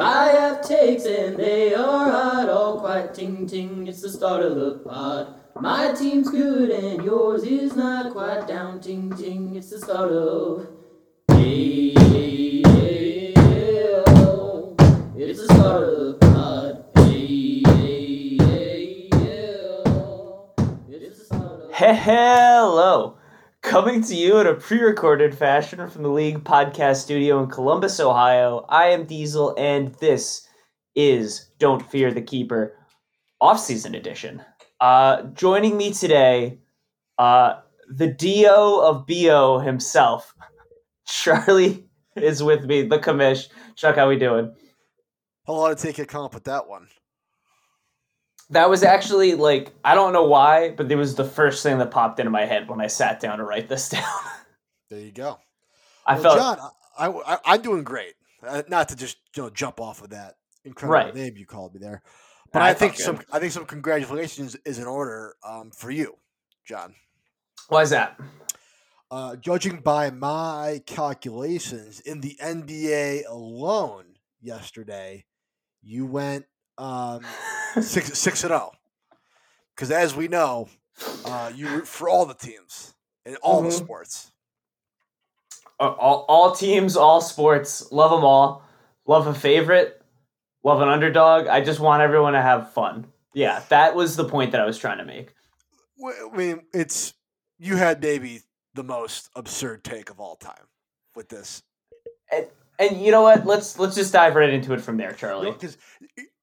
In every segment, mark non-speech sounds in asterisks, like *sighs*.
I have takes and they are hot, all quite ting ting. It's the start of the pod. My team's good and yours is not quite down ting ting. It's the start of. Hey, hey, hey. It's the start of the pod. Hey, hey, hey, of. Hello. Coming to you in a pre recorded fashion from the League Podcast Studio in Columbus, Ohio. I am Diesel, and this is Don't Fear the Keeper off-season edition. Uh, joining me today, uh, the DO of Bo himself, *laughs* Charlie, is with me, the commish. Chuck, how we doing? A lot to take a comp with that one. That was actually like I don't know why, but it was the first thing that popped into my head when I sat down to write this *laughs* down. There you go. I well, felt John, I, I, I'm doing great. Uh, not to just you know jump off of that incredible Right. name you called me there, but I I, think some good. I think some congratulations is in order um, for you, John. why is that? Uh, judging by my calculations in the NBA alone yesterday, you went um, six six and zero. Because as we know, uh, you root for all the teams in all the Mhm. sports. Uh, all, all teams, all sports, love them all. Love a favorite, love an underdog. I just want everyone to have fun. Yeah, that was the point that I was trying to make. I mean, it's you had maybe the most absurd take of all time with this. And you know what? Let's let's just dive right into it from there, Charlie. Because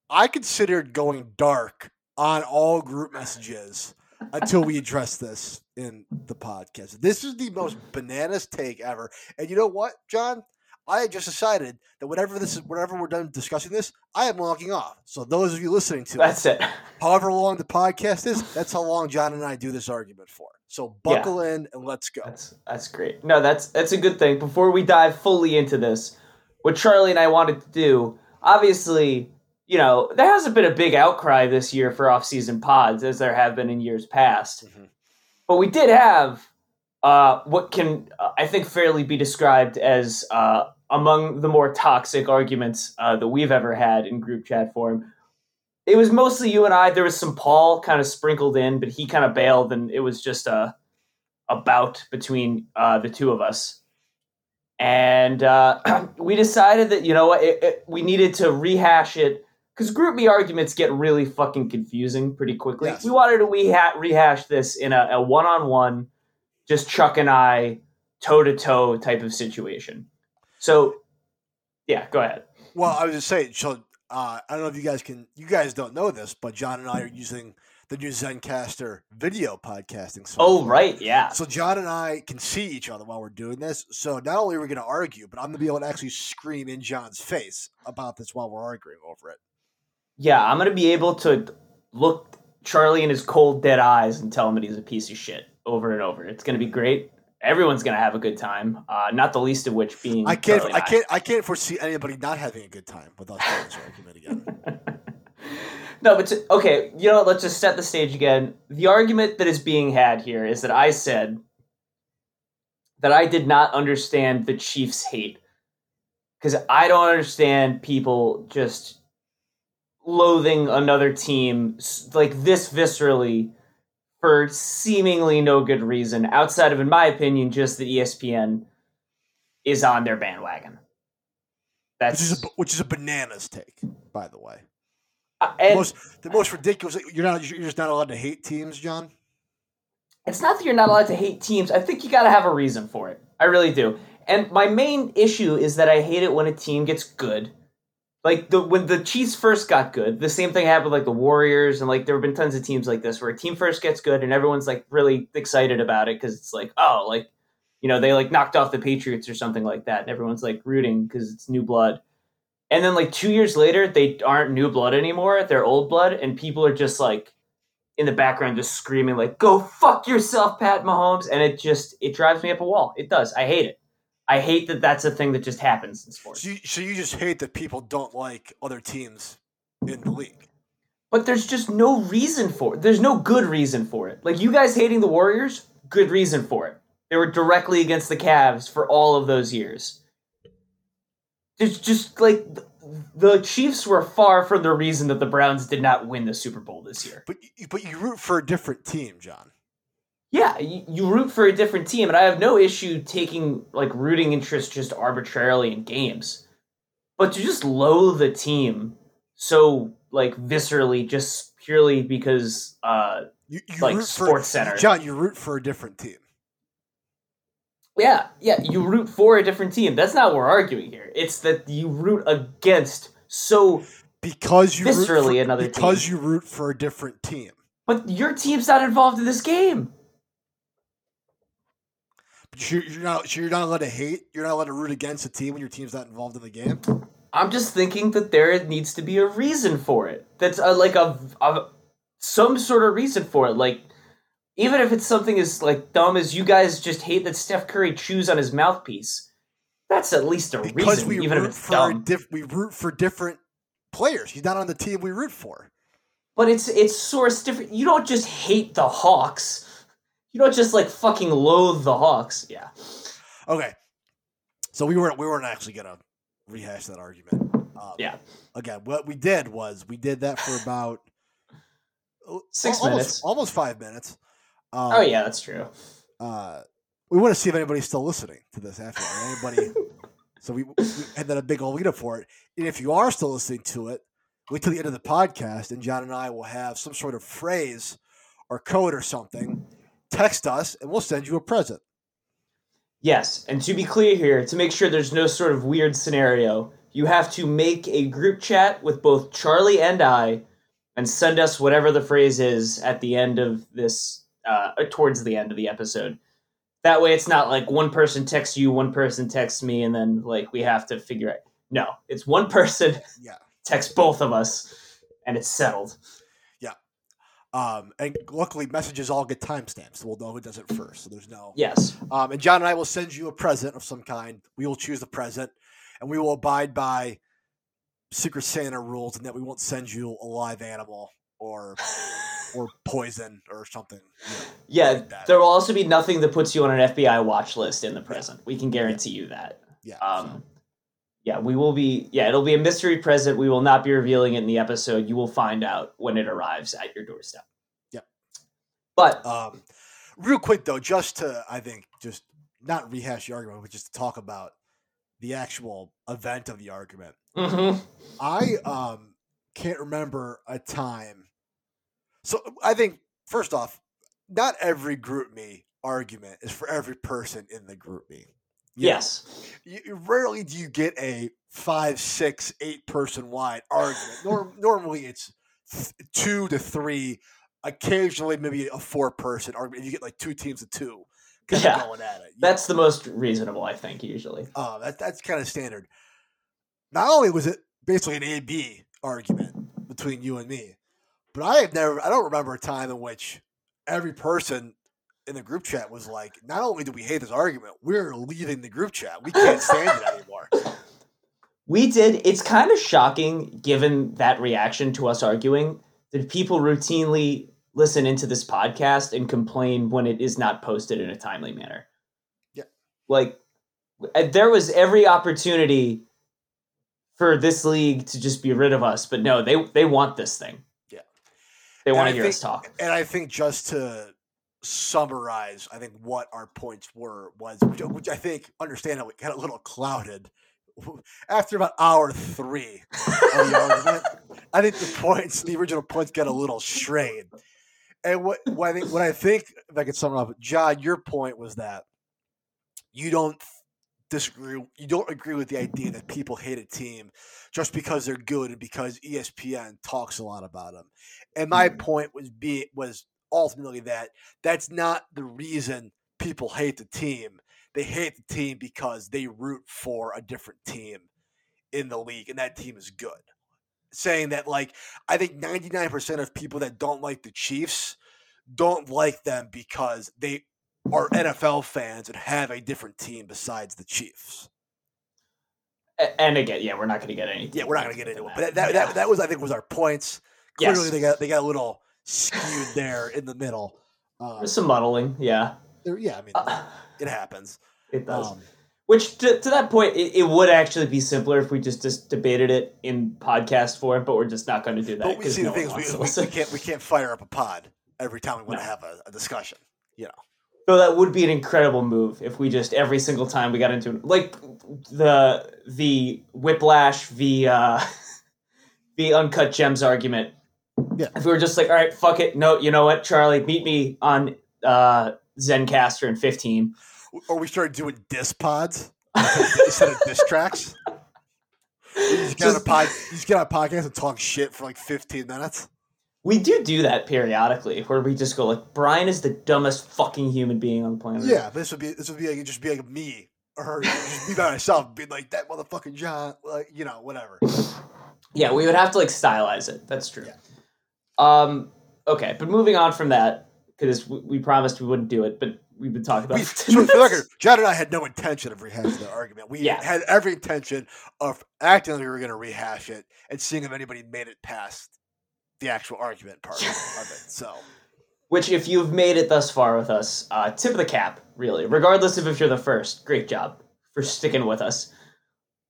I considered going dark on all group *laughs* messages until we address this in the podcast. This is the most bananas take ever. And you know what, John? I had just decided that whenever this is, whenever we're done discussing this, I am logging off. So those of you listening to it, That's it. however long the podcast is, that's how long John and I do this argument for. So Yeah. buckle in and let's go. That's that's great. No, that's that's a good thing. Before we dive fully into this, what Charlie and I wanted to do, obviously, you know, there hasn't been a big outcry this year for off-season pods as there have been in years past. Mhm. But we did have uh, what can uh, I think fairly be described as uh, among the more toxic arguments uh, that we've ever had in group chat form. It was mostly you and I. There was some Paul kind of sprinkled in, but he kind of bailed, and it was just a a bout between uh, the two of us. And uh, *clears throat* we decided that you know what, it, it, we needed to rehash it because GroupMe arguments get really fucking confusing pretty quickly. Yes. We wanted to reha- rehash this in a, a one-on-one, just Chuck and I toe to toe type of situation. So, yeah, go ahead. Well, I was just saying. So uh, I don't know if you guys can. You guys don't know this, but John and I are using the new Zencastr video podcasting. Oh, right, yeah. So John and I can see each other while we're doing this. So not only are we going to argue, but I'm going to be able to actually scream in John's face about this while we're arguing over it. Yeah, I'm gonna be able to look Charlie in his cold, dead eyes and tell him that he's a piece of shit over and over. It's gonna be great. Everyone's gonna have a good time. Uh, not the least of which being I can't. Charlie I can't. I can't foresee anybody not having a good time with us doing this argument again. no, but to, okay, you know what? Let's just set the stage again. The argument that is being had here is that I said that I did not understand the Chiefs' hate because I don't understand people just loathing another team like this viscerally for seemingly no good reason outside of, in my opinion, just that ESPN is on their bandwagon. That's Which is a, which is a bananas take, by the way. uh, The most the most ridiculous. You're not. You're just not allowed to hate teams, John. it's not that you're not allowed to hate teams. I think you got to have a reason for it. I really do. And my main issue is that I hate it when a team gets good. Like the when the Chiefs first got good, the same thing happened with like the Warriors and like there have been tons of teams like this where a team first gets good and everyone's like really excited about it because it's like oh like you know they like knocked off the Patriots or something like that and everyone's like rooting because it's new blood. And then like two years later they aren't new blood anymore; they're old blood, and people are just like in the background just screaming like "Go fuck yourself, Pat Mahomes," and it just it drives me up a wall. It does. I hate it. I hate that that's a thing that just happens in sports. So you, so you just hate that people don't like other teams in the league. But there's just no reason for it. There's no good reason for it. Like you guys hating the Warriors, good reason for it. They were directly against the Cavs for all of those years. It's just like the Chiefs were far from the reason that the Browns did not win the Super Bowl this year. But but you root for a different team, John. Yeah, you, you root for a different team, and I have no issue taking like rooting interest just arbitrarily in games. But to just loathe a team so like viscerally, just purely because uh You, you like root for SportsCenter. John. You root for a different team. Yeah, yeah, you root for a different team. That's not what we're arguing here. It's that you root against so Because you root Viscerally for, another because team. you root for a different team. but your team's not involved in this game. You're, not so you're not allowed to hate. You're not allowed to root against a team when your team's not involved in the game. I'm just thinking that there needs to be a reason for it. That's a, like a, a some sort of reason for it. Like even if it's something as like dumb as you guys just hate that Steph Curry chews on his mouthpiece, that's at least a Because reason, we even if it's for dumb. diff, we root for different players. He's not on the team we root for. But it's it's source different. You don't just hate the Hawks. You don't just like fucking loathe the Hawks. Yeah. Okay, so we weren't we weren't actually gonna rehash that argument. Um, Yeah. Again, what we did was we did that for about Six almost, minutes. almost five minutes. Um, Oh yeah, that's true. uh, we want to see if anybody's still listening to this after anybody. *laughs* so we, we had that a big old lead up for it. And if you are still listening to it, wait till the end of the podcast, and John and I will have some sort of phrase or code or something. Text us, and we'll send you a present. Yes, and to be clear here, to make sure there's no sort of weird scenario, you have to make a group chat with both Charlie and I and send us whatever the phrase is at the end of this, uh, towards the end of the episode. That way it's not like one person texts you, one person texts me, and then like we have to figure it. No, it's one person Yeah. *laughs* texts both of us, and it's settled. Um, and luckily, messages all get timestamps, so we'll know who does it first. So there's no. Yes. Um, and John and I will send you a present of some kind. We will choose the present, and we will abide by Secret Santa rules, and that we won't send you a live animal or *laughs* or poison or something. you know, Yeah, like there will also be nothing that puts you on an FBI watch list in the present. We can guarantee you that. Yeah. Um, yeah, we will be. Yeah, it'll be a mystery present. We will not be revealing it in the episode. You will find out when it arrives at your doorstep. Yeah. But um, real quick though, just to I think just not rehash the argument, but just to talk about the actual event of the argument. mhm. I um can't remember a time. So I think first off, not every GroupMe argument is for every person in the GroupMe. Know, yes, you, you- rarely do you get a five, six, eight person wide argument. Nor, *sighs* normally it's th- two to three. Occasionally, maybe a four person argument. You get like two teams of two Yeah, going at it. that's the most reasonable, I think. Usually, uh, that, that's kind of standard. Not only was it basically an A B argument between you and me, but I have never, I don't remember a time in which every person in the group chat was like, not only do we hate this argument, we're leaving the group chat. We can't stand it anymore. we did. It's kind of shocking, given that reaction to us arguing, that people routinely listen into this podcast and complain when it is not posted in a timely manner. Yeah. Like, uh, there was every opportunity for this league to just be rid of us, but no, they they want this thing. Yeah. They want to hear think- us talk. And I think just to summarize, I think what our points were was, which, I think, understandably, got a little clouded after about hour three of the argument. *laughs* I think the points, the original points, get a little strayed. And what, what I think, what I think, if I could sum it up, John, your point was that you don't disagree, you don't agree with the idea that people hate a team just because they're good and because ESPN talks a lot about them. And my Mhm. point was be was ultimately that that's not the reason people hate the team. They hate the team because they root for a different team in the league, and that team is good. Saying that, like, I think 99% of people that don't like the Chiefs don't like them because they are NFL fans and have a different team besides the Chiefs. And again, yeah, we're not going to get any. Yeah, we're not going to get into it, but that, Yeah. that, that was, I think, was our points. Yes. Clearly, they got they got a little skewed there in the middle. Um, There's some muddling. Yeah, there- yeah, I mean, Uh, it happens. it does. Um, Which to, to that point, it, it would actually be simpler if we just, just debated it in podcast form, but we're just not going to do that But we see no the things we, we, we can't we can't fire up a pod every time we want No. to have a, a discussion. You know. So that would be an incredible move if we just every single time we got into like the the whiplash the uh *laughs* the uncut gems argument. Yeah. If we were just like, all right, fuck it, no, you know what, Charlie, meet me on uh Zencastr in fifteen. Or we started doing diss pods *laughs* instead of diss tracks. You just get on a pod, you just get on a podcast and talk shit for like 15 minutes. We do do that periodically, where we just go like, Brian is the dumbest fucking human being on the planet. Yeah, this would be this would be like just be like me or just be by myself, being like that motherfucking John, like you know, whatever. Yeah, we would have to like stylize it. That's true. Yeah. Um. Okay, but moving on from that, because we, we promised we wouldn't do it, but we've been talking about. We, so 10 for record, John and I had no intention of rehashing the argument. We Yeah. had every intention of acting like we were going to rehash it and seeing if anybody made it past the actual argument part of it. So *laughs* Which, if you've made it thus far with us, uh, tip of the cap, really. Regardless of if you're the first, great job for sticking with us.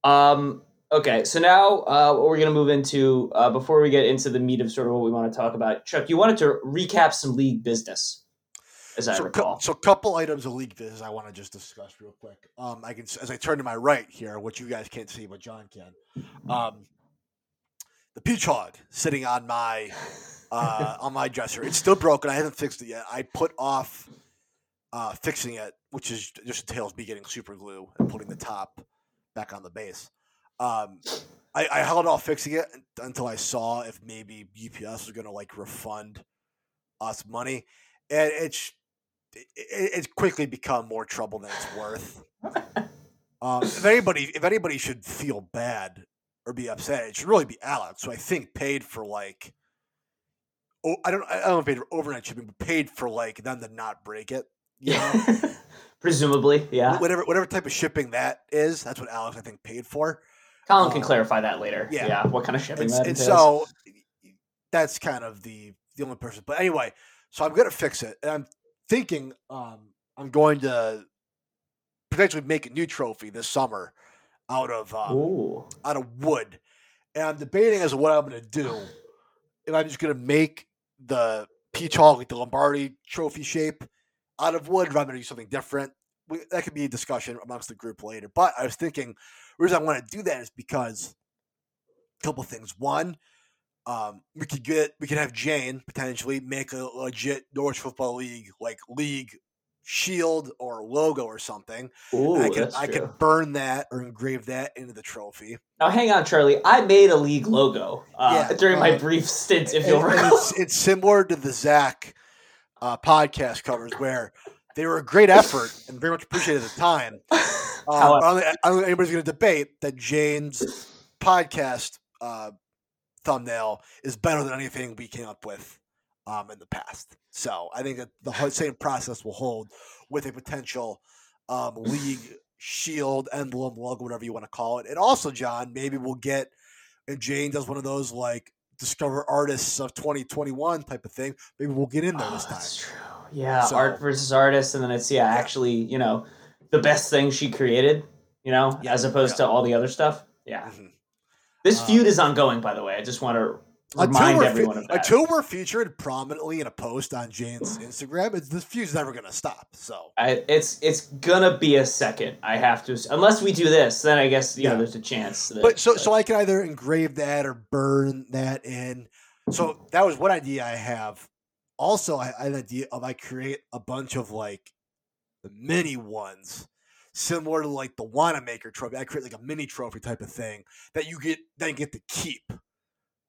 Um. Okay, so now uh, what we're gonna move into uh, before we get into the meat of sort of what we want to talk about. Chuck, you wanted to recap some league business, as I so, recall. cou- so a couple items of league business I want to just discuss real quick. Um, I can as I turn to my right here, which you guys can't see, but John can. Um, the peach hog sitting on my uh, *laughs* on my dresser. It's still broken. I haven't fixed it yet. I put off uh, fixing it, which is just entails me getting super glue and putting the top back on the base. Um, I, I held off fixing it until I saw if maybe UPS was going to like refund us money, and it's it, it- it's quickly become more trouble than it's worth. um, if *laughs* anybody if anybody should feel bad or be upset, it should really be Alex, who I think paid for like. Oh, I don't. I don't know if paid for overnight shipping, but paid for like them to not break it. You know, *laughs* Presumably, yeah. whatever whatever type of shipping that is, that's what Alex I think paid for. Colin can Uh, clarify that later. yeah. Yeah. what kind of shipping And, that and so that's kind of the the only person. But anyway, so I'm gonna fix it, and I'm thinking um, I'm going to potentially make a new trophy this summer out of um, out of wood, and I'm debating as to what I'm gonna do. If I'm just gonna make the peach hog like the Lombardi trophy shape out of wood, or I'm gonna do something different. We, that could be a discussion amongst the group later. But I was thinking, reason I want to do that is because a couple things. One, um, we could get we could have Jane potentially make a legit Norwich Football League like league shield or logo or something. Ooh, I could I could burn that or engrave that into the trophy. Now, hang on, Charlie. I made a league logo uh, Yeah, during my uh, brief stint, if you'll recall. it's, it's similar to the Zach uh, podcast covers where they were a great effort and very much appreciated at the time. However- I don't think, I don't think anybody's going to debate that Jane's podcast uh, thumbnail is better than anything we came up with um, in the past. So I think that the same process will hold with a potential um, league shield, emblem, logo, whatever you want to call it. And also, John, maybe we'll get if Jane does one of those like discover artists of 2021 type of thing. Maybe we'll get in there Oh, this time. that's true. Yeah, So- art versus artist, and then it's yeah, Yeah. actually, you know, the best thing she created, you know, Yeah, as opposed yeah. to all the other stuff. Yeah, Mhm. this Uh, feud is ongoing, by the way. I just want to remind we're, fe- everyone of that. until we're featured prominently in a post on Jane's Instagram, it's, this feud's never going to stop. So I, it's it's gonna be a second. I have to, unless we do this, then I guess you Yeah. know there's a chance. That, but so so I can either engrave that or burn that in. So that was one idea I have. Also, I, I had an idea of I create a bunch of like the mini ones, similar to like the Wanamaker trophy. I create like a mini trophy type of thing that you get then get to keep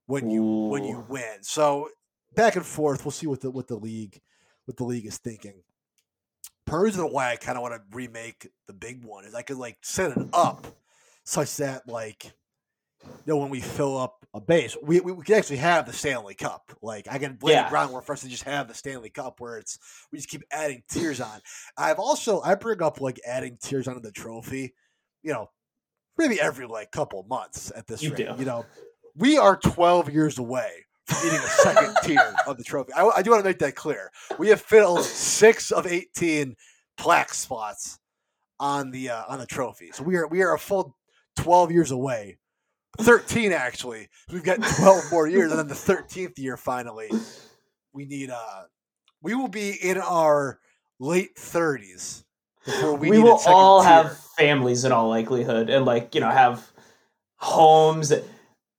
when you when you win. So back and forth, we'll see what the what the league what the league is thinking. Part of the why I kind of want to remake the big one is I could like set it up such that like you know when we fill up a base, we we, we can actually have the Stanley Cup. Like I can lay Yeah. the groundwork for us to just have the Stanley Cup where it's we just keep adding tiers on. I've also I bring up like adding tiers onto the trophy, you know, maybe every like couple months at this You rate. do. You know, we are twelve years away from getting a second *laughs* tier of the trophy. I, I do want to make that clear. We have filled six of eighteen plaque spots on the uh, on the trophy. So we are we are a full twelve years away. Thirteen actually. We've got twelve more *laughs* years, and then the thirteenth year finally. We need uh we will be in our late thirties before we, we, will all tier. have families in all likelihood, and like you know have homes.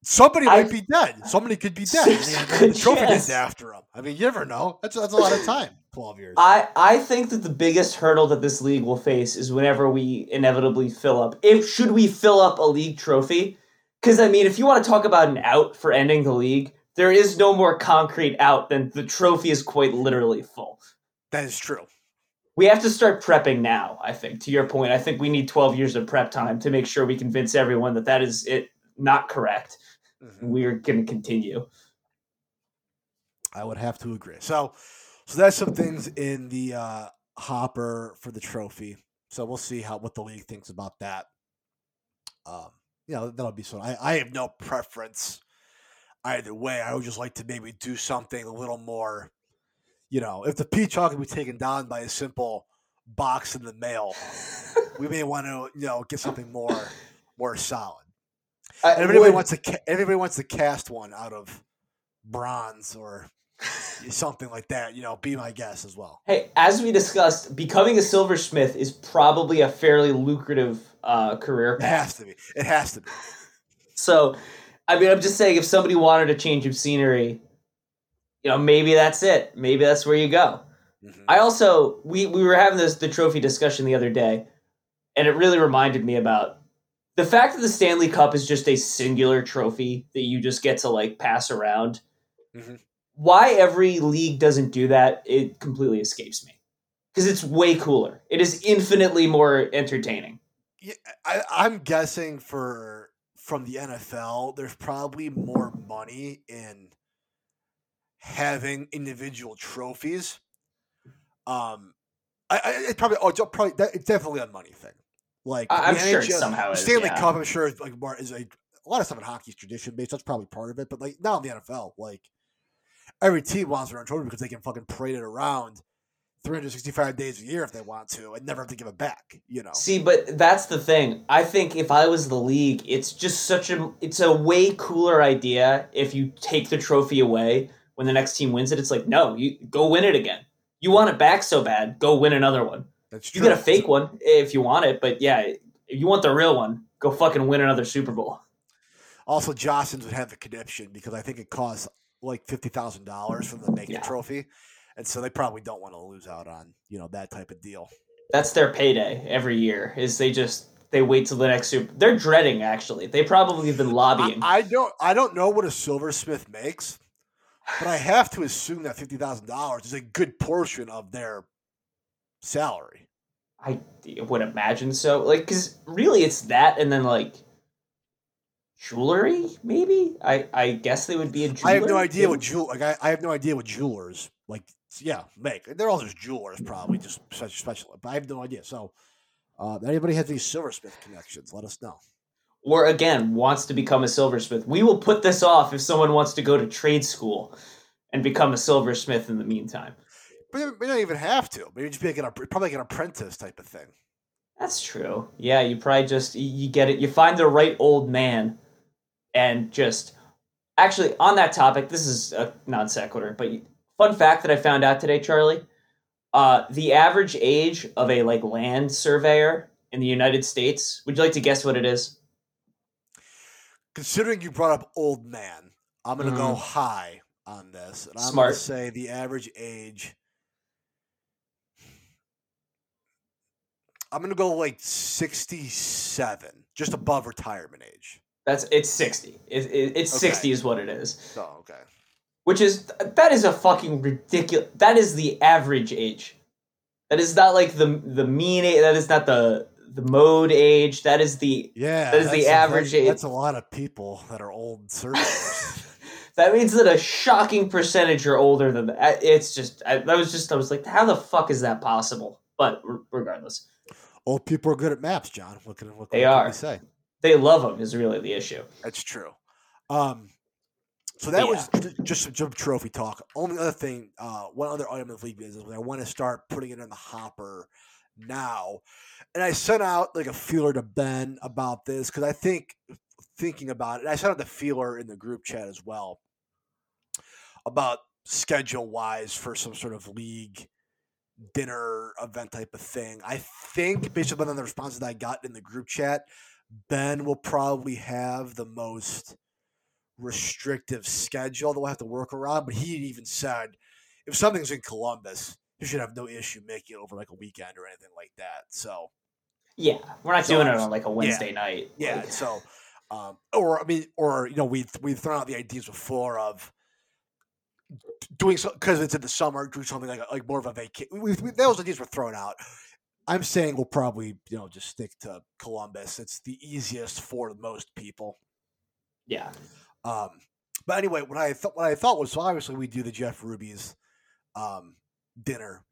Somebody I- might be dead. Somebody could be dead. *laughs* The trophy named after them I mean, you never know. That's that's a lot of time. Twelve years. I I think that the biggest hurdle that this league will face is whenever we inevitably fill up. If should we fill up a league trophy? Because I mean, if you want to talk about an out for ending the league, there is no more concrete out than the trophy is quite literally full. that is true. We have to start prepping now. I think to your point, I think we need twelve years of prep time to make sure we convince everyone that that is it not correct. Mhm. We're going to continue. I would have to agree. So, so that's some things in the uh, hopper for the trophy. So we'll see how what the league thinks about that. Um, you know, that'll be so. I, I have no preference either way. I would just like to maybe do something a little more. You know, if the peach hog can be taken down by a simple box in the mail, we may want to you know get something more more solid. *laughs* I And everybody would- wants to everybody wants to cast one out of bronze or something like that. You know, be my guest as well. Hey, as we discussed, becoming a silversmith is probably a fairly lucrative uh, career It has to be. It has to be. So, I mean, I'm just saying, if somebody wanted a change of scenery, you know, maybe that's it. Maybe that's where you go. Mhm. I also we we were having this the trophy discussion the other day, and it really reminded me about the fact that the Stanley Cup is just a singular trophy that you just get to like pass around. Mhm. Why every league doesn't do that, it completely escapes me. Because it's way cooler. It is infinitely more entertaining. Yeah, I, I'm guessing for from the NFL, there's probably more money in having individual trophies. Um, I, I it's probably oh, it's probably that, it's definitely a money thing. Like I'm the sure it somehow the is, Stanley yeah. Cup, I'm sure is like more is a, a lot of stuff in hockey's tradition based. That's probably part of it, but like now in the NFL, like every team wants their own trophy because they can fucking parade it around 365 days a year if they want to, and never have to give it back. You know, See, but that's the thing. I think if I was the league, it's just such a it's a way cooler idea if you take the trophy away when the next team wins it. It's like, no, you go win it again. You want it back so bad, go win another one. that's true. You get a fake one if you want it, but yeah, if you want the real one, go fucking win another Super Bowl. Also, Jostens would have the connection because I think it costs like fifty thousand dollars for them to make Yeah. a trophy, and so they probably don't want to lose out on you know that type of deal. That's their payday every year. Is they just they wait till the next Super. They're dreading actually. They probably have been lobbying. I don't I don't know what a silversmith makes, but I have to assume that fifty thousand dollars is a good portion of their salary. I would imagine so. Like, because really, it's that, and then like jewelry. Maybe I I guess they would be a jeweler. I have no idea what jewel like I, I have no idea what jewelers like yeah make. They're all just jewelers probably just such special, but I have no idea. So. Uh, anybody has any silversmith connections? Let us know. or again wants to become a silversmith. We will put this off if someone wants to go to trade school and become a silversmith in the meantime. But we don't even have to. Maybe just be like an, probably like an apprentice type of thing. That's true. Yeah, you probably just you- you get it. You find the right old man, and just actually on that topic. This is a non sequitur, but fun fact that I found out today, Charlie. Uh, the average age of a like land surveyor in the United States. Would you like to guess what it is? Considering you brought up old man, I'm going to go Mhm. high on this. And I'm going to say the average age. I'm going to go like 67, just above retirement age. That's it's sixty. It, it, it's Okay. sixty is what it is. So, okay. Which is that is a fucking ridiculous. That is the average age. That is not like the the mean age. That is not the the mode age. That is the. Yeah. That is the a- average that's, age. That's a lot of people that are old *laughs* that means that a shocking percentage are older than that. It's just I, that was just I was like, how the fuck is that possible? But r- regardless, old people are good at maps, John. What can, what, They are. we say? they love them is really the issue. That's true. Um, so that But was just some trophy talk. Only other thing, uh, one other item of league business, I want to start putting it in the hopper now. And I sent out like a feeler to Ben about this because I think thinking about it, I sent out the feeler in the group chat as well about schedule wise for some sort of league dinner event type of thing. I think based on the responses that I got in the group chat, Ben will probably have the most restrictive schedule that we'll have to work around. But he even said if something's in Columbus, he should have no issue making it over like a weekend or anything like that. So Yeah, we're not So doing it on like a Wednesday night. yeah, Like, so um, or I mean, or you know, we've we've thrown out the ideas before of doing so because it's in the summer, do something like like more of a vacation. We, we, those ideas were thrown out. I'm saying we'll probably you know just stick to Columbus. It's the easiest for most people. yeah. Um, but anyway, what I thought what I thought was so obviously we do the Jeff Ruby's um, dinner.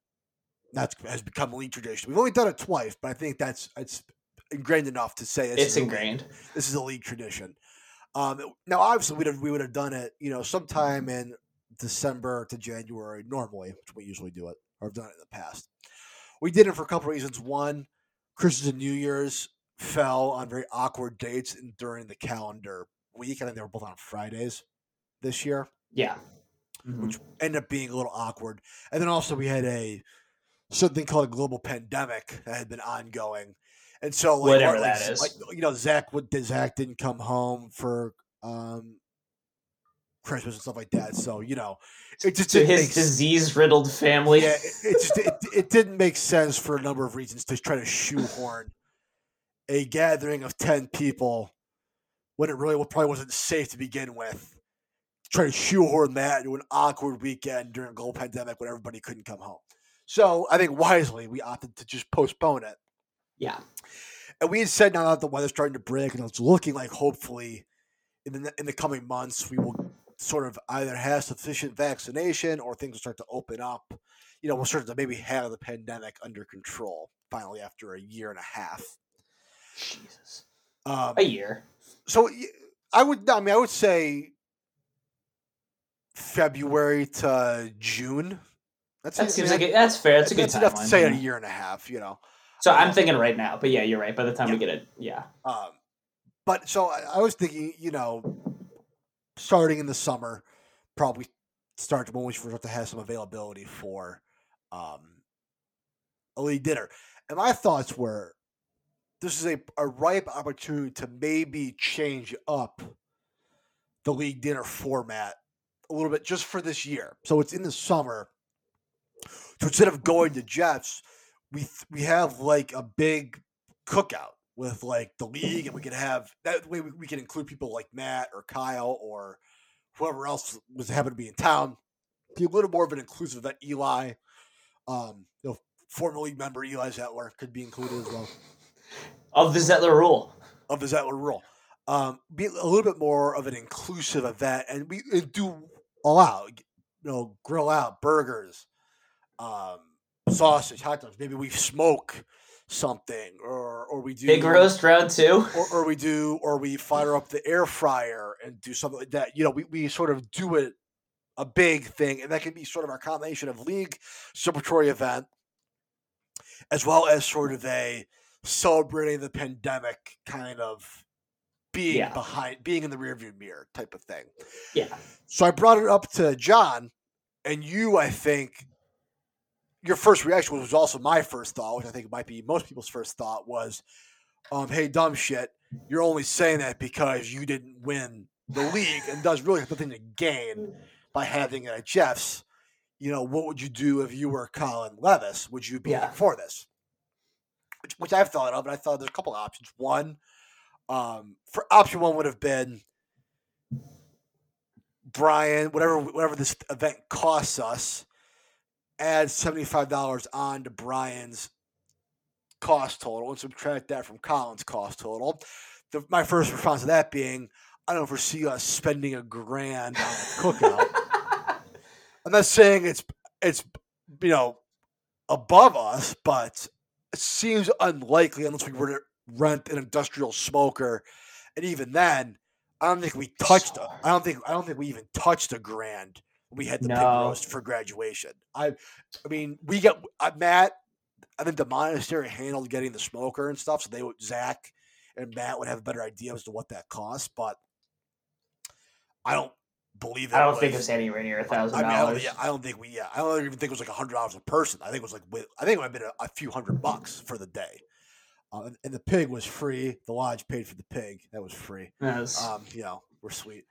That's has become a league tradition. We've only done it twice, but I think that's it's ingrained enough to say It's is a league- ingrained. this is a league tradition. Um, now, obviously, we'd have, we would have done it, you know, sometime in December to January normally, which we usually do it, or have done it in the past. We did it for a couple reasons. One, Christmas and New Year's fell on very awkward dates and during the calendar week. I think they were both on Fridays this year, Yeah. Mhm. which ended up being a little awkward. And then also we had a something called a global pandemic that had been ongoing. And so like, Whatever like, that is. like, you know, Zach would Zach didn't come home for um Christmas and stuff like that. So, you know, it just to his disease riddled family. yeah, it, it just it, it didn't make sense for a number of reasons to try to shoehorn a gathering of ten people when it really probably wasn't safe to begin with. Try to shoehorn that into an awkward weekend during a global pandemic when everybody couldn't come home. So I think wisely we opted to just postpone it. Yeah. And we had said now that the weather's starting to break and it's looking like hopefully in the in the coming months we will sort of either have sufficient vaccination or things will start to open up. You know, we'll start to maybe have the pandemic under control finally after a year and a half. Jesus. Um, A year. So I would, I mean, I would say February to June. That's That seems like a, that's fair. That's a good that's timeline. say yeah. a year and a half. You know. So I'm thinking right now, but yeah, you're right. By the time we get it, yeah, Um, but so I, I was thinking, you know, starting in the summer, probably start when we start to have some availability for um, a league dinner. And my thoughts were, this is a, a ripe opportunity to maybe change up the league dinner format a little bit just for this year. So it's in the summer. So instead of going to Jeff's, we th- we have like a big cookout with like the league, and we could have that way we, we can include people like Matt or Kyle or whoever else was happened to be in town. Be a little more of an inclusive event. Eli, um, you know, former league member Eli Zettler could be included as well of the Zettler rule. of the Zettler rule. Um, be a little bit more of an inclusive event, and we do allow, you know, grill out burgers, um, sausage, hot dogs. Maybe we smoke something, or or we do Big roast round two. or, or we do, or we fire up the air fryer and do something like that. You know, we, we sort of do it a big thing, and that can be sort of our combination of league celebratory event, as well as sort of a celebrating the pandemic kind of being Yeah. behind, being in the rearview mirror type of thing. Yeah. So I brought it up to John, and you, I think, your first reaction was also my first thought, which I think might be most people's first thought was, um, "Hey, dumb shit, you're only saying that because you didn't win the league and does really have nothing to gain by having it at Jeff's. You know, what would you do if you were Colin Levis? Would you be Yeah. for this?" Which, which I've thought of, and I thought there's a couple options. One, um, for option one would have been Brian, whatever whatever this event costs us, add seventy five dollars on to Brian's cost total and subtract that from Colin's cost total. The, my first response to that being, I don't foresee us spending a grand on a cookout. *laughs* I'm not saying it's it's you know above us, but it seems unlikely unless we were to rent an industrial smoker, and even then, I don't think we touched. A, I don't think I don't think we even touched a grand. We had the No. roast for graduation. I, I mean, we got uh, Matt I think the monastery handled getting the smoker and stuff, so they would Zach and Matt would have a better idea as to what that cost. But I don't believe it I don't was, think it was anywhere near a thousand I don't, dollars. yeah, I don't think we. Yeah, I don't even think it was like a hundred dollars a person. I think it was like with, I think it might have been a, a few hundred bucks for the day. Uh, and, the pig was free. The lodge paid for the pig. That was free. Yes. Um, you know, we're sweet.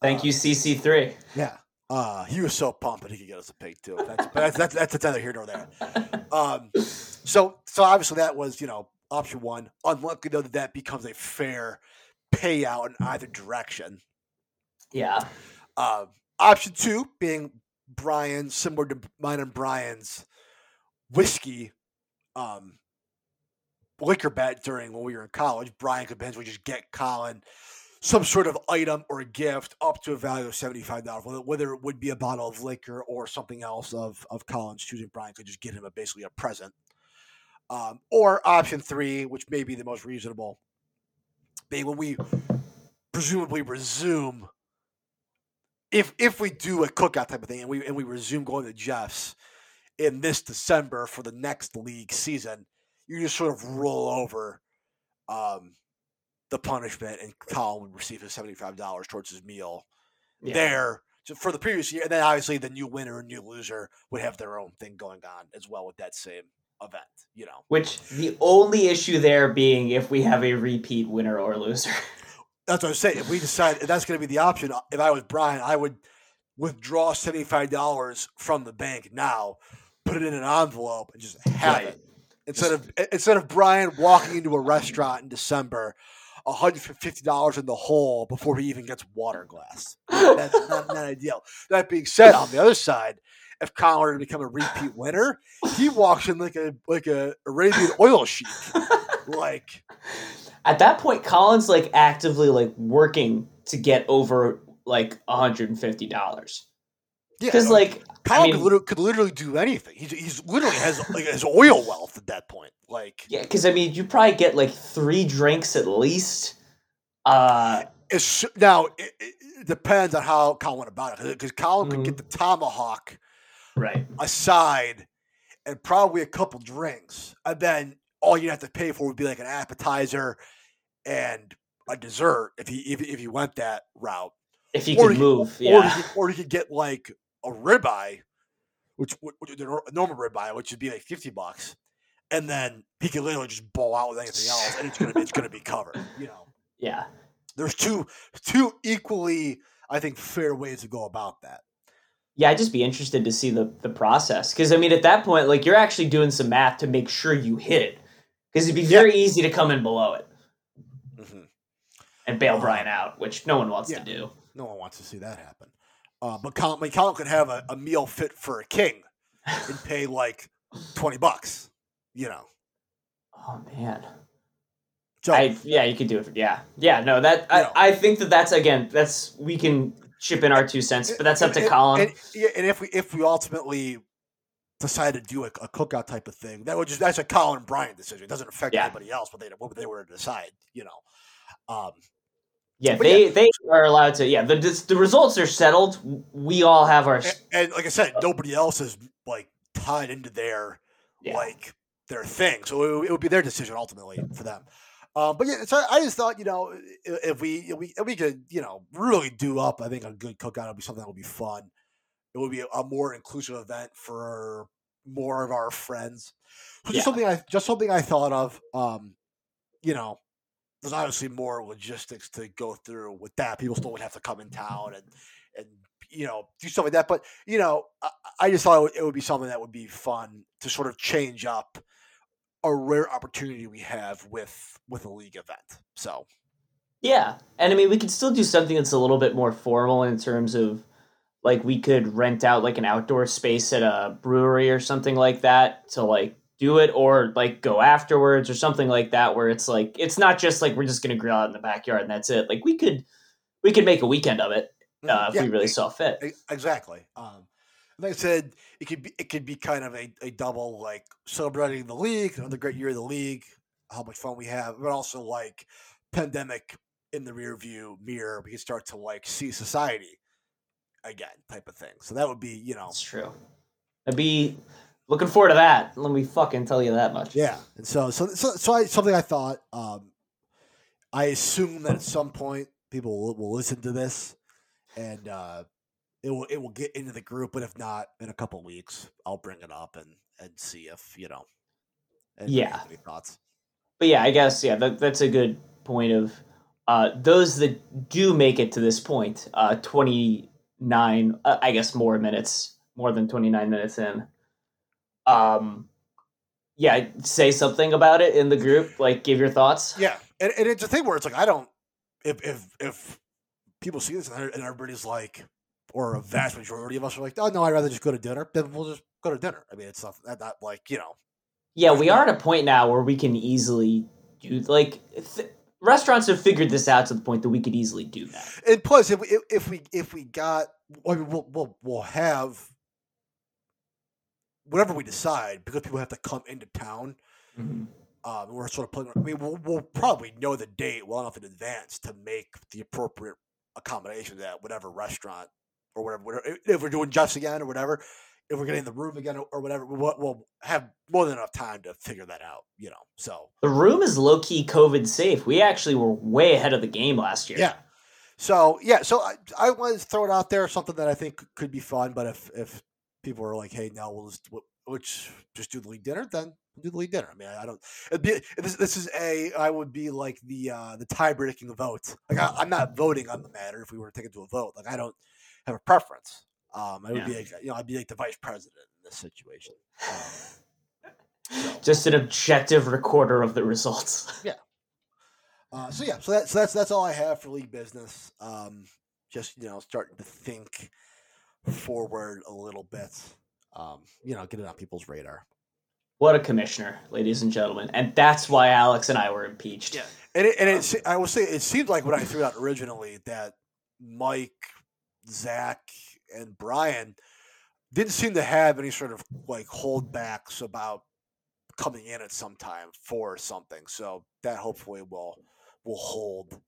Thank uh, you, CC three. Yeah. Uh, he was so pumped that he could get us a pig too. That's, but that's, that's, that's neither here nor there. Um, so, so obviously that was, you know, option one. Unlucky though that that becomes a fair payout in either direction. Yeah. Uh, option two being Brian, similar to mine and Brian's whiskey um, liquor bet during when we were in college. Brian could potentially just get Colin some sort of item or gift up to a value of $75, whether, it would be a bottle of liquor or something else of, of Colin's choosing. Brian could just get him a, basically a present. Um, or option three, which may be the most reasonable, being when we presumably resume if if we do a cookout type of thing and we and we resume going to Jeff's in this December for the next league season, you just sort of roll over um, the punishment, and Colin would receive his seventy five dollars towards his meal Yeah. there so for the previous year, and then obviously the new winner and new loser would have their own thing going on as well with that same event. You know, Which the only issue there being if we have a repeat winner or loser. *laughs* that's what I'm saying. If we decide if that's going to be the option, if I was Brian, I would withdraw seventy five dollars from the bank now, put it in an envelope, and just have Right. it instead of instead of Brian walking into a restaurant in December. $150 in the hole before he even gets water glass. That's not, not ideal. That being said, on the other side, if were to become a repeat winner, he walks in like a like a Arabian oil sheik. Like At that point, Colin's like actively like working to get over like $150. yeah, Because no, like Colin I mean, could, literally, could literally do anything. He's, he's literally has like his oil wealth at that point. Like yeah, because I mean, you probably get like three drinks at least. Uh, it's now it, it depends on how Colin went about it because Colin could Mhm. get the tomahawk right. aside and probably a couple drinks, and then all you'd have to pay for would be like an appetizer and a dessert if he if, if you went that route. If you Or could he- move, Or yeah. you could, or you could get like a ribeye, which, which the normal ribeye, which would be like fifty bucks, and then he could literally just bowl out with anything else, and it's gonna be, it's gonna be covered. You know, *laughs* Yeah. there's two two equally, I think, fair ways to go about that. Yeah, I'd just be interested to see the, the process. Because, I mean, at that point, like, you're actually doing some math to make sure you hit it. Because it'd be Yeah. very easy to come in below it Mhm. and bail Uh, Brian out, which no one wants yeah. to do. No one wants to see that happen. Uh, but Colin, I Colin could have a, a meal fit for a king and *laughs* pay like twenty bucks. You know, Oh, man. so I, yeah, you could do it. For, yeah. Yeah, no, that, You know. I, I think that that's, again, that's, we can chip in our two cents, but that's up to and, Colin. And, yeah, and if we if we ultimately decide to do a, a cookout type of thing, that would just that's a Colin and Brian decision. It doesn't affect Yeah. anybody else, but they what they were to decide. You know, um, yeah, they, they are allowed to, yeah, the, the, results are settled. We all have our, and, and like I said, nobody else is like tied into their yeah. like their thing. So it, would- it would be their decision ultimately for them. Um, but yeah, so I just thought, you know, if we if we if we could, you know, really do up, I think a good cookout would be something that would be fun. It would be a, more inclusive event for more of our friends. So just Yeah. something I just something I thought of. Um, you know, there's obviously more logistics to go through with that. People still would have to come in town and and you know do stuff like that. But you know, I, I just thought it would, it would be something that would be fun to sort of change up a rare opportunity we have with with a league event. So Yeah, and I mean, we could still do something that's a little bit more formal in terms of, like, we could rent out like an outdoor space at a brewery or something like that to like do it, or like go afterwards or something like that, where it's like it's not just like we're just gonna grill out in the backyard and that's it. Like we could, we could make a weekend of it uh, if Yeah, we really saw fit. exactly. Um, like I said, it could be it could be kind of a, a double like celebrating the league, another great year of the league, how much fun we have, but also like pandemic in the rear view mirror, we can start to like see society again, type of thing. So that would be, you know, it's true. I'd be Looking forward to that. Let me fucking tell you that much. Yeah, and so so so, so I, something I thought. Um, I assume that at some point people will, will listen to this, and uh, it will it will get into the group. But if not, in a couple weeks, I'll bring it up and and see if you know. Yeah. Any thoughts? But yeah, I guess yeah, that, that's a good point of uh, those that do make it to this point. Uh, twenty nine, uh, I guess more minutes, more than twenty nine minutes in. Um, yeah, say something about it in the group. Like, give your thoughts. Yeah, and, and it's a thing where it's like I don't if if if people see this and and everybody's like, or a vast majority of us are like, oh no, I'd rather just go to dinner. Then we'll just go to dinner. I mean, it's not that, that like you know. Yeah, we are at a point now where we can easily do like th- restaurants have figured this out to the point that we could easily do that. And plus, if we if, we if we got, I mean, we'll we'll we'll have whatever we decide because people have to come into town. Um, we're sort of putting. I mean, we'll, we'll probably know the date well enough in advance to make the appropriate accommodations at whatever restaurant or whatever. whatever if we're doing just again or whatever, if we're getting the room again or, whatever, we'll, we'll have more than enough time to figure that out. You know, so The room is low key COVID safe. We actually were way ahead of the game last year. Yeah. So yeah, so I, I wanted to throw it out there, something that I think could be fun. But if if people are like, hey, no, we'll just which just do the league dinner, then we'll do the league dinner. I mean, I don't. It'd be, this, this is a I would be like the uh, the tie breaking vote. Like I, I'm not voting on the matter if we were to take it to a vote. Like I don't have a preference. Um, I would be like, you know I'd be like the vice president in this situation. Um, so. Just an objective recorder of the results. *laughs* Uh, so yeah, so that's that's that's all I have for league business. Um, just you know, starting to think forward a little bit. Um, you know, get it on people's radar. what a commissioner, ladies and gentlemen. And that's why Alex and I were impeached. Yeah. And it, and it, se- I will say, it seemed like when I threw out originally that Mike, Zach, and Brian didn't seem to have any sort of like holdbacks about coming in at some time for something. So that hopefully will will hold.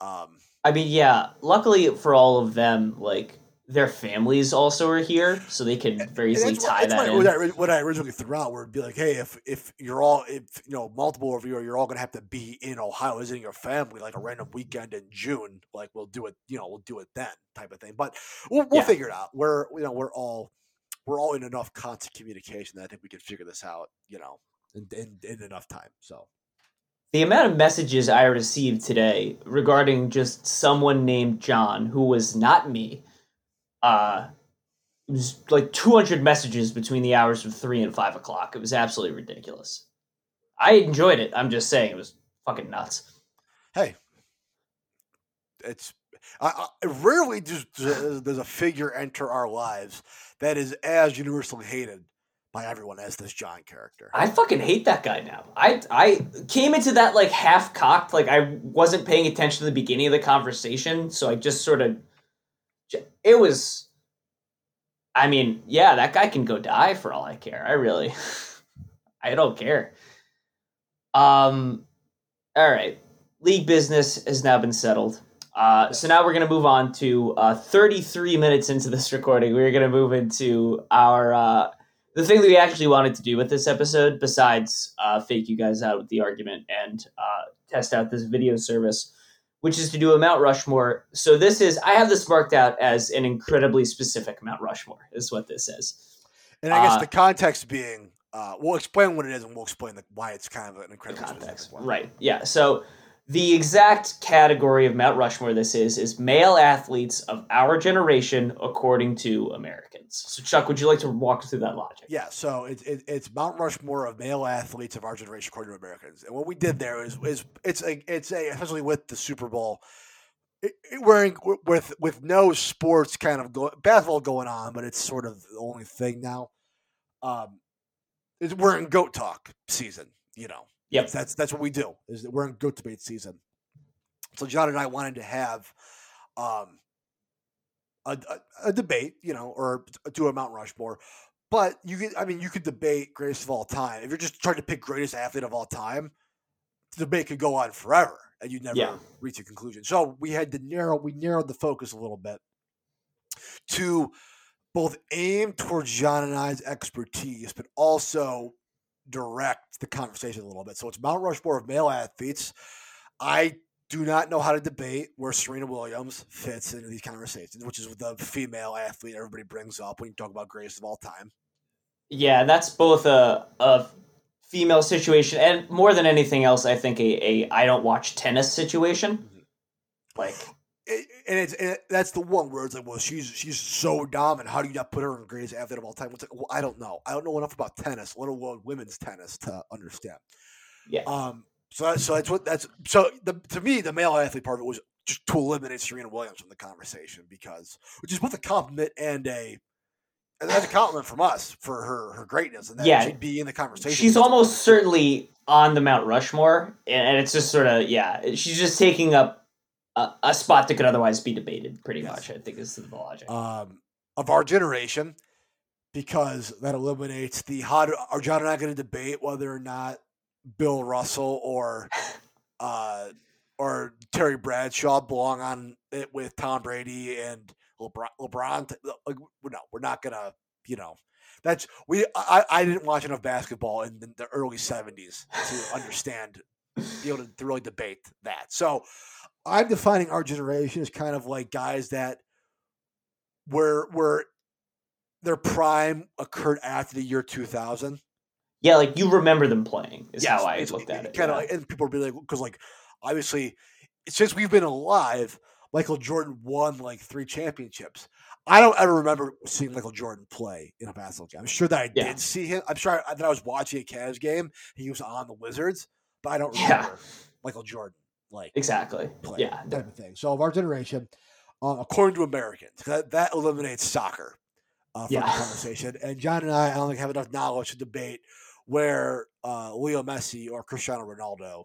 Um, I mean, yeah, luckily for all of them, like their families also are here, so they can very easily what- tie that's that what, in. What, I, what I originally threw out would be like, hey, if if you're all, if you know, multiple of you, are, you're all gonna have to be in Ohio visiting your family, like a random weekend in June, like we'll do it, you know, we'll do it then, type of thing. But we'll, we'll Yeah. figure it out. We're you know we're all we're all in enough constant communication that I think we can figure this out, you know, in in, in enough time. So The amount of messages I received today regarding just someone named John, who was not me, uh, it was like 200 messages between the hours of 3 and 5 o'clock. It was absolutely ridiculous. I enjoyed it. I'm just saying, it was fucking nuts. hey, it's I, I rarely does does does a figure enter our lives that is as universally hated by everyone as this John character. I fucking hate that guy now. I I came into that like half cocked, like I wasn't paying attention to the beginning of the conversation, so I just sort of it was I mean, yeah, that guy can go die for all I care. I really *laughs* I don't care. Um all right. League business has now been settled. Uh, so now we're going to move on to uh, 33 minutes into this recording. We're going to move into our uh, the thing that we actually wanted to do with this episode, besides uh, fake you guys out with the argument and uh, test out this video service, which is to do a Mount Rushmore. So this is I have this marked out as an incredibly specific Mount Rushmore. Is what this is. And I guess Uh, the context being, uh, we'll explain what it is and we'll explain the, why it's kind of an incredible context, right? Yeah. So the exact category of Mount Rushmore this is is male athletes of our generation according to Americans. So Chuck, would you like to walk through that logic? Yeah, so it, it, it's Mount Rushmore of male athletes of our generation, according to Americans. And what we did there is is it's a it's a especially with the Super Bowl, it, it, we're in, with with no sports kind of go, basketball going on, but it's sort of the only thing now. Um, it's, we're in goat talk season, you know. Yep. That's that's what we do. Is that we're in goat debate season. So John and I wanted to have um a, a, a debate, you know, or do a Mount Rushmore. But you could, I mean, you could debate greatest of all time. If you're just trying to pick greatest athlete of all time, the debate could go on forever, and you'd never Yeah. reach a conclusion. So we had to narrow, we narrowed the focus a little bit to both aim towards John and I's expertise, but also direct the conversation a little bit. So it's Mount Rushmore of male athletes. I do not know how to debate where Serena Williams fits into these conversations, which is the female athlete everybody brings up when you talk about greatest of all time. Yeah, that's both a a female situation and more than anything else, I think a, a I don't watch tennis situation. Mhm. Like and it's and that's the one where it's like, well, she's she's so dominant. How do you not put her in the greatest athlete of all time? It's like, well, I don't know. I don't know enough about tennis, let alone women's tennis, to understand. Yeah. Um. So that, so that's what that's so the to me the male athlete part of it was just to eliminate Serena Williams from the conversation because which is both a compliment and a and that's a compliment from us for her her greatness and that Yeah. she'd be in the conversation. she's almost certainly on the Mount Rushmore, and it's just sort of yeah, she's just taking up a, a spot that could otherwise be debated. Pretty Yes. much, I think is the logic. um, of our generation because that eliminates the how do, are John and I going to debate whether or not Bill Russell or *laughs* uh, or Terry Bradshaw belong on it with Tom Brady and LeBron. LeBron like, no, we're not gonna. You know, that's we. I, I didn't watch enough basketball in the, early '70s to understand, be able to, to really debate that. So, I'm defining our generation as kind of like guys that were were their prime occurred after the year 2000. yeah, like you remember them playing is Yes, how I looked at it. Kind of, yeah. like, and people be like, because like obviously, since we've been alive, Michael Jordan won like three championships. I don't ever remember seeing Michael Jordan play in a basketball game. I'm sure that I Yeah. did see him. I'm sure I, that I was watching a Cavs game. He was on the Wizards, but I don't Yeah. remember Michael Jordan like exactly. Yeah, type of thing. So of our generation, uh, according to Americans, that, that eliminates soccer uh, from Yeah. the conversation. And John and I, I don't think have enough knowledge to debate where uh, Leo Messi or Cristiano Ronaldo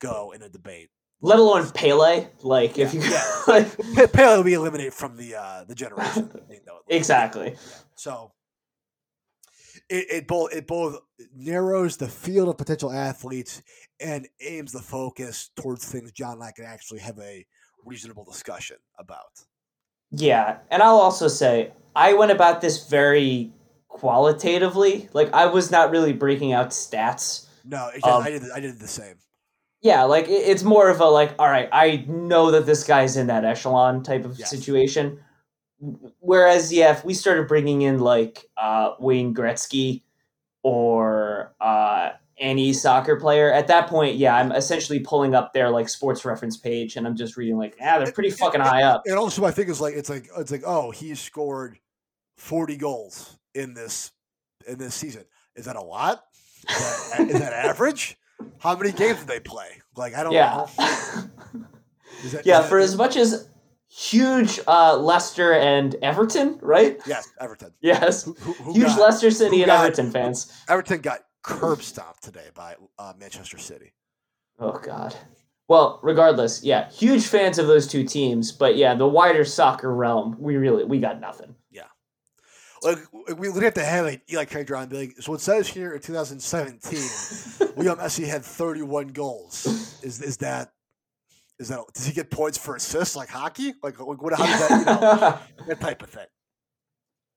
go in a debate. let alone Pele. Like if you yeah. *laughs* like, Pe- Pele we eliminate from the uh, the generation. exactly. So it, it both it both narrows the field of potential athletes and aims the focus towards things John and I can actually have a reasonable discussion about. Yeah, and I'll also say I went about this very qualitatively. Like I was not really breaking out stats. No, Um, I did I did the same. Yeah, like it- it's more of a like, all right, I know that this guy's in that echelon type of Yes. situation. Whereas, yeah, if we started bringing in like uh, Wayne Gretzky or uh, any soccer player, at that point, yeah, I'm essentially pulling up their like sports reference page and I'm just reading like, ah, they're pretty fucking high up. And also, I think it's like it's like it's like oh, he scored forty goals in this in this season. Is that a lot? Is that, is that *laughs* average? How many games did they play? Like I don't Yeah. know. *laughs* Is that, Yeah, is for as much as huge uh, Leicester and Everton, right? yes, Everton. Yes, Who, who, huge got, Leicester City and got- Everton fans. Everton got curb stomped today by uh, Manchester City. Oh God. Well, regardless, yeah, huge fans of those two teams, but yeah, the wider soccer realm, we really we got nothing. Yeah, like we would have to have like Eli Craig be like, so it says here in 2017, Leo *laughs* Messi had 31 goals. Is is that is that does he get points for assists like hockey? Like what? How does that? You know, *laughs* that type of thing.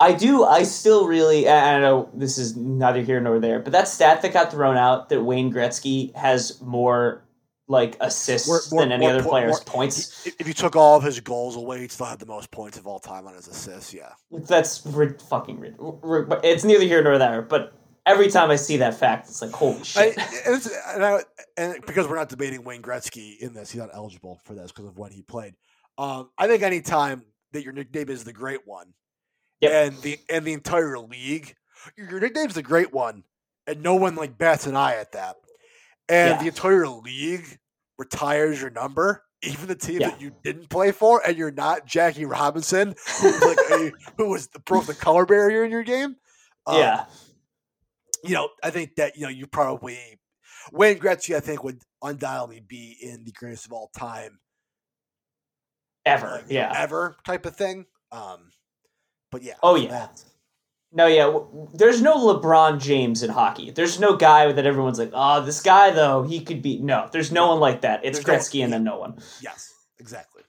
I do. I still really. I I don't know this is neither here nor there, but that stat that got thrown out that Wayne Gretzky has more like assists More- more- than any other po- player's more- points. If you took all of his goals away, he'd still have the most points of all time on his assists. Yeah. That's ri- fucking rid- ri- but It's neither here nor there. But every time I see that fact, it's like holy I, shit. and, it's, and, I, and because we're not debating Wayne Gretzky in this, he's not eligible for this because of when he played. Um, I think any time that your nickname is the Great One, Yep. and the and the entire league, your, your nickname's the Great One, and no one like bats an eye at that, and Yeah. the entire league retires your number. Even the team Yeah. that you didn't play for, and you're not Jackie Robinson, who was, like a, *laughs* who was the, broke the color barrier in your game. Um, yeah, you know, I think that you know you probably Wayne Gretzky. I think would undoubtedly be in the greatest of all time, ever. like, Yeah. ever type of thing. Um, but yeah. Oh, yeah. that- No, yeah. There's no LeBron James in hockey. There's no guy that everyone's like, oh, this guy though, he could be. No, there's no one like that. It's There's no- Gretzky and then no one. yes, exactly.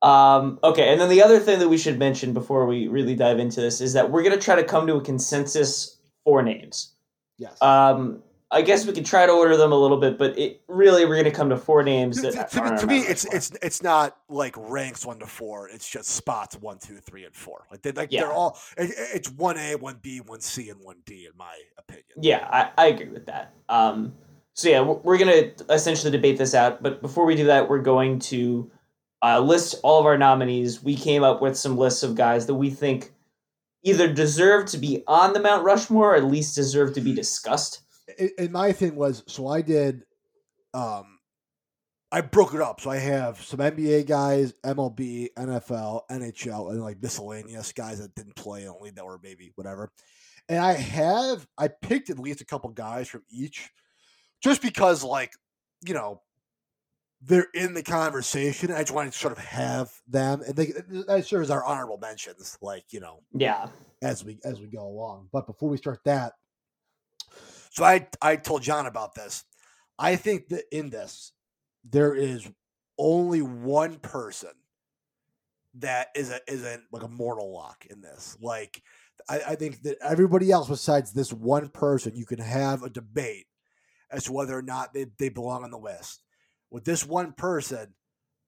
Um, okay, and then the other thing that we should mention before we really dive into this is that we're going to try to come to a consensus for names. Yes. Um, I guess we could try to order them a little bit, but it really we're going to come to four names. to, That to- to me, to it's it's it's not like ranks one to four. It's just spots one, two, three, and four. Like they like Yeah. they're all. It, it's one A, one B, one C, and one D in my opinion. Yeah, I, I agree with that. Um, so yeah, we're, we're gonna essentially debate this out. But before we do that, we're going to uh, list all of our nominees. We came up with some lists of guys that we think either deserve to be on the Mount Rushmore or at least deserve to be discussed. And- my thing was, so I did. Um, I broke it up. So I have some NBA guys, MLB, NFL, NHL, and like miscellaneous guys that didn't play only that were maybe whatever. And I have I picked at least a couple guys from each, just because like you know they're in the conversation. I just wanted to sort of have them, and they that serves our honorable mentions, like you know Yeah, as we as we go along. But before we start that, so I I told John about this. I think that in this there is only one person that is a is a like a mortal lock in this. Like I, I think that everybody else besides this one person, you can have a debate as to whether or not they, they belong on the list. With this one person,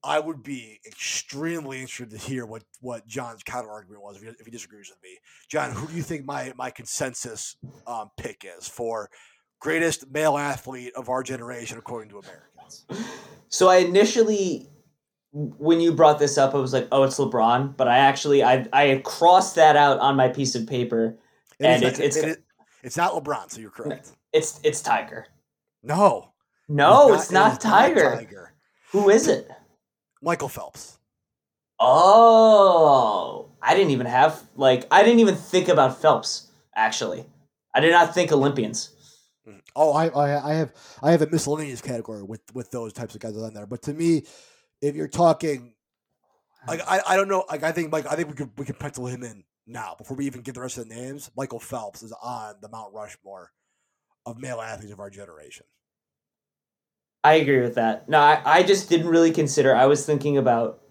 I would be extremely interested to hear what what John's counter argument was if he, if he disagrees with me. John, who do you think my my consensus um, pick is for greatest male athlete of our generation according to Americans? So I initially, when you brought this up, I was like, "Oh, it's LeBron," but I actually I I had crossed that out on my piece of paper. It And is- it's- it- it's- it- it's not LeBron, so you're correct. It's it's Tiger. No, No, is it's not, it Tiger. Tiger. Who is it? Michael Phelps. Oh, I didn't even have like I didn't even think about Phelps. Actually, I did not think Olympians. Mm. Oh, I, I I have I have a miscellaneous category with with those types of guys on there. But to me, if you're talking, like I, I don't know, like I think Mike, I think we could we could pencil him in now before we even get the rest of the names. Michael Phelps is on the Mount Rushmore of male athletes of our generation. I agree with that. No, I, I just didn't really consider. I was thinking about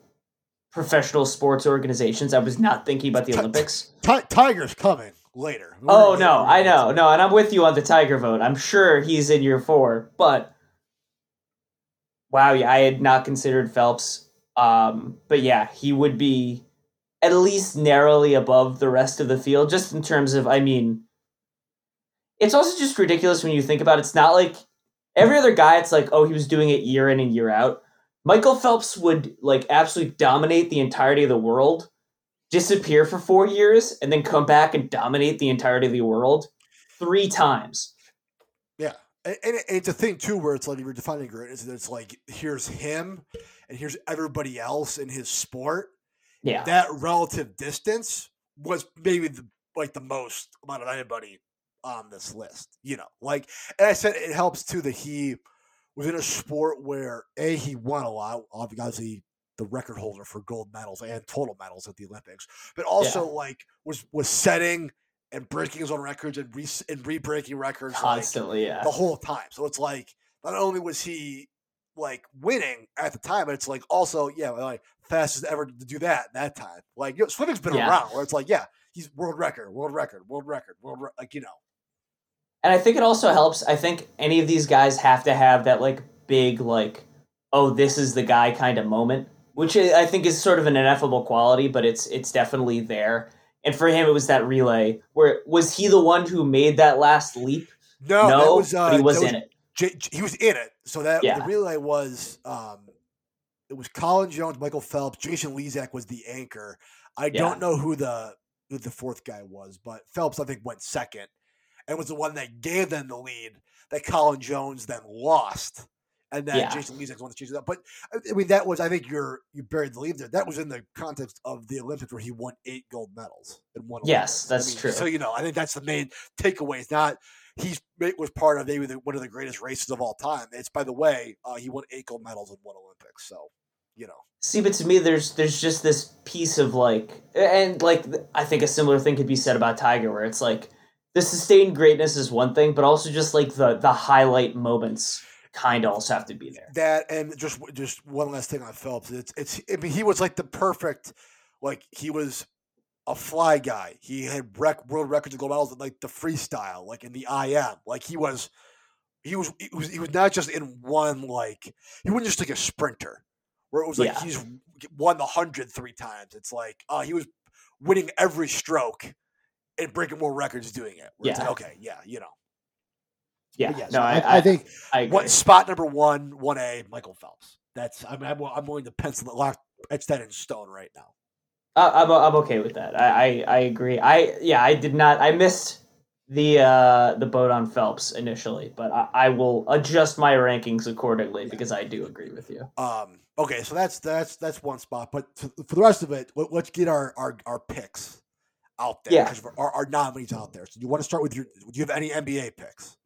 professional sports organizations. I was not thinking about the Olympics. Ti- Tiger's coming later. We're Oh no, I know, no, and I'm with you on the Tiger vote. I'm sure he's in your four, but wow, yeah, I had not considered Phelps. Um, but yeah, he would be at least narrowly above the rest of the field, just in terms of, I mean, it's also just ridiculous when you think about it. It's not like every other guy. It's like, oh, he was doing it year in and year out. Michael Phelps would like absolutely dominate the entirety of the world, disappear for four years, and then come back and dominate the entirety of the world three times. Yeah, and, and it- it's a thing too where it's like you're defining greatness, it's like here's him, and here's everybody else in his sport. Yeah. that relative distance was maybe the, like the most amount of anybody on this list. You know, like and I said, it helps too that he was in a sport where a he won a lot, obviously the record holder for gold medals and total medals at the Olympics, but also like was was setting and breaking his own records and re and re-breaking records like, Constantly, yeah. the whole time. So it's like not only was he like winning at the time, but it's like also yeah, like fastest ever to do that that time. Like you know, swimming's been Yeah. around where it's like yeah, he's world record, world record, world record, world re- like you know. And I think it also helps. I think any of these guys have to have that like big like, oh, this is the guy kind of moment, which I think is sort of an ineffable quality, but it's it's definitely there. And for him, it was that relay where was he the one who made that last leap? No, no, that was, uh, but he was in it. J- J- he was in it. So that Yeah. the relay was um it was Cullen Jones, Michael Phelps, Jason Lezak was the anchor. I Yeah. don't know who the who the fourth guy was, but Phelps I think went second and was the one that gave them the lead that Cullen Jones then lost. And then Yeah. Jason the one that it up. But I I mean that was I think you're you buried the lead there. That was in the context of the Olympics where he won eight gold medals in one Yes, Olympics. I that's mean, true. So you know, I think that's the main takeaway. It's not he's it was part of maybe the, one of the greatest races of all time. It's by the way, uh, he won eight gold medals in one Olympics. So, you know, See, but to me, there's there's just this piece of like, and like I think a similar thing could be said about Tiger, where it's like the sustained greatness is one thing, but also just like the the highlight moments kind of also have to be there. That and just just one last thing on Phelps. It's it's I mean he was like the perfect like he was a fly guy. He had rec- world records and gold medals in like the freestyle, like in the IM. Like he was he was he was he was not just in one like he wasn't just like a sprinter where it was like Yeah. he's won the hundred three times. It's like uh he was winning every stroke and breaking more records doing it. Yeah. like, okay, yeah, you know. Yeah, yeah, no, so I, I, I think I what spot number one, one A, Michael Phelps. That's I'm I'm, I'm willing to pencil lock etch that in stone right now. I, I'm I'm okay with that. I, I I agree. I yeah, I did not. I missed the uh the boat on Phelps initially, but I, I will adjust my rankings accordingly because I do agree with you. Um, okay, so that's that's that's one spot. But for the rest of it, let, us get our, our our picks out there. Yeah. Our, our nominees out there. So you want to start with your? Do you have any NBA picks?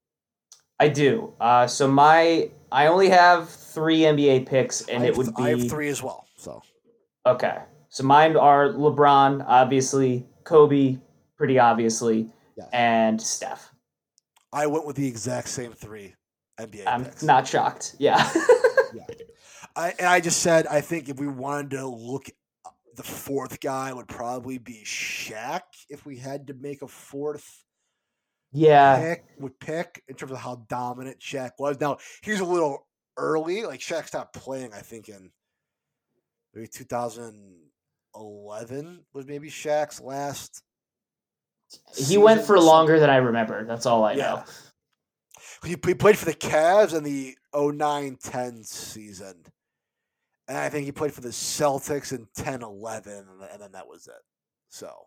I do. Uh, so my I only have three NBA picks, and I it would th- I be have three as well. So okay. So mine are LeBron, obviously, Kobe, pretty obviously, Yes. and Steph. I went with the exact same three NBA I'm picks. not shocked. *laughs* Yeah. I, and I just said I think if we wanted to look, the fourth guy would probably be Shaq if we had to make a fourth yeah. pick. Would pick in terms of how dominant Shaq was. Now he's a little early. Like Shaq stopped playing, I think in maybe 2011 was maybe Shaq's last. He went for longer than I remember. That's all I Yeah. know. He, he played for the Cavs in the 09-10 season. And I think he played for the Celtics in 10-11, and then- that was it. So,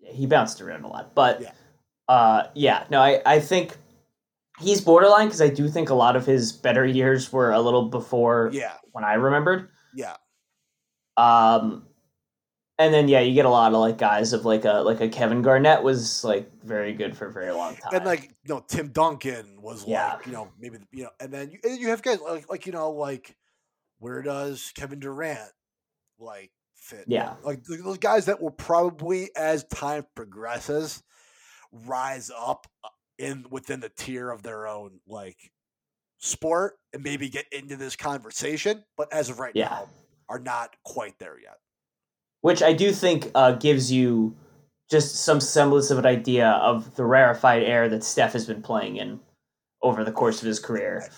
Yeah, he bounced around a lot, but Yeah. uh, yeah, no, I, I think he's borderline because I do think a lot of his better years were a little before yeah, when I remembered. yeah. Um, and then yeah, you get a lot of like guys of like a like a Kevin Garnett was like very good for a very long time. And like, you know, Tim Duncan was Yeah. like, you know, maybe, you know, and then you, and you have guys like, like, you know, like, where does Kevin Durant like fit? Yeah. Like those guys that will probably, as time progresses, rise up uh, in within the tier of their own like sport and maybe get into this conversation, but as of right Yeah. now, are not quite there yet. which I do think uh, gives you just some semblance of an idea of the rarefied air that Steph has been playing in over the course of his career.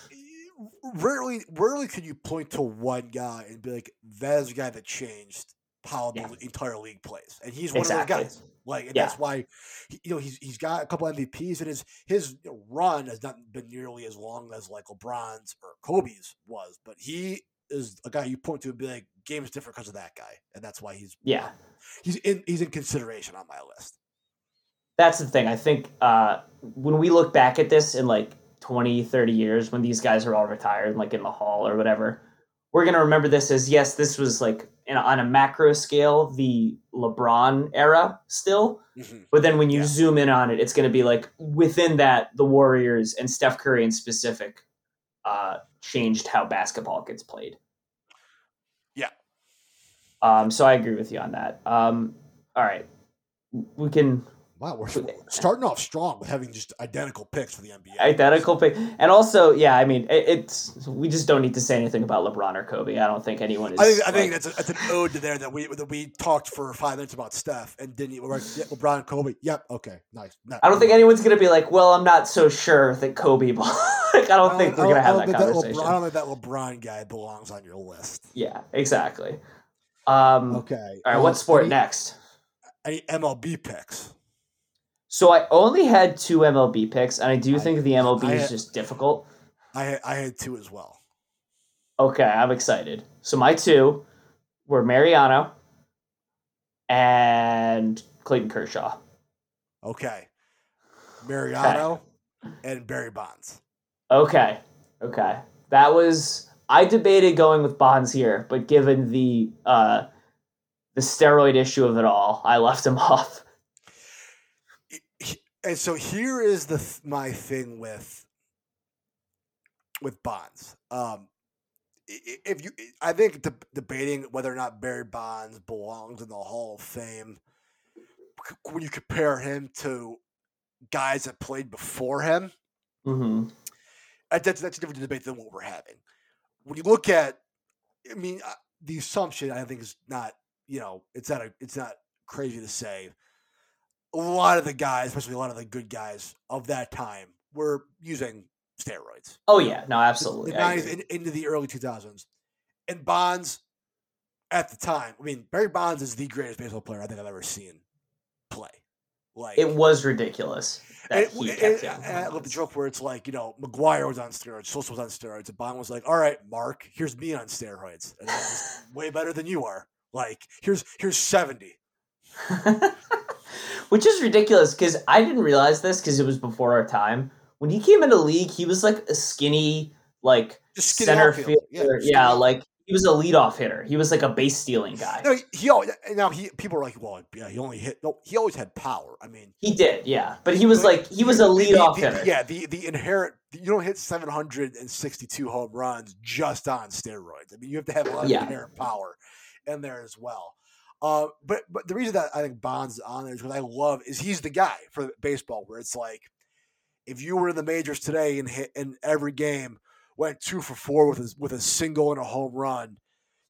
Rarely, rarely can you point to one guy and be like, "That is the guy that changed how Yeah. the entire league plays," and he's one Exactly. of those guys. Like, and Yeah. that's why, you know, he's he's got a couple MVPs, and his his run has not been nearly as long as like LeBron's or Kobe's was, but he is a guy you point to and be like, "Game's different because of that guy," and that's why he's Yeah. he's in he's in consideration on my list. That's the thing. I think uh, when we look back at this and like 20, 30 years, when these guys are all retired, like in the hall or whatever, we're going to remember this as yes, this was like in, on a macro scale, the LeBron era still. Mhm. But then when you Yeah. zoom in on it, it's going to be like within that, the Warriors and Steph Curry in specific uh, changed how basketball gets played. Yeah. Um, so I agree with you on that. Um, all right. We can Wow, we're *laughs* starting off strong with having just identical picks for the NBA. identical pick, and also, yeah, I mean, it, it's we just don't need to say anything about LeBron or Kobe. I don't think anyone is. I think, I think like- that's, a, that's an ode to there that we that we talked for five minutes about Steph and didn't we're like, yeah, LeBron and Kobe. Yep, okay, nice. No, I don't think anyone's gonna be like, well, I'm not so sure that Kobe. *laughs* like, I don't think we're gonna have that conversation. LeBron, I don't think that LeBron guy belongs on your list. Yeah, exactly. Um, Okay. All right, uh, what sport any, next? Any MLB picks? So I only had two MLB picks, and I do I- think the MLB is just difficult. I I had two as well. Okay, I'm excited. So my two were Mariano and Clayton Kershaw. Okay. Mariano and Barry Bonds. Okay, okay, that was. I debated going with Bonds here, but given the uh, the steroid issue of it all, I left him *laughs* off. And so here is the th- my thing with with Bonds. Um, if you, I think de- debating whether or not Barry Bonds belongs in the Hall of Fame when you compare him to guys that played before him, hmm uh, that's that's a different debate than what we're having. When you look at, I mean, uh, the assumption I think is not, you know, it's not a, it's not crazy to say. A lot of the guys, especially a lot of the good guys of that time, were using steroids. Oh yeah, no, absolutely. The I nineties in, into the early two thousands, and Bonds at the time. I mean, Barry Bonds is the greatest baseball player I think I've ever seen play. Like It was ridiculous that he and taking I love the joke where it's like, you know, McGwire was on steroids, Sosa was on steroids, and Bond was like, "All right, Mark, here's me on steroids, and I'm *laughs* way better than you are. Like, here's here's 70. *laughs* Which is ridiculous because I didn't realize this because it was before our time. When he came into the league, he was like a skinny, like skinny center fielder. Yeah, Yeah, like he was a leadoff hitter. He was like a base stealing guy. No, he, always and now he people are like, well, yeah, he only hit. No, he always had power. I mean, He did, yeah. But he was like he was a the- the- leadoff the- hitter. Yeah, the the inherent you don't hit 762 home runs just on steroids. I mean, you have to have a lot of Yeah. inherent power in there as well. Uh, but but the reason that I think Bonds is on there is because I love is he's the guy for baseball where it's like if you were in the majors today and hit in every game went two for four with a, with a single and a home run,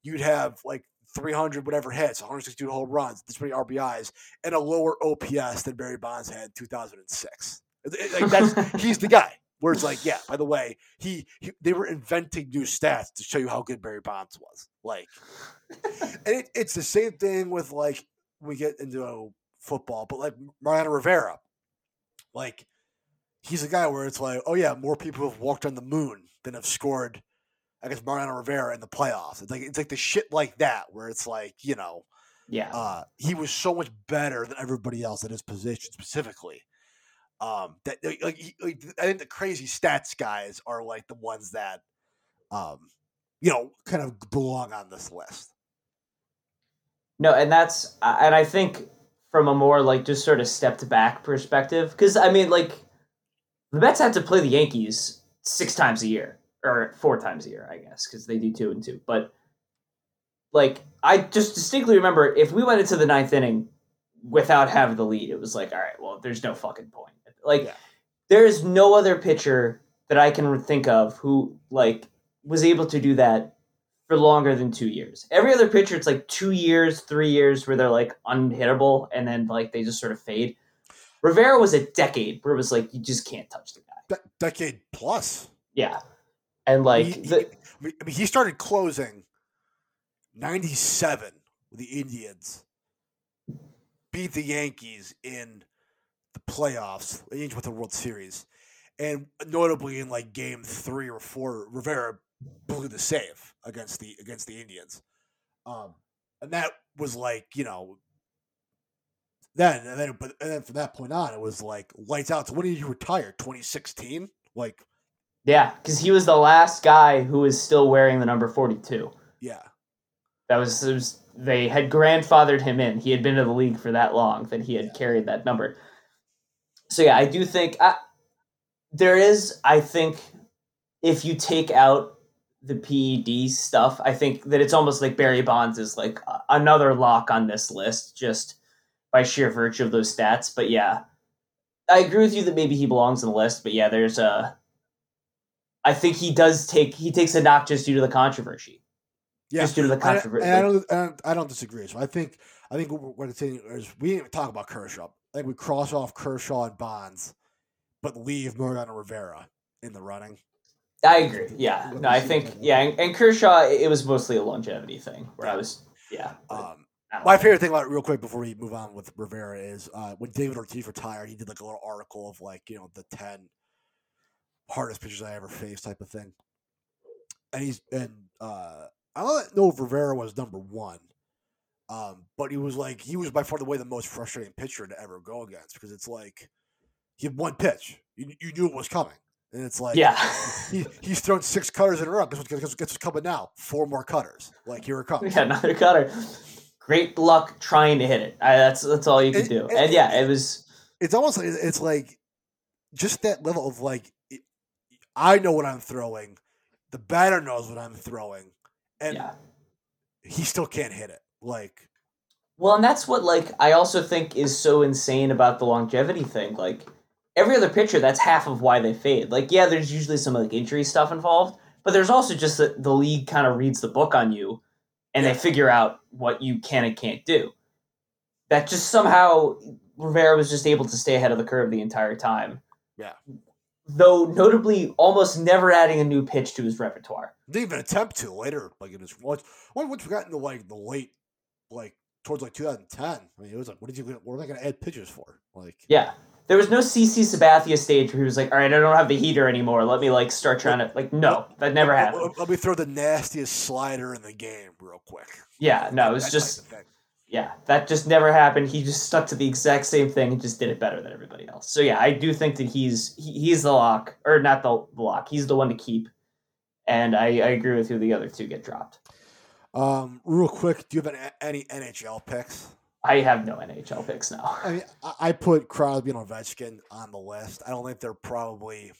you'd have like 300 whatever hits, 162 home runs, this many RBIs, and a lower OPS than Barry Bonds had in 2006. It- it- like, that's he's the guy. Where it's like, yeah, by the way, he, he they were inventing new stats to show you how good Barry Bonds was. Like, and it, it's the same thing with like we get into football, but like Mariano Rivera, like he's a guy where it's like, oh yeah, more people have walked on the moon than have scored. I guess Mariano Rivera in the playoffs. It's like it's like the shit like that where it's like you know Yeah. uh, he was so much better than everybody else at his position specifically. Um, that like, like, I think the crazy stats guys are like the ones that, um, you know, kind of belong on this list. No, and that's and I think from a more like just sort of stepped back perspective, because I mean, like the Mets had to play the Yankees six times a year or four times a year, I guess, because they do two and two. But like, I just distinctly remember if we went into the ninth inning without having the lead, it was like, all right, well, there's no fucking point. Like, Yeah. there is no other pitcher that I can think of who like was able to do that for longer than two years. Every other pitcher, it's like two years, three years where they're like unhittable and then like they just sort of fade. Rivera was a decade where it was like you just can't touch the guy. De- decade plus. Yeah. And like He- he- the, I mean, I mean, he started closing '97 with the Indians, beat the Yankees in playoffs, Yankees with the World Series, and notably in like Game Three or Four, Rivera blew the save against the against the Indians, um, and that was like you know. Then and then, but and then from that point on, it was like lights out. So when did you retire? 2016. Like, yeah, because he was the last guy who was still wearing the number forty two. yeah, That was, it was they had grandfathered him in. He had been in the league for that long that he had Yeah. carried that number. So yeah, I do think I, there is. I think if you take out the PED stuff, I think that it's almost like Barry Bonds is like another lock on this list just by sheer virtue of those stats. But yeah, I agree with you that maybe he belongs on the list. But yeah, there's a. I think he does take he takes a knock just due to the controversy. yeah. Just due to the I- controversy. I, don't, I don't, I don't disagree. So I think, I think what we're saying is we didn't even talk about Kershaw. I think we cross off Kershaw and Bonds, but leave Mariano Rivera in the running. I agree. Yeah. No, I think yeah, and, and Kershaw, it was mostly a longevity thing where I was yeah. Um, my favorite thing about it, real quick, before we move on with Rivera, is uh, when David Ortiz retired, he did like a little article of like you know the ten hardest pitchers I ever faced type of thing. And he's and uh, I don't know if Rivera was number one, um, but he was like he was by far the way the most frustrating pitcher to ever go against because it's like he had one pitch, you, you knew it was coming, and it's like yeah. he, he's thrown six cutters in a row. Guess, what- guess, guess what's coming now? Four more cutters. Like here it *laughs* comes. yeah, another cutter. Great luck trying to hit it. I, that's that's all you can And- do. and- And yeah, it was it's almost like it's like just that level of like I know what I'm throwing, the batter knows what I'm throwing, and yeah. he still can't hit it. Like Well, and that's what like I also think is so insane about the longevity thing. Like every other pitcher, that's half of why they fade. Like, yeah, there's usually some like injury stuff involved, but there's also just that the league kind of reads the book on you, and Yeah. they figure out what you can and can't do. That just somehow Rivera was just able to stay ahead of the curve the entire time. Yeah. Though notably, almost never adding a new pitch to his repertoire. Didn't even attempt to later, like in his once once we got into like the late, like towards like 2010. I mean, it was like, what did you? What am I going to add pitches for? Like, Yeah. There was no CC Sabathia stage where he was like, all right, I don't have the heater anymore. Let me like start trying to like no, that never let- happened. Let, let me throw the nastiest slider in the game real quick. Yeah, no, it was just yeah, that just never happened. He just stuck to the exact same thing and just did it better than everybody else. So yeah, I do think that he's he, he's the lock or not the, the lock. He's the one to keep. And I, I agree with who the other two get dropped. Um, real quick, do you have any, any NHL picks? I have no NHL picks now. I mean, I, put Crosby and Ovechkin on the list. I don't think they're probably.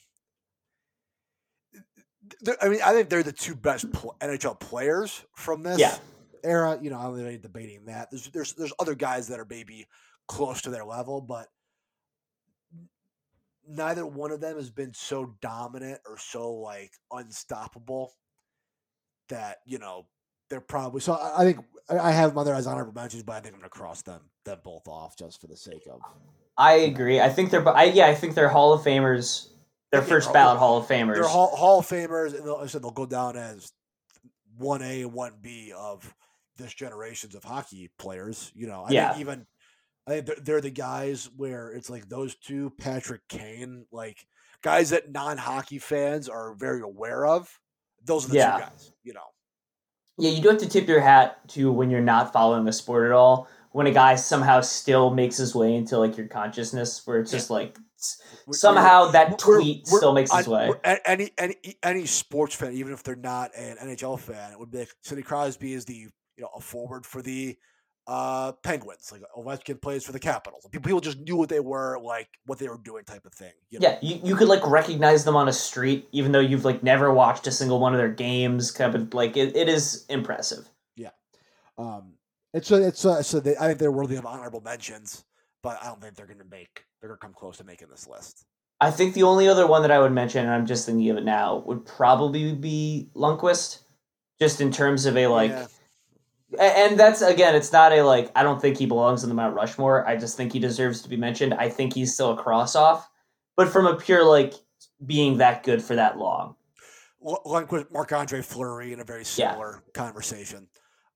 they're- I mean, I think they're the two best pl- NHL players from this Yeah. era. You know, I don't think any debating that. There's there's there's other guys that are maybe close to their level, but neither one of them has been so dominant or so like unstoppable that you know they're probably. So I, I think I have there as honorable mentions, but I think I'm gonna cross them them both off just for the sake of. I agree. I think they're I, yeah, I think they're Hall of Famers. They're first ballot Hall of Famers. They're Hall, Hall of Famers, and they'll, I said they'll go down as one A and one B of this generations of hockey players. You know, I Yeah. think even I think they're, they're the guys where it's like those two, Patrick Kane, like guys that non hockey fans are very aware of. Those are the Yeah. two guys. You know, Yeah, you do have to tip your hat to when you're not following the sport at all. When a guy somehow still makes his way into like your consciousness, where it's just like We're- somehow that tweet we're- still makes its way. Any any any sports fan, even if they're not an NHL fan, it would be like Sidney Crosby is the you know a forward for the uh Penguins, like Ovechkin plays for the Capitals. People, just knew what they were, like what they were doing, type of thing. You know? Yeah, you, you could like recognize them on a street, even though you've like never watched a single one of their games. Kind of like it, it is impressive. Yeah, um, it's a, it's a, so they, I think they're worthy of honorable mentions, but I don't think they're going to make they're going to come close to making this list. I think the only other one that I would mention, and I'm just thinking of it now, would probably be Lundqvist, just in terms of a like. Yeah. And that's again, it's not a like. I don't think he belongs in the Mount Rushmore. I just think he deserves to be mentioned. I think he's still a cross off, but from a pure like being that good for that long, like Lundqvist, Marc Andre Fleury in a very Yeah. similar conversation.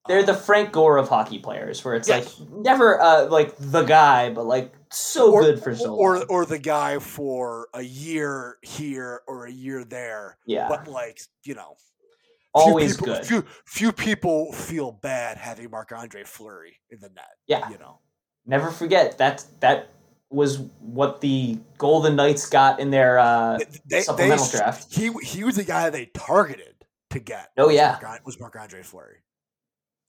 they're Um, the Frank Gore of hockey players, where it's Yes. like never uh like the guy, but like so or, good for so or long. or the guy for a year here or a year there, yeah, but like you know, always people, good. Few few people feel bad having Marc Andre Fleury in the net. Yeah. you know, Never forget that that was what the Golden Knights got in their uh They- supplemental they- draft. He he was the guy they targeted to get. Oh, was yeah. Marc, was Marc Andre Fleury.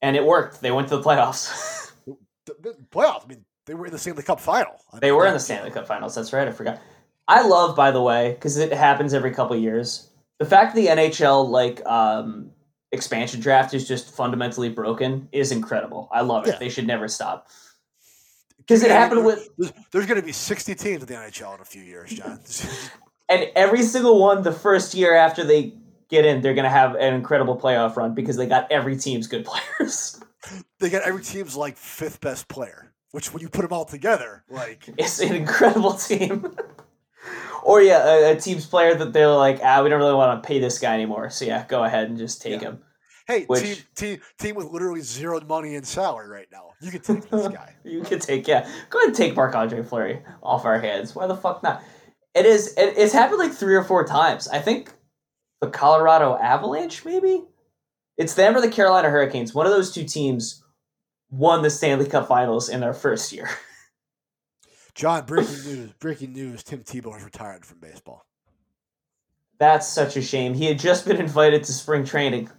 and it worked. They went to the playoffs. *laughs* The, the playoffs. I mean, they were in the Stanley Cup final. I they mean, were in the Stanley Cup Finals. That's right. I forgot. I love, by the way, because it happens every couple years. The fact the NHL like um, expansion draft is just fundamentally broken is incredible. I love it. Yeah. They should never stop. Because it happened with There's, going to be 60 teams in the NHL in a few years, John. *laughs* and every single one the first year after they get in, they're gonna have an incredible playoff run because they got every team's good *laughs* players. they got every team's like fifth best player, which when you put them all together, like It's an incredible *laughs* team. *laughs* or yeah, a, a team's player that they're like, ah, we don't really want to pay this guy anymore. So yeah, go ahead and just take Yeah. him. hey, Which- team, team team with literally zero money in salary right now. You can take this guy. *laughs* You could take yeah, go ahead and take Marc Andre Fleury off our hands. Why the fuck not? It is. It, it's happened like three or four times. I think the Colorado Avalanche, maybe. It's them or the Carolina Hurricanes. One of those two teams won the Stanley Cup Finals in their first year. *laughs* John, breaking news! Breaking news! Tim Tebow has retired from baseball. That's such a shame. He had just been invited to spring training.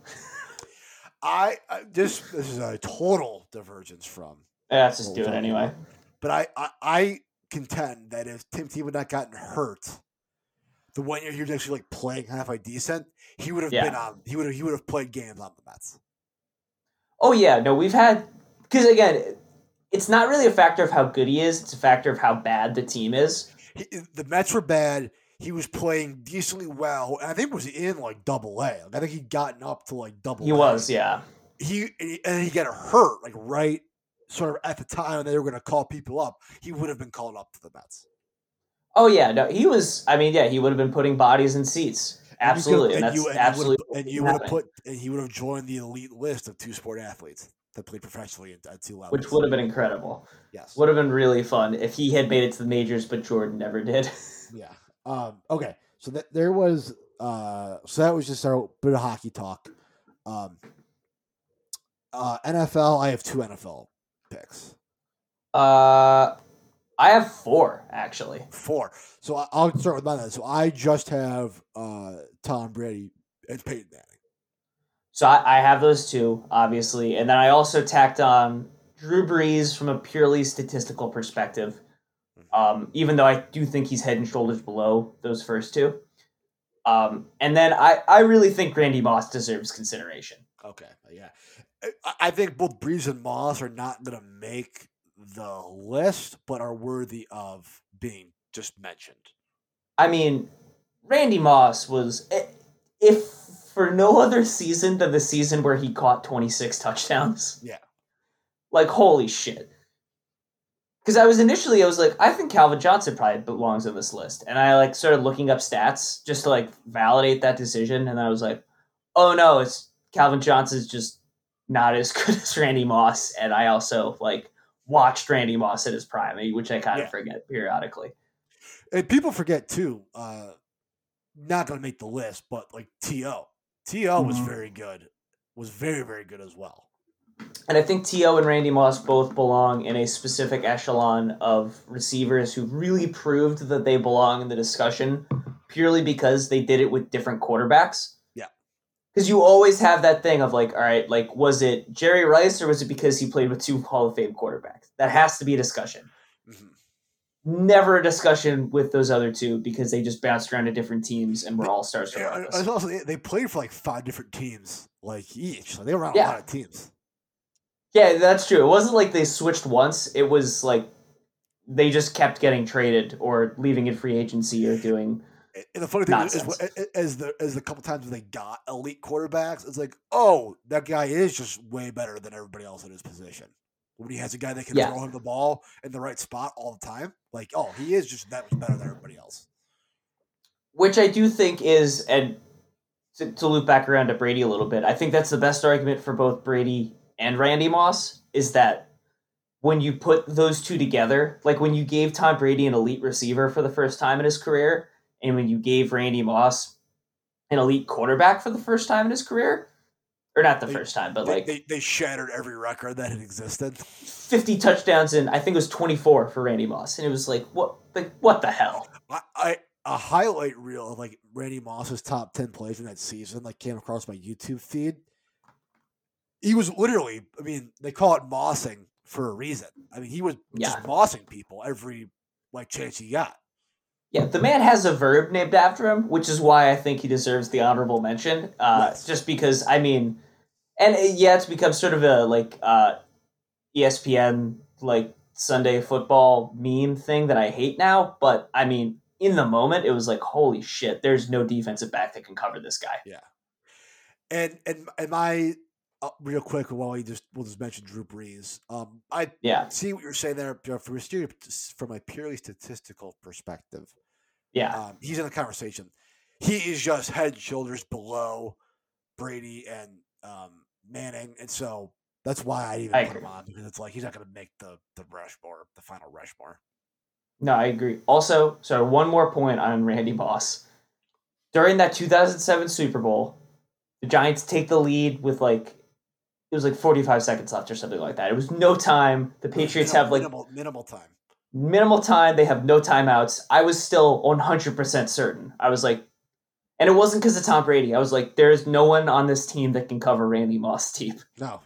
I, I this this is a total divergence from, Yeah, Let's just do it anyway. but I I, I contend that if Tim Tebow had not gotten hurt, the one year he was actually like playing halfway decent, he would have Yeah. been on. He would have he would have played games on the Mets. Oh yeah, no, we've had because again, it's not really a factor of how good he is; it's a factor of how bad the team is. he, the Mets were bad. He was playing decently well. And I think was in like double A. Like, I think he'd gotten up to like double A. He A. was, yeah. He and he got hurt like right sort of at the time and they were going to call people up. He would have been called up to the Mets. Oh yeah, no, he was. I mean, yeah, he would have been putting bodies in seats. And Absolutely, could've- and, that's you, and absolutely. You and you would have put and he would have joined the elite list of two sport athletes that played professionally at, two levels. which would have been incredible. yes. Would have been really fun if he had made it to the majors, but Jordan never did. *laughs* Yeah. Um, okay. So that there was uh so that was just our bit of hockey talk. Um uh NFL, I have two NFL picks. Uh, I have four actually. Four. So I, I'll start with mine. So I just have uh Tom Brady and Peyton Manning. So I, I have those two, obviously, and then I also tacked on Drew Brees from a purely statistical perspective. Um, even though I do think he's head and shoulders below those first two. Um, and then I, I really think Randy Moss deserves consideration. Okay. Yeah. I, think both Brees and Moss are not gonna make the list, but are worthy of being just mentioned. I mean, Randy Moss was, eh, if for no other season than the season where he caught 26 touchdowns. Yeah. Like, holy shit. Because I was initially, I was like, I think Calvin Johnson probably belongs on this list. And I like started looking up stats just to like validate that decision. And I was like, oh no, it's Calvin Johnson's just not as *laughs* good as Randy Moss. And I also like watched Randy Moss at his prime, which I kind of Yeah. forget periodically. And people forget too, uh not gonna make the list, but like T.O. T.O. was Mhm. very good. Was very, very good as well. And I think T.O. and Randy Moss both belong in a specific echelon of receivers who really proved that they belong in the discussion purely because they did it with different quarterbacks. Yeah. Because you always have that thing of like, all right, like, was it Jerry Rice or was it because he played with two Hall of Fame quarterbacks? That has to be a discussion. Never a discussion with those other two because they just bounced around to different teams and were all stars Yeah, and- also they, they played for like five different teams, like each. So they were on Yeah. a lot of teams. Yeah, that's true. It wasn't like they switched once. It was like they just kept getting traded or leaving in free agency or doing. And- the funny thing is, is as the as the couple times when they got elite quarterbacks, it's like, oh, that guy is just way better than everybody else in his position. When he has a guy that can Yeah. throw him the ball in the right spot all the time, like, oh, he is just that much better than everybody else. Which I do think is, and to, to loop back around to Brady a little bit, I think that's the best argument for both Brady and Randy Moss is that when you put those two together, like when you gave Tom Brady an elite receiver for the first time in his career, and when you gave Randy Moss an elite quarterback for the first time in his career, or not the They- first time, but They, like they, they shattered every record that had existed. 50 touchdowns and I think it was 24 for Randy Moss. And it was like, what like what the hell? I, I a highlight reel of like Randy Moss's top ten plays in that season like came across my YouTube feed. He was literally, I mean, they call it mossing for a reason. I mean, he was just Yeah. mossing people every like chance he got. Yeah, the man has a verb named after him, which is why I think he deserves the honorable mention. Uh, Yes. Just because, I mean, and uh, yeah, it's become sort of a like uh, ESPN like Sunday football meme thing that I hate now. But I mean, in the moment, it was like, holy shit, there's no defensive back that can cover this guy. Yeah, and and and my uh, real quick while we just we'll just mention Drew Brees. Um, I Yeah, see what you're saying there from a from a purely statistical perspective. yeah, Um, he's in the conversation. He is just head and shoulders below Brady and um, Manning, and so that's why I even I put him on because it's like he's not going to make the the Rushmore, the final Rushmore. No, I agree. Also, sorry, one more point on Randy Moss. During that 2007 Super Bowl, the Giants take the lead with like it was like 45 seconds left or something like that. It was no time. The Patriots Minimal- have like minimal minimal time. minimal time. They have no timeouts. I was still 100% certain. I was like, and it wasn't because of Tom Brady. I was like, there's no one on this team that can cover Randy Moss' deep. *laughs* No,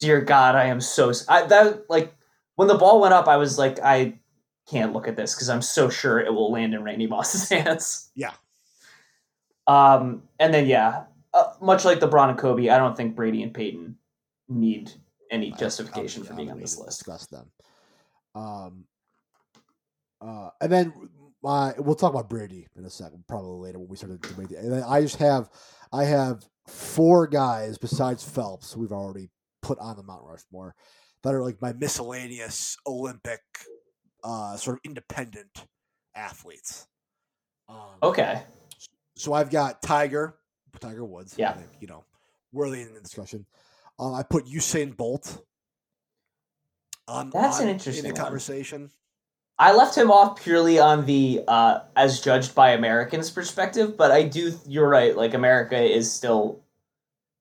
Dear God, I am so I, that like when the ball went up, I was like, I can't look at this because I'm so sure it will land in Randy *laughs* Moss's hands. yeah, Um, and then yeah, uh, much like the LeBron and Kobe, I don't think Brady and Peyton need any I- justification I'll- for being on this list. Discuss them. Um, uh, and then my we'll talk about Brady in a second, probably later when we start to debate. And then I just have I have four guys besides Phelps we've already put on the Mount Rushmore that are like my miscellaneous Olympic uh, sort of independent athletes. Um, Okay. So I've got Tiger, Tiger Woods. Yeah. Think, you know, worthy in the discussion. Um, I put Usain Bolt on. That's an interesting in the one. conversation. I left him off purely on the uh, as judged by Americans perspective, but I do. You're right. Like America is still,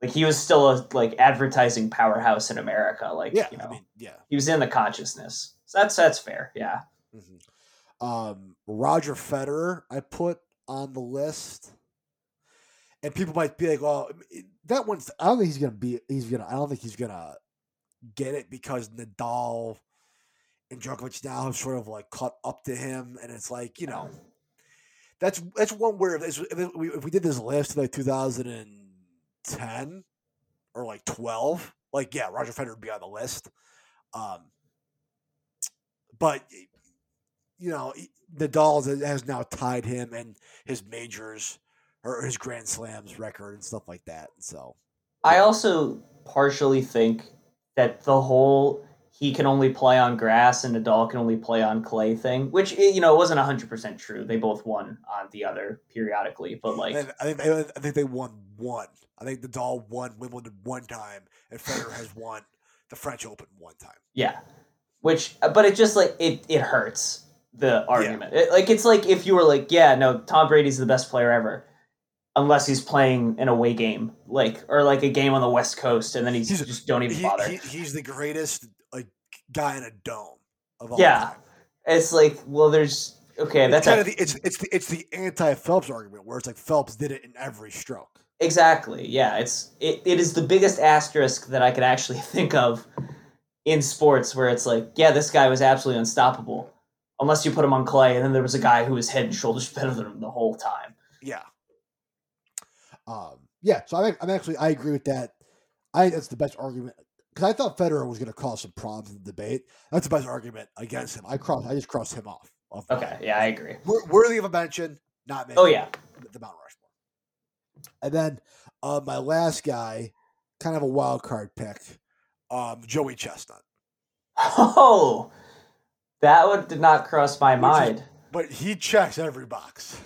like he was still a like advertising powerhouse in America. Like Yeah, you know, I mean, yeah. he was in the consciousness. So that's that's fair. Yeah. hmm Um, Roger Federer, I put on the list, and people might be like, "Oh, it- that one's." I don't think he's gonna be. He's gonna. I don't think he's gonna get it because Nadal and Djokovic now have sort of like caught up to him, and it's like you know, that's that's one where if, if we, if we did this list in like 2010 or like 12, like yeah, Roger Federer would be on the list. Um, but you know, Nadal has now tied him and his majors or his Grand Slams record and stuff like that. So I also partially think that the whole he can only play on grass and Nadal can only play on clay thing, which eh, you know it wasn't hundred percent true. They both won on the other periodically, but like I think I think they won one. I think Nadal won Wimbledon one time, and Federer has won the French Open one time. Yeah, which but it just like it it hurts the argument. It, like it's like if you were like, yeah, no, Tom Brady's the best player ever, unless he's playing an away game, like or like a game on the West Coast, and then he's, He's- just don't even He, bother. he, he's the greatest like guy in a dome of all Yeah, time. it's like well, there's okay, It's that's kind a, of the it's it's the it's the anti Phelps argument where it's like Phelps did it in every stroke. exactly yeah. It's it, it is the biggest asterisk that I could actually *laughs* think of in sports where it's like, yeah, this guy was absolutely unstoppable. Unless you put him on clay, and then there was a guy who was head and shoulders *laughs* better than him the whole time. Yeah. Um, yeah, so I'm, I'm actually I agree with that. I think that's the best argument because I thought Federer was going to cause some problems in the debate. That's the best argument against him. I cross I just crossed him off. Of my- Okay, yeah, I agree. worthy of a mention, not making Oh yeah, the Mount Rushmore. And then uh, my last guy, kind of a wild card pick, um, Joey Chestnut. Oh, that one did not cross my Which is- mind. But he checks every box.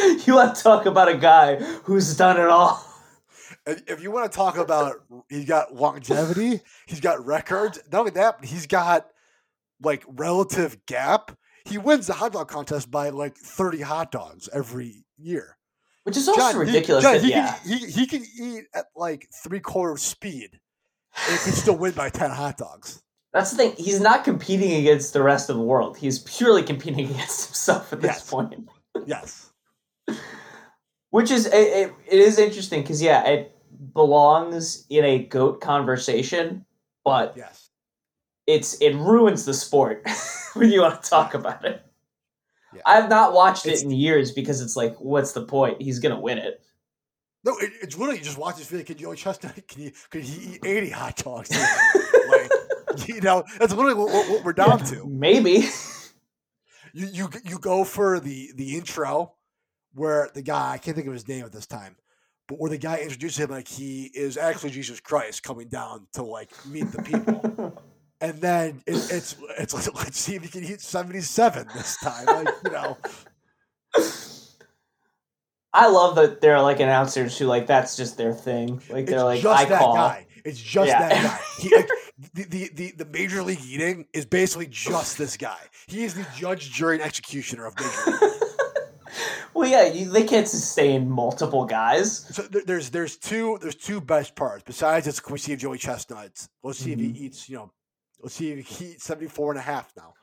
*laughs* you want to talk about a guy who's done it all? If you want to talk about he's got longevity, he's got records. Not only that, but he's got like relative gap. He wins the hot dog contest by like 30 hot dogs every year. Which is also John, he- ridiculous. John, he, yeah, can, he, he can eat at like three quarter speed and could still win by 10 hot dogs. that's the thing. He's not competing against the rest of the world. He's purely competing *laughs* against himself at this Yes. point. Yes. Which is it, it, it is interesting because yeah, it belongs in a goat conversation, but Yes. it's it ruins the sport *laughs* when you want to talk about it. Yeah. I've not watched It's- it in years because it's like, what's the point? He's gonna win it. No, it, it's literally you just watch this video. Can Joey Chestnut? *laughs* Can he? Can he eat eighty hot dogs? *laughs* like, you know, that's literally what, what- what we're down to. Maybe. You you you go for the the intro where the guy I can't think of his name at this time, but where the guy introduces him like he is actually Jesus Christ coming down to like meet the people, *laughs* and then it, it's it's like *laughs* let's see if he can hit seventy seven this time. Like you know, I love that there are like announcers who like that's just their thing. Like they're it's like I call. guy. It's just Yeah. that guy. He, like, *laughs* the, the, the, the major league eating is basically just this guy. He is the judge, jury, and executioner of major league. Well, yeah, you, they can't sustain multiple guys. So there, there's there's two there's two best parts. Besides, it's can we see if Joey Chestnuts? Let's see if he eats. You know, let's see if he eats 74 and a half now.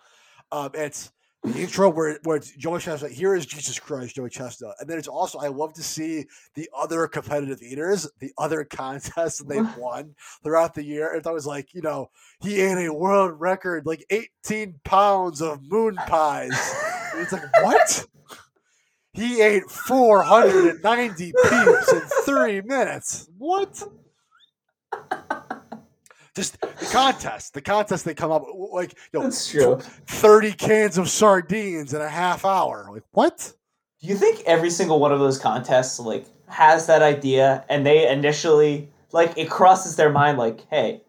Um, it's the intro where where it's Joey Chestnut. Here is Jesus Christ, Joey Chestnut, and then it's also I love to see the other competitive eaters, the other contests that they've *laughs* won throughout the year. It's always like you know he ate a world record like 18 pounds of moon pies. It's like what? He ate 490 peeps in three minutes. What? Just the contest, the contest they come up with, like you know, That's true. thirty cans of sardines in a half hour. Like what? Do you think every single one of those contests like has that idea and they initially like it crosses their mind like, hey,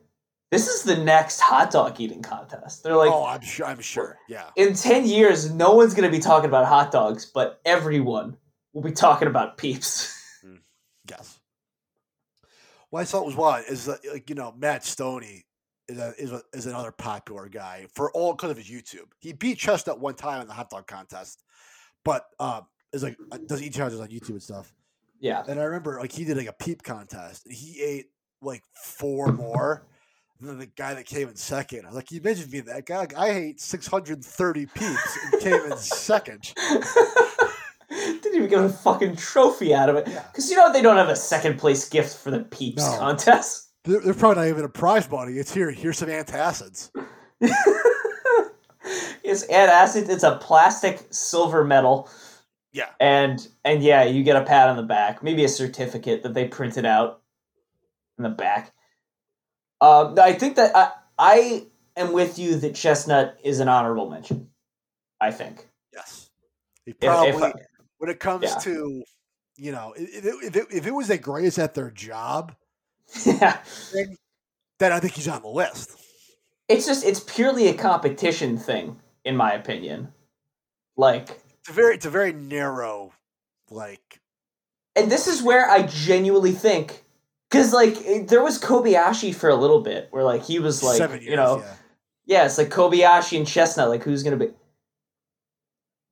this is the next hot dog eating contest. They're like oh, I'm sure. I'm sure. Yeah. in 10 years no one's going to be talking about hot dogs, but everyone will be talking about peeps. *laughs* Yes. What I thought was wild is that, like you know Matt Stonie is a, is, a, is another popular guy for all because of his YouTube. He beat Chestnut one time in the hot dog contest, but um, is like uh, does eat challenges on YouTube and stuff. yeah. And I remember like he did like a peep contest and he ate like four more than the guy that came in second. I was like, you mentioned me that guy. Like, I ate 630 peeps and came in second. *laughs* Didn't even get a fucking trophy out of it. Because you know what? they don't have a second place gift for the peeps No. contest. They're, they're probably not even a prize money. It's here. Here's some antacids. *laughs* It's antacid. It's a plastic silver medal. Yeah. And and yeah, you get a pat on the back, maybe a certificate that they printed out in the back. Um, I think that I I am with you that Chestnut is an honorable mention. I think. Yes. He probably, if I- when it comes Yeah. to, you know, if, if, if, it, if it was the greatest at their job, *laughs* yeah. then I think he's on the list. It's just it's purely a competition thing, in my opinion. Like It's a very, it's a very narrow, like, and this is where I genuinely think, because like it- there was Kobayashi for a little bit, where like he was like, seven years. you know, yeah. yeah, it's like Kobayashi and Chestnut, like who's gonna be,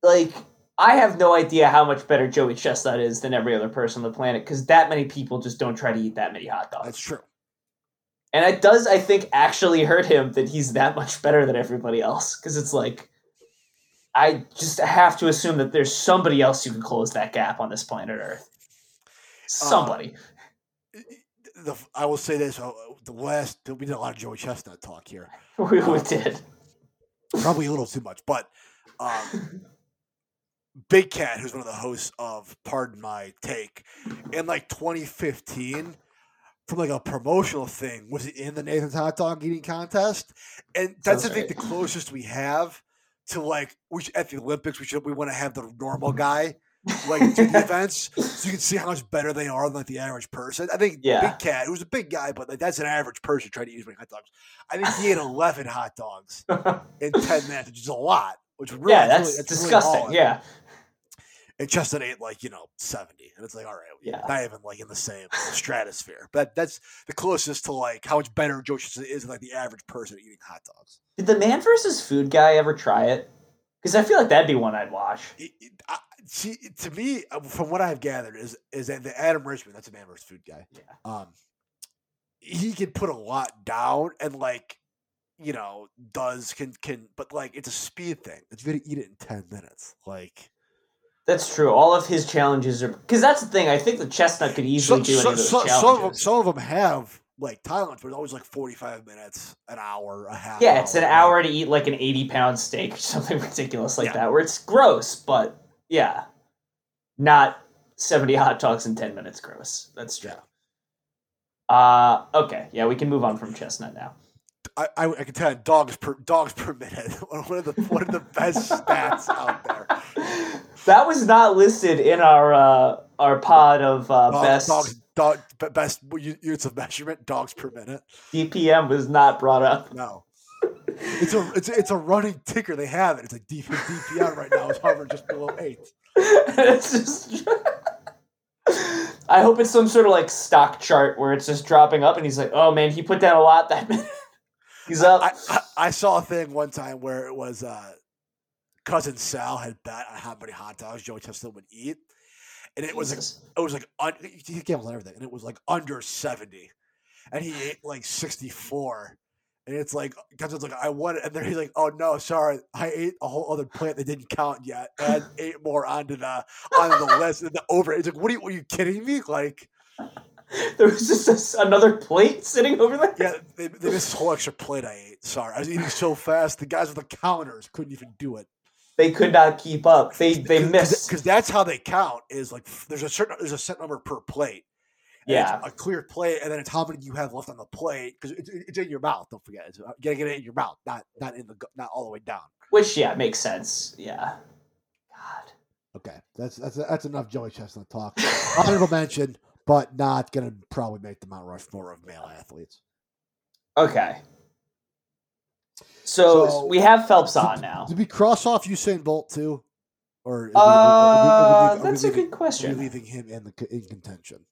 like I have no idea how much better Joey Chestnut is than every other person on the planet, because that many people just don't try to eat that many hot dogs, That's true. and it does, I think, actually hurt him that he's that much better than everybody else, because it's like. I just have to assume that there's somebody else who can close that gap on this planet Earth. Um, somebody. The, I will say this: uh, the last we did a lot of Joey Chestnut talk here, *laughs* we, we did. probably a little too much, but um, *laughs* Big Cat, who's one of the hosts of Pardon My Take, in like 2015, from like a promotional thing, was it in the Nathan's hot dog eating contest, and that's I think right. the closest we have to like we should, at the Olympics. We should we want to have the normal guy like the *laughs* events, so you can see how much better they are than like the average person. I think Yeah. Big Cat, who's a big guy, but like that's an average person trying to eat as many hot dogs. I think he ate *laughs* 11 hot dogs *laughs* in 10 minutes, which is a lot. Which really, yeah, really- that's it's really disgusting. yeah. And Chestnut ate like, you know, 70. And it's like, all right, Yeah. not even like in the same stratosphere. But that's the closest to like how much better Joe Chestnut is than like the average person eating hot dogs. Did the Man versus Food guy ever try it? Because I feel like that'd be one I'd watch. It- it- I- see, to me, uh, from what I've gathered, is is that the Adam Richman, that's a man versus food guy. Yeah. Um, he can put a lot down and like, you know, does can can, but like it's a speed thing. It's to eat it in ten minutes. Like, That's true. All of his challenges are because that's the thing. I think the chestnut could easily do any of those some, of them, challenges. some of them have like time limits, but it's always like forty-five minutes, an hour, a half. yeah, it's an hour to eat like an eighty-pound steak or *laughs* something ridiculous like Yeah. that, where it's gross, but yeah, not seventy hot dogs in ten minutes. Gross. That's true. Uh okay, yeah, we can move on from chestnut now. I, I, I can tell you, dogs per dogs per minute. *laughs* One of the one of the best stats out there. That was not listed in our uh, our pod of uh, Dog- best dogs, dog, be- best units of measurement. Dogs per minute. DPM was not brought up. No, it's a it's a, it's a running ticker. They have it. It's like DP, DPM right now is hovering just below eight. *laughs* it's just. *laughs* I hope it's some sort of like stock chart where it's just dropping up, and he's like, "Oh man, he put down a lot that *laughs* minute." he's up. I, I I saw a thing one time where it was uh, cousin Sal had bet on how many hot dogs Joey Chestnut would eat, and it was like it was like un- he gambled on everything, and it was like under seventy, and he ate like sixty four. And it's like, Cousin's like, I want it. And then he's like, oh no, sorry. I ate a whole other plant that didn't count yet. And *laughs* ate more onto the onto the list. And the over. It's like, what are you, are you kidding me? Like, *laughs* there was just this, another plate sitting over there. yeah, they, they missed this whole extra plate I ate. Sorry. I was eating so fast. The guys with the counters couldn't even do it. They could not keep up. They they missed. because that's how they count. Is like there's a certain there's a set number per plate, Yeah. a clear play, and then it's how many you have left on the plate because it's, it's in your mouth. Don't forget, it's, uh, you gotta get it in your mouth, not not in the not all the way down. Which yeah makes sense. Yeah. God. Okay, that's that's that's enough Joey Chestnut talk. Honorable mention, but not gonna probably make the Mount Rushmore of male athletes. Okay. So, So- we have Phelps on now. Did we cross off Usain Bolt too, or are we- Uh, are we- are we that's a leaving- good question. Are we leaving him in the in contention?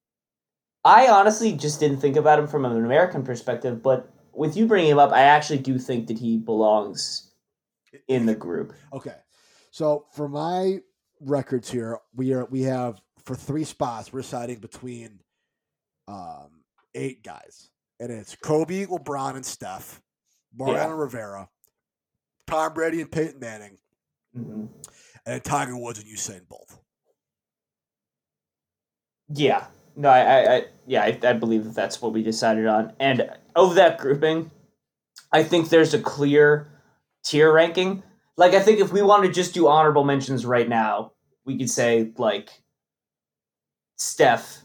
I honestly just didn't think about him from an American perspective, but with you bringing him up, I actually do think that he belongs in the group. Okay, so for my records here, we are we have for three spots we're siding between um, eight guys, and it's Kobe, LeBron, and Steph, Mariano Rivera, Tom Brady, and Peyton Manning, Mhm. and Tiger Woods and Usain Bolt. Yeah. No, I, I, yeah, I, I believe that that's what we decided on. And of that grouping, I think there's a clear tier ranking. Like, I think if we want to just do honorable mentions right now, we could say like Steph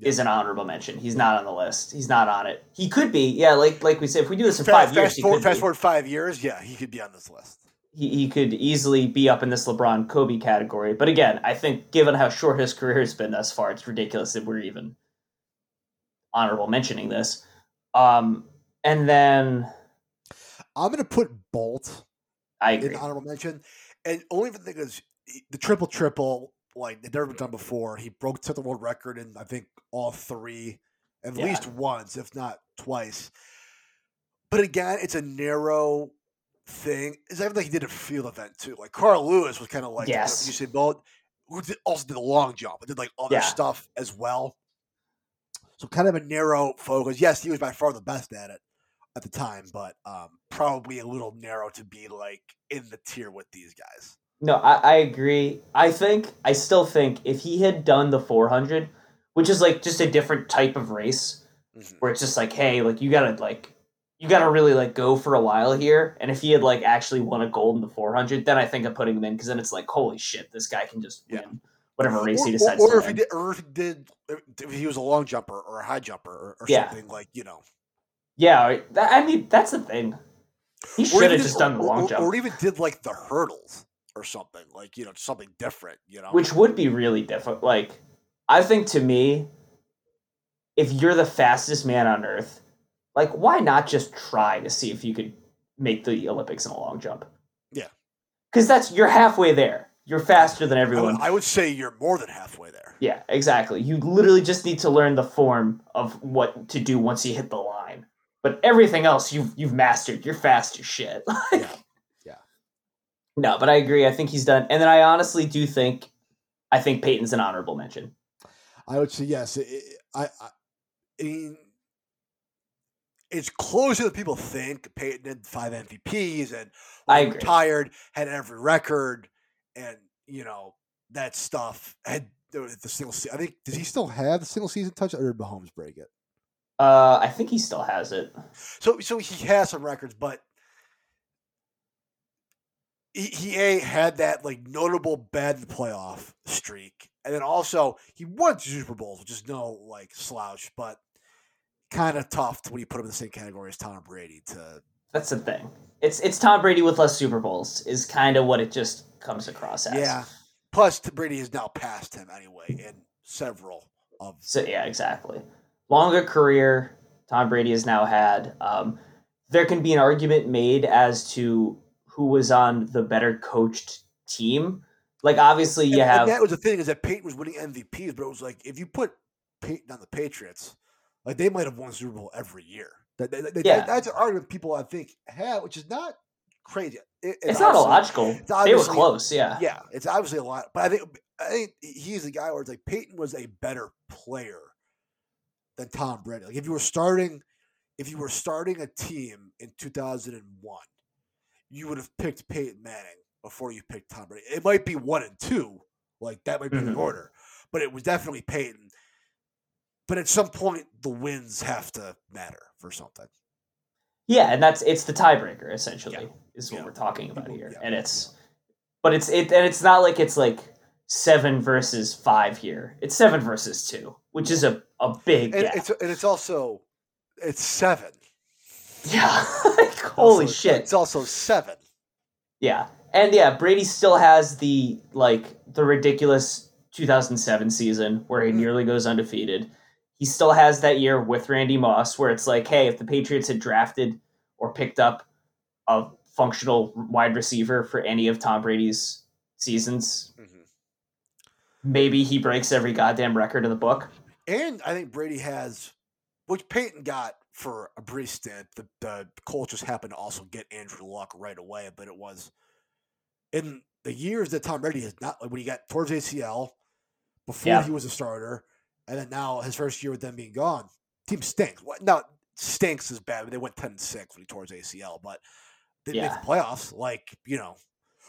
is an honorable mention. He's not on the list. He's not on it. He could be. Yeah, like like we said, if we do this in Fast, five years, fast he forward, fast be. forward five years, yeah, he could be on this list. He, he could easily be up in this LeBron Kobe category. But again, I think given how short his career has been thus far, it's ridiculous that we're even honorable mentioning this. Um, and then I'm gonna put Bolt I in agree. honorable mention, and only the thing is the triple triple like they've never been done before. He broke set the world record in I think all three, at Yeah. least once, if not twice. But again, it's a narrow thing. is even like he did a field event too. Like Carl Lewis was kind of like Yes. you said Bolt, who did, also did a long jump, but did like other Yeah. stuff as well. So kind of a narrow focus. Yes, he was by far the best at it at the time, but um, probably a little narrow to be like in the tier with these guys. No, I, I agree. I think I still think if he had done the 400, which is like just a different type of race, where it's just like, hey, like you gotta like you gotta really like go for a while here. And if he had like actually won a gold in the 400, then I think I'm putting him in because then it's like, holy shit, this guy can just Yeah. win whatever race or, he or- decides or to if he did, or if he did, if he was a long jumper or a high jumper or, or Yeah. something like you know, Yeah, I- mean that's the thing. He should have just done the long or, jump, or even did like the hurdles or something like you know something different. You know, which would be really difficult. Like, I think to me, if you're the fastest man on earth, like why not just try to see if you could make the Olympics in a long jump? Yeah. because that's you're halfway there. You're faster than I everyone. would, I would say you're more than halfway there. Yeah, exactly. You literally just need to learn the form of what to do once you hit the line. But everything else you've you've mastered. You're fast as shit. *laughs* Like- Yeah. Yeah. No, but I agree. I think he's done. And then I honestly do think I think Peyton's an honorable mention. I would say yes. It, it- I, I, I mean, it's closer than people think. Peyton had five MVPs and I agree. retired, had every record, and you know that stuff. Had the the single. se- I think does he still have the single season touch, or did Mahomes break it? Uh, I think he still has it. So so he has some records, but he, he a had that like notable bad playoff streak, and then also he won two Super Bowls, which is no like slouch, but kind of tough to when you put him in the same category as Tom Brady. To That's the thing. It's it's Tom Brady with less Super Bowls is kind of what it just comes across as. yeah, plus Brady has now passed him anyway in several of So yeah, exactly. Longer career Tom Brady has now had. Um, there can be an argument made as to who was on the better coached team. Like obviously you and, have and that was the thing is that Peyton was winning MVPs, but it was like if you put Peyton on the Patriots, like they might have won Super Bowl every year. That, that- that- Yeah. that's an argument people I think have, which is not crazy. It- it's not obviously- illogical. it's They were close, yeah. Yeah, it's obviously a lot, but I think I think he's the guy where it's like Peyton was a better player than Tom Brady. Like if you were starting, if you were starting a team in two thousand and one, you would have picked Peyton Manning before you picked Tom Brady. It might be one and two, like that might be the Mhm. order, but it was definitely Peyton. But at some point, the wins have to matter for something. Yeah, and that's it's the tiebreaker essentially Yeah. is what Yeah. we're talking about here, yeah, and it's but it's it and it's not like it's like seven versus five here. It's seven versus two, which is a, a big And it's and it's also it's seven. yeah. *laughs* like, holy Also- shit. It's also seven. Yeah. And yeah, Brady still has the like the ridiculous 2007 season where he Mm. nearly goes undefeated. He still has that year with Randy Moss where it's like, hey, if the Patriots had drafted or picked up a functional wide receiver for any of Tom Brady's seasons, Mhm. maybe he breaks every goddamn record in the book. And I think Brady has, which Peyton got for a brief stint. The, the Colts just happened to also get Andrew Luck right away, but it was in the years that Tom Brady has not like when he got towards ACL before Yeah. he was a starter, and then now his first year with them being gone, team stinks. What now stinks is bad. They went ten and six when he tore his ACL, but they didn't Yeah. make the playoffs. Like you know,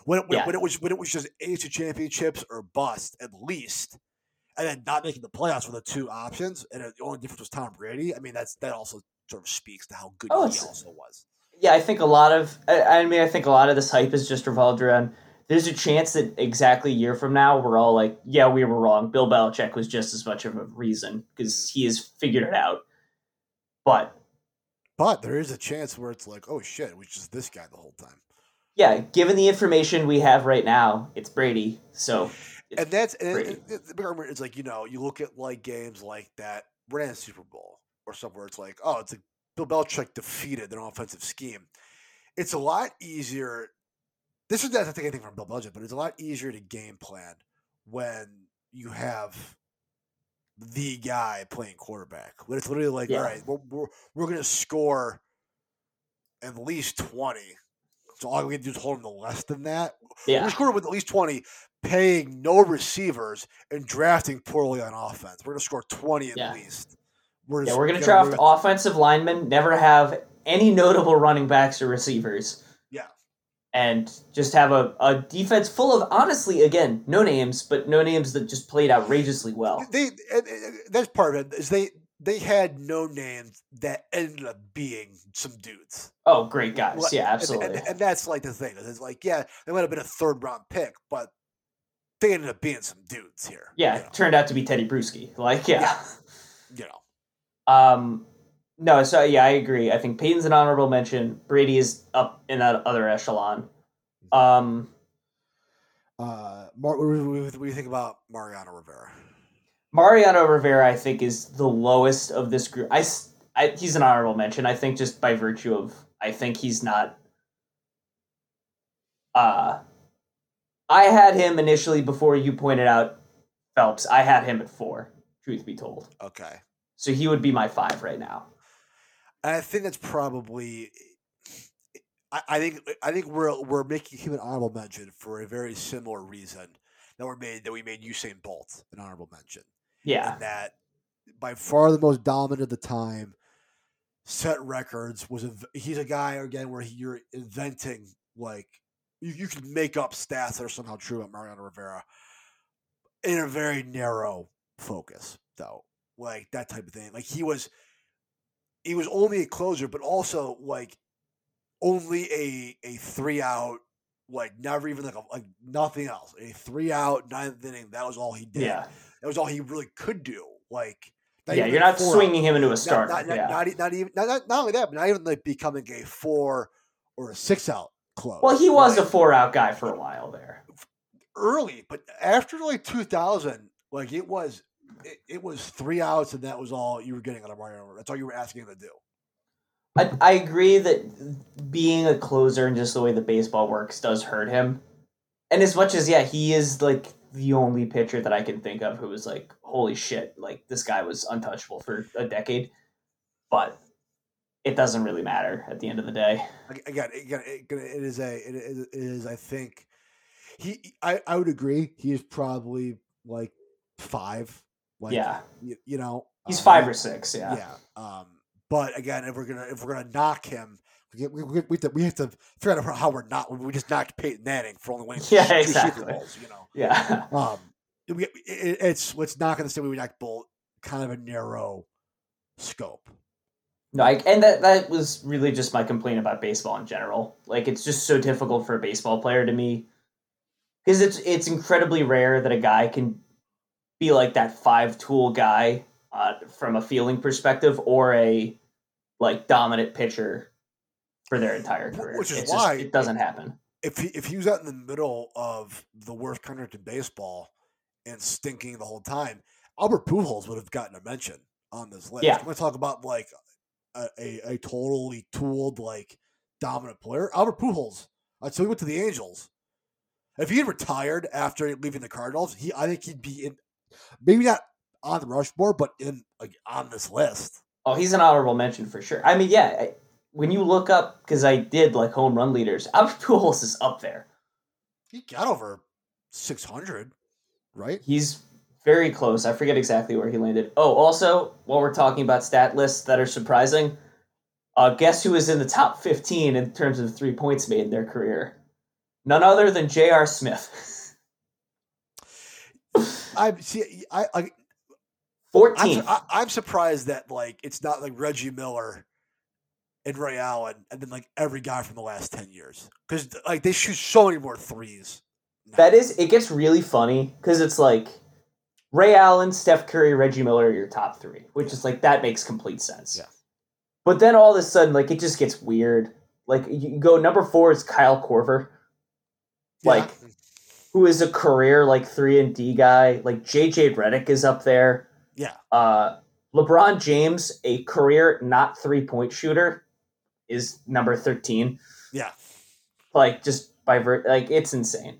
when it, when, Yeah. when it was when it was just AFC championships or bust at least and then not making the playoffs were the two options, and the only difference was Tom Brady. I mean, that's that also sort of speaks to how good Oh, he also was. Yeah, I think a lot of I, I mean I think a lot of this hype is just revolved around there's a chance that exactly a year from now we're all like, yeah, we were wrong. Bill Belichick was just as much of a reason because he has figured it out. But But there is a chance where it's like, oh shit, it was just this guy the whole time. yeah, given the information we have right now, it's Brady. So And that's and Brady. it, it, the big argument is like you know you look at like games like that, a Super Bowl or somewhere. It's like oh, it's like Bill Belichick defeated their offensive scheme. It's a lot easier. This is not to take anything from Bill Belichick, but it's a lot easier to game plan when you have the guy playing quarterback. When it's literally like, Yeah. all right, we're we're, we're going to score at least twenty. So all we can do is hold them to less than that. yeah, We're scoring with at least 20, paying no receivers and drafting poorly on offense. We're going to score 20 at Yeah. least. We're, yeah, we're gonna gonna- draft offensive linemen, never have any notable running backs or receivers. Yeah. And just have a, a defense full of honestly, again, no names, but no names that just played outrageously well. They, and- and that's part of it, is they, they had no names that ended up being some dudes. Oh, great guys. Like, Yeah, and- absolutely. And, and that's like the thing. It's like, yeah, they might have been a third round pick, but they ended up being some dudes here. yeah, You know, it turned out to be Tedy Bruschi. Like, yeah. *laughs* you know. Um, no, so yeah, I agree. I think Peyton's an honorable mention. Brady is up in that other echelon. Um, Uh, Mar- what, do you- what do you think about Mariano Rivera? Mariano Rivera, I think, is the lowest of this group. I, I- he's an honorable mention. I think just by virtue of, I think he's not. Uh, I had him initially before you pointed out Phelps. I had him at four. Truth be told, Okay. so he would be my five right now. I think that's probably. I, I think I think we're we're making him an honorable mention for a very similar reason that we made that we made Usain Bolt an honorable mention. Yeah, And that by far the most dominant of the time, set records was a he's a guy again where he, you're inventing like you, you can make up stats that are somehow true about Mariano Rivera in a very narrow focus though like that type of thing like he was he was only a closer but also like only a a three out like never even like a, like nothing else a three out ninth inning that was all he did yeah, that was all he really could do like yeah. You're not out. swinging him into a starter. Not, not, yeah. not, not even not, not, not only that, but not even like becoming a four or a six out close. Well, he was a four out guy for a while there. early, but after like 2000, like it was it, it was three outs and that was all you were getting out of Mario. That's all you were asking him to do. I, I agree that being a closer and just the way the baseball works does hurt him. And as much as yeah, he is like the only pitcher that I can think of who was like, holy shit, like this guy was untouchable for a decade. But it doesn't really matter at the end of the day. Ag- Again, again, it, it is a it is, it is I think he I, I would agree he is probably like five. Like yeah, you, you know he's uh, five or six. Yeah, Yeah. Um, but again, if we're gonna if we're gonna knock him, we we, we, we, have to, we have to figure out how we're not. We just knocked Peyton Manning for only winning *laughs* Yeah, two exactly. Super Bowls. You know. yeah. *laughs* Um, we, it, it's let's not gonna say we knocked Bolt. Kind of a narrow scope. No, I, and that that was really just my complaint about baseball in general. Like it's just so difficult for a baseball player to me because it's it's incredibly rare that a guy can be like that five tool guy uh, from a feeling perspective or a like dominant pitcher for their entire career. Which is It's why- it doesn't happen. if he if he was out in the middle of the worst contract in baseball and stinking the whole time, Albert Pujols would have gotten a mention on this list. Yeah. I'm going to talk about like a, a, a totally tooled like dominant player. Albert Pujols. So he went to the Angels. If he had retired after leaving the Cardinals, he I think he'd be in maybe not on the Rushmore, but in like on this list. Oh, he's an honorable mention for sure. I mean, yeah, I- when you look up because I did like home run leaders, *laughs* Albert Pujols is up there. He got over six hundred, right? He's very close. I forget exactly where he landed. Oh, also, while we're talking about stat lists that are surprising, uh, guess who is in the top 15 in terms of three points made in their career? None other than J.R. Smith. *laughs* I see. I, I I'm, 14. I, I'm surprised that like it's not like Reggie Miller and Ray Allen, and then like every guy from the last ten years, because like they shoot so many more threes. now. That is, it gets really funny because it's like Ray Allen, Steph Curry, Reggie Miller are your top three, which is like, that makes complete sense. Yeah. But then all of a sudden, like, it just gets weird. Like, you go number four is Kyle Korver. Yeah. Who is a career like three and D guy. Like JJ Redick is up there. Yeah. Uh, LeBron James, a career not three point shooter, is number thirteen. yeah, Like just by ver- like it's insane.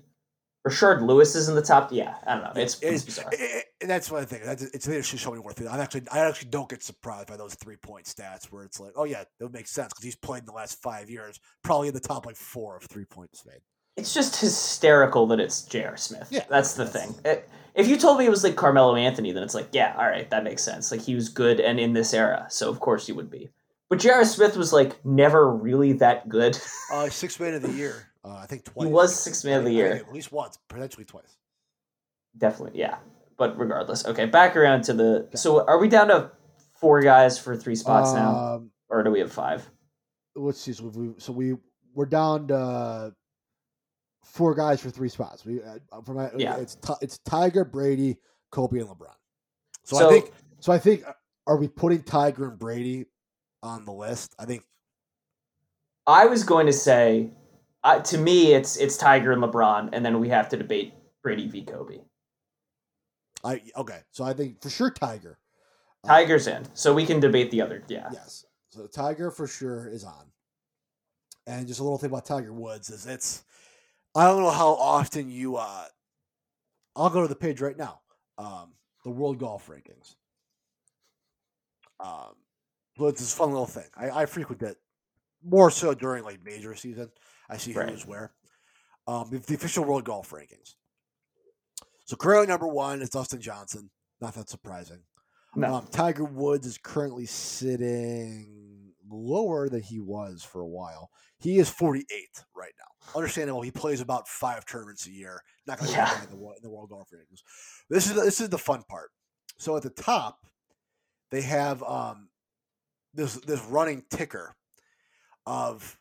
Rashard Lewis is in the top. Yeah, I don't know. It's, It it's bizarre. I- I- and that's one thing. That's, it's so many more threes. I'm actually, I actually don't get surprised by those three point stats where it's like, oh yeah, that would make sense because he's played in the last five years, probably in the top like four of three points made. It's just hysterical that it's J.R. Smith. Yeah, that's the thing. It- if you told me it was like Carmelo Anthony, then it's like, yeah, all right, that makes sense. Like he was good and in this era, so of course he would be. But J.R. Smith was like never really that good. Uh, six man of the year, *laughs* uh, I think twice. he was six man of the year. At least once, potentially twice. Definitely, yeah. But regardless, okay. Back around to the. So are we down to four guys for three spots now, Um, or do we have five? let's see. So we so we we're down to four guys for three spots. We uh, for my Yeah. it's it's Tiger, Brady, Kobe, and LeBron. So, So- I think so. I think uh, are we putting Tiger and Brady on the list? I think I was going to say, uh, to me, it's it's Tiger and LeBron, and then we have to debate Brady v Kobe. I okay. So I think for sure Tiger. Uh, Tiger's in, so we can debate the other. Yeah, Yes. So Tiger for sure is on. And just a little thing about Tiger Woods is it's I don't know how often you uh I'll go to the page right now. Um the world golf rankings. Um so it's this fun little thing. I, I frequent it more so during like major season. I see Right. who's where. Um the, the official world golf rankings. So currently number one is Dustin Johnson. Not that surprising. no, Um, Tiger Woods is currently sitting lower than he was for a while. He is 48 right now. Understandable. He plays about five tournaments a year. Not going to Yeah. be in the, in the world golf rankings. This is this is the fun part. So at the top, they have um, this this running ticker of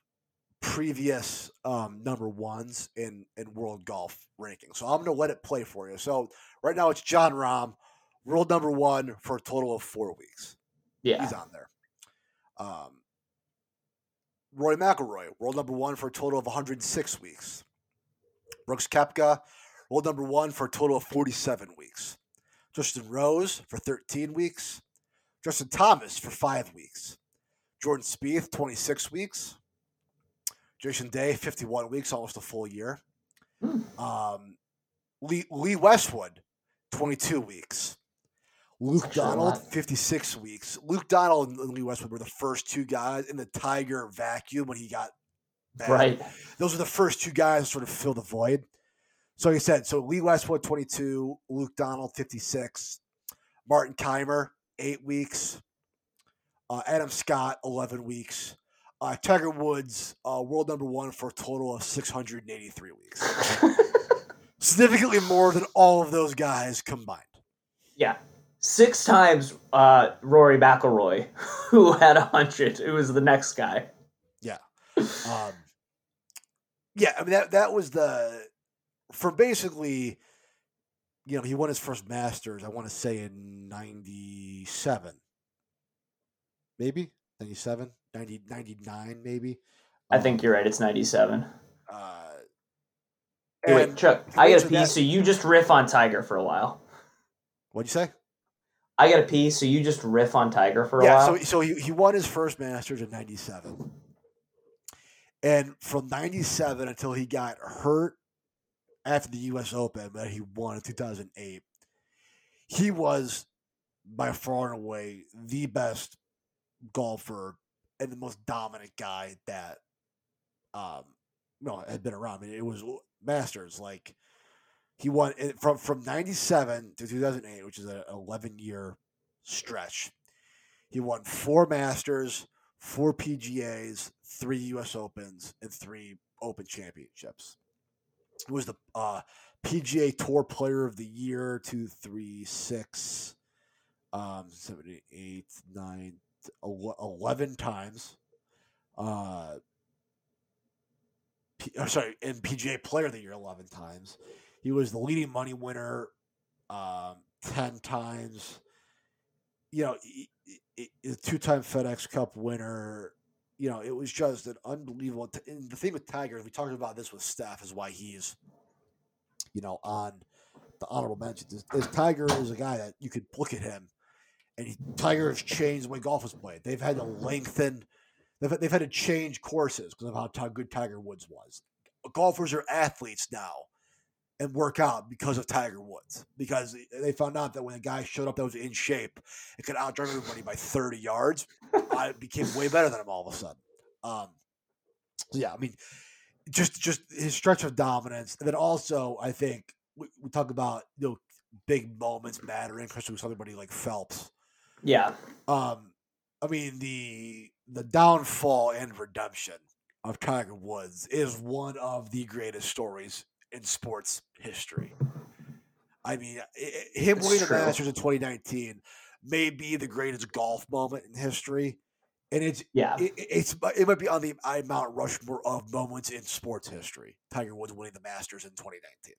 previous um, number ones in in world golf rankings. So I'm going to let it play for you. So right now it's Jon Rahm, world number one for a total of four weeks. yeah, He's on there. Um, Rory McIlroy, world number one for a total of 106 weeks. Brooks Koepka, world number one for a total of 47 weeks. Justin Rose for 13 weeks. Justin Thomas for five weeks. Jordan Spieth, 26 weeks. Jason Day, 51 weeks, almost a full year. Hmm. Um, Lee, Lee Westwood, 22 weeks. Luke Donald, 56 weeks. Luke Donald and Lee Westwood were the first two guys in the Tiger vacuum when he got bad. right. Those were the first two guys to sort of fill the void. So I said, so Lee Westwood, 22, Luke Donald, 56, Martin Kaymer, eight weeks, uh, Adam Scott, 11 weeks, uh, Tiger Woods, uh, world number one for a total of 683 weeks. *laughs* Significantly more than all of those guys combined. yeah, six times uh, Rory McIlroy, *laughs* who had a hundred. It was the next guy. Yeah, um, yeah, I mean that that was the for basically, you know, he won his first Masters. I want to say in '97, maybe 97, 90, 99 maybe. I think you're right. It's 97. Uh, Hey, wait, Chuck, I got a piece, so you just riff on Tiger for a while. What'd you say? I got a piece, so you just riff on Tiger for a yeah, while. so so he, he won his first Masters in '97, and from '97 until he got hurt after the U.S. Open that he won in 2008, he was by far and away the best golfer and the most dominant guy that um no had been around. I mean, it was Masters like he won from from 97 to 2008 which is an 11 year stretch. He won four masters four pgas three us opens and three open championships. He was the uh, pga tour player of the year two three six um seven eight nine ele- 11 times. Uh P- oh, sorry, and PGA Player of the Year eleven times. He was the leading money winner um, ten times. You know, a two-time FedEx Cup winner. You know, it was just an unbelievable. t- And the thing with Tiger, we talked about this with Steph, is why he's, you know, on the honorable mentions. Is, is Tiger is a guy that you could look at him, and he, Tiger has changed the way golf is played. They've had to lengthen They've, they've had to change courses because of how good Tiger Woods was. Golfers are athletes now and work out because of Tiger Woods because they found out that when a guy showed up that was in shape and could outdrive everybody by 30 yards, I *laughs* became way better than him all of a sudden. Um, so yeah, I mean, just just his stretch of dominance, and then also I think we, we talk about you know big moments mattering, especially with somebody like Phelps. yeah. Um, I mean the the downfall and redemption of Tiger Woods is one of the greatest stories in sports history. I mean, i- i- him It's winning the. Masters in 2019 may be the greatest golf moment in history, and it's Yeah. it, it- it's it might be on the I Mount Rushmore of moments in sports history. Tiger Woods winning the Masters in 2019.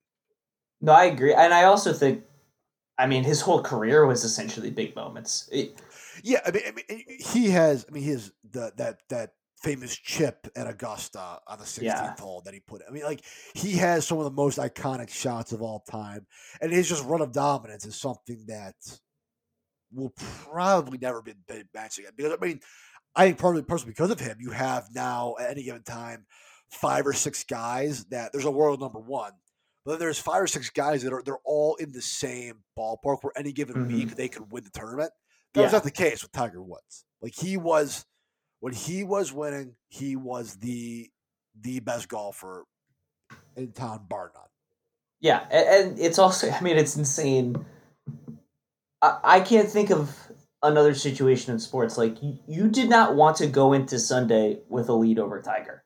No, I agree. And I also think, I mean, his whole career was essentially big moments. It- Yeah, I mean, I mean, he has. I mean, he has the that that famous chip at Augusta on the 16th Yeah. hole that he put. I mean, like he has some of the most iconic shots of all time, and his just run of dominance is something that will probably never be, matched again. Because I mean, I think probably personally because of him, you have now at any given time five or six guys that there's a world number one. But then there's five or six guys that are they're all in the same ballpark where any given Mhm. week they could win the tournament. That was not the case with Tiger Woods. Like he was when he was winning, he was the the best golfer in town, bar none. yeah. And it's also, I mean, it's insane. I, I can't think of another situation in sports. Like, you, you did not want to go into Sunday with a lead over Tiger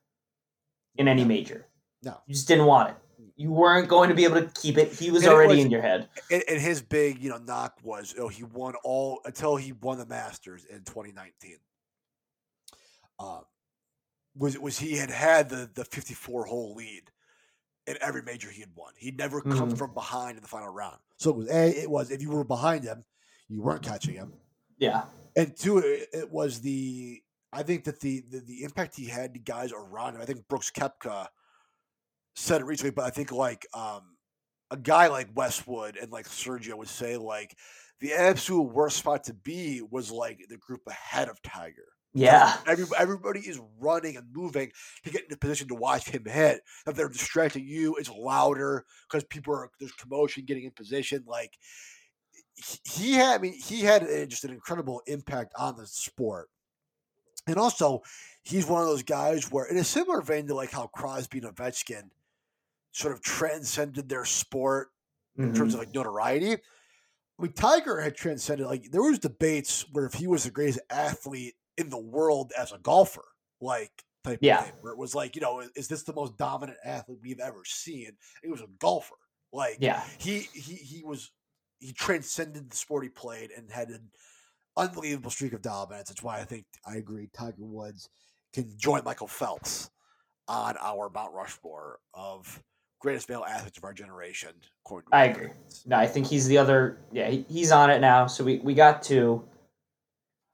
in any major. No. You just didn't want it. You weren't going to be able to keep it. He was And already was- in your head. And, and his big, you know, knock was oh, he won all until he won the Masters in 2019. Uh, was was he had had the the 54 hole lead in every major he had won. He'd never come Mhm. from behind in the final round. So it was a it was if you were behind him, you weren't catching him. Yeah. and two, it, it was the I think that the, the the impact he had to guys around him. I think Brooks Koepka said it recently, but I think like um, a guy like Westwood and like Sergio would say like the absolute worst spot to be was like the group ahead of Tiger. Yeah. Every, everybody is running and moving to get in a position to watch him hit. If they're distracting you, it's louder because people are there's commotion getting in position. Like he- had, I mean, he had a- just an incredible impact on the sport. And also, he's one of those guys where, in a similar vein to like how Crosby and Ovechkin sort of transcended their sport in terms mm-hmm. of like notoriety. I mean, Tiger had transcended like there was debates where if he was the greatest athlete in the world as a golfer, like type Yeah. of thing, where it was like, you know, is this the most dominant athlete we've ever seen? He was a golfer. Like Yeah. he he he was he transcended the sport he played and had an unbelievable streak of dominance. That's why I think I agree Tiger Woods can join Michael Phelps on our Mount Rushmore of greatest male athletes of our generation. I agree. No, I think he's the other. Yeah, he, he's on it now. So we, we got two.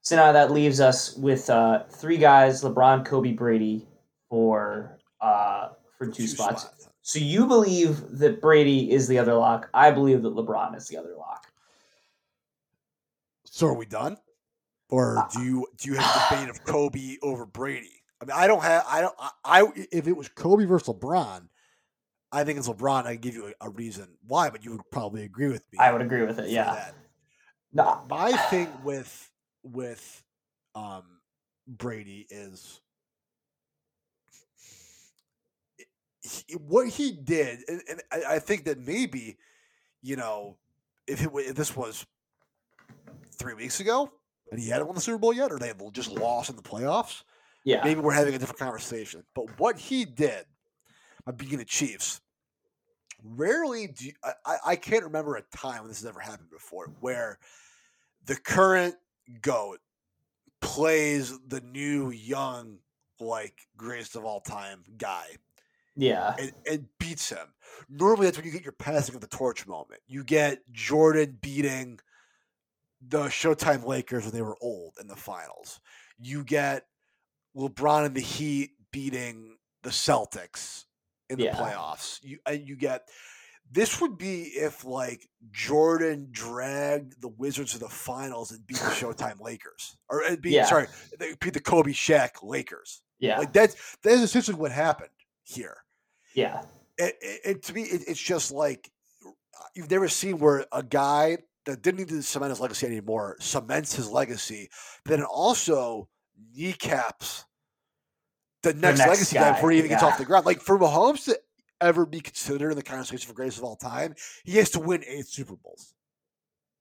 So now that leaves us with uh, three guys: LeBron, Kobe, Brady for uh, for two, spots. So you believe that Brady is the other lock. I believe that LeBron is the other lock. So are we done, or do you do you have a *sighs* debate of Kobe over Brady? I mean, I don't have. I don't. I, I if it was Kobe versus LeBron, I think it's LeBron. I give you a, a reason why, but you would probably agree with me. I would agree with it. Yeah. that. No, My thing with with um Brady is he- what he did, and, and I, I think that maybe you know if it if this was three weeks ago and he hadn't won the Super Bowl yet, or they had just lost in the playoffs, yeah. maybe we're having a different conversation. But what he did by being the Chiefs, rarely do you, I- I can't remember a time when this has ever happened before where the current GOAT plays the new young like greatest of all time guy Yeah. and, and beats him. Normally, that's when you get your passing of the torch moment. You get Jordan beating the Showtime Lakers when they were old in the finals. You get LeBron and the Heat beating the Celtics in the Yeah. playoffs. You and you get this would be if like Jordan dragged the Wizards to the finals and beat the Showtime Lakers, or uh, beat Yeah. sorry, they beat the Kobe Shaq Lakers. Yeah. Like that's that's essentially what happened here yeah. it, it- to me, it, it's just like uh, you've never seen where a guy that didn't need to cement his legacy anymore cements his legacy, but then also kneecaps the next, next legacy guy before he even gets off the ground. Like for Mahomes to ever be considered in the conversation for greatest of all time, he has to win eight Super Bowls.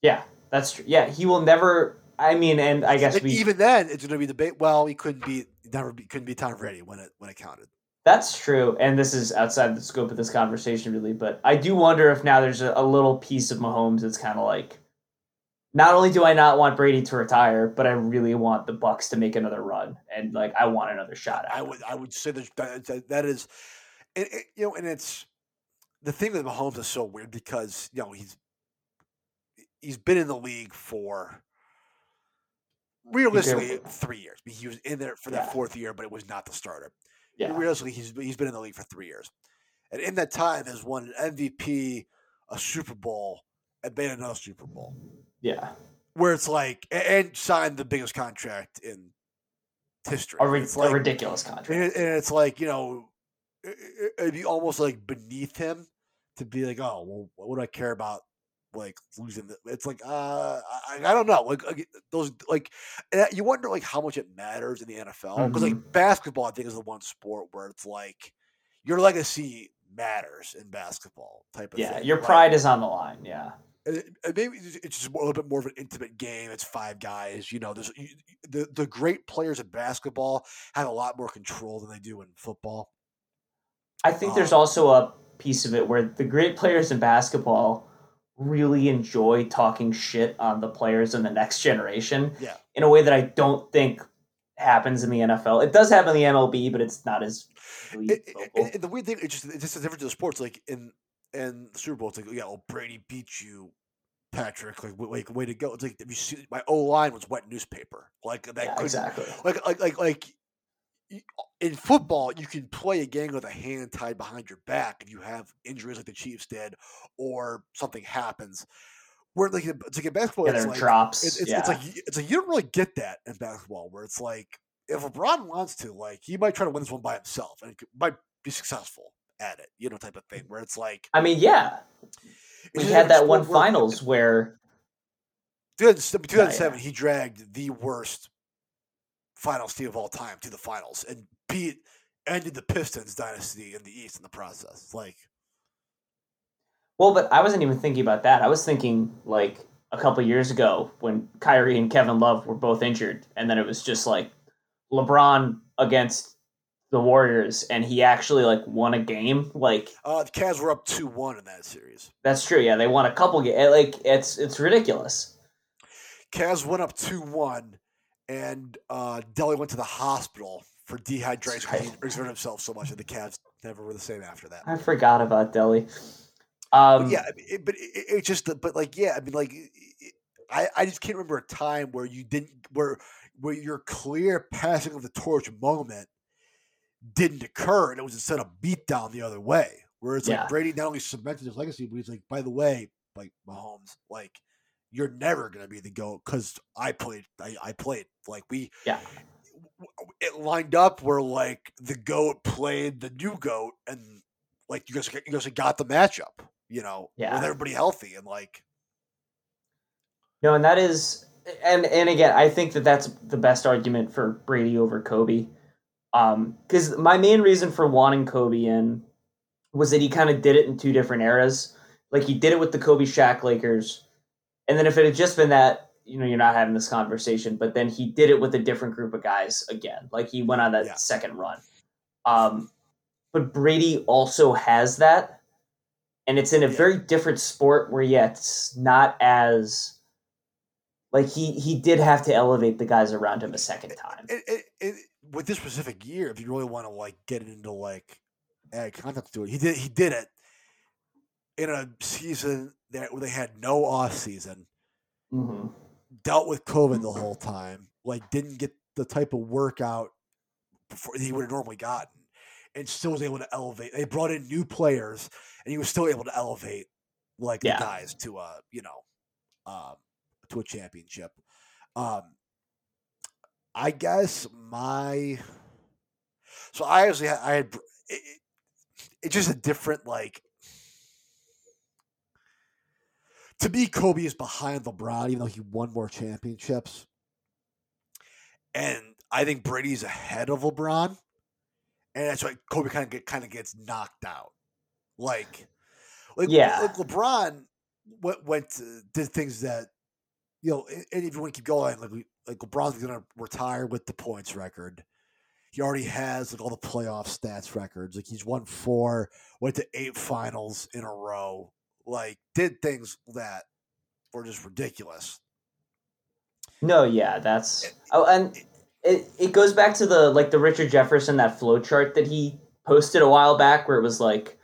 Yeah. That's true. Yeah. He will never. I mean, and I guess And we. even then, it's going to be debate. Well, he couldn't be never be, couldn't be Tom Brady when it when it counted. That's true, and this is outside the scope of this conversation, really. But I do wonder if now there's a, a little piece of Mahomes that's kind of like, not only do I not want Brady to retire, but I really want the Bucks to make another run, and like I want another shot at. I would I would say that, that is, and, and, you know, and it's the thing with Mahomes is so weird because you know he's he's been in the league for realistically three years. He was in there for that Yeah. fourth year, but it was not the starter. Yeah, Realistically, he's he's been in the league for three years, and in that time has won an MVP, a Super Bowl, and made another Super Bowl. yeah, Where it's like and signed the biggest contract in history. a, ri- It's a like- ridiculous contract. and, it- and it's like you know it- it'd be almost like beneath him to be like oh well what would i care about like losing the, it's like uh I, I don't know like, like those like and you wonder like how much it matters in the nfl because like basketball i think is the one sport where it's like your legacy matters in basketball type of Yeah, thing your pride is on the line. Yeah, And it- and maybe it's just a little bit more of an intimate game. It's five guys. You know, there's the the great players in basketball have a lot more control than they do in football. I think there's Um, also a piece of it where the great players in basketball really enjoy talking shit on the players in the next generation Yeah. in a way that I don't think happens in the NFL. It does happen in the MLB, but it's not as really It- it- vocal. the weird thing, it's just it's just a difference in the sports. Like in in the Super Bowl, it's like yeah, well Brady beat you, Patrick. Like way, way to go. It's like you see my O line was wet newspaper. Like that. yeah, exactly. Like like like like. In football, you can play a game with a hand tied behind your back if you have injuries like the Chiefs did, or something happens. Where like it's like in basketball, Yeah, it's like drops. it's, it's, yeah. it's like it's like you don't really get that in basketball where it's like if LeBron wants to, like he might try to win this one by himself and might be successful at it, you know, type of thing. Where it's like I mean, yeah, we had that one sport where- finals where 2007, Yeah, yeah. 2007 he dragged the worst finals team of all time to the finals and beat ended the Pistons dynasty in the East in the process. Like Well, but I wasn't even thinking about that. I was thinking like a couple years ago when Kyrie and Kevin Love were both injured, and then it was just like LeBron against the Warriors, and he actually like won a game. Like uh, the Cavs were up two one in that series. that's true. Yeah, they won a couple games. Like it's it's ridiculous. Cavs went up two one, and uh, Delly went to the hospital for dehydration. 'cause He exerted himself so much, and the Cavs never were the same after that. I forgot about Delly. Um, But yeah, I mean, it, but it, it- just, but like, yeah, I mean, like, it- I, I just can't remember a time where you didn't, where, where your clear passing of the torch moment didn't occur, and it was instead a beat down the other way. Where it's Yeah. like Brady not only cemented his legacy, but he's like, by the way, like Mahomes, like you're never gonna be the goat because I played, I, I played, like we, Yeah. it lined up where like the goat played the new goat, and like you guys, you guys got the matchup, you know, Yeah. with everybody healthy and like. No, and that is, and and again, I think that that's the best argument for Brady over Kobe, um, because my main reason for wanting Kobe in was that he kind of did it in two different eras. Like he did it with the Kobe Shaq Lakers, and then if it had just been that, you know, you're not having this conversation. But then he did it with a different group of guys again. Like he went on that Yeah. second run. Um, but Brady also has that, and it's in a Yeah. very different sport where yeah, it's not as like he he did have to elevate the guys around him a second time. it, it, it, with this specific year, if you really want to like get into like add context to it, he did he did it in a season that where they had no off season, hmm dealt with COVID the whole time, like didn't get the type of workout before he would have normally gotten, and still was able to elevate. They brought in new players, and he was still able to elevate like Yeah. the guys to a you know um, to a championship. Um, I guess my so I actually had, I had it, it- it's just a different like to me Kobe is behind LeBron even though he won more championships and I think Brady's ahead of LeBron and that's why Kobe kind of get kind of gets knocked out like like, Yeah. like LeBron went, went to, did things that you know and and if you want to keep going like like LeBron's gonna retire with the points record he already has like all the playoff stats records. Like he's won four, went to eight finals in a row. Like did things that were just ridiculous. No, yeah, that's oh, and it it goes back to the like the Richard Jefferson that flow chart that he posted a while back, where it was like,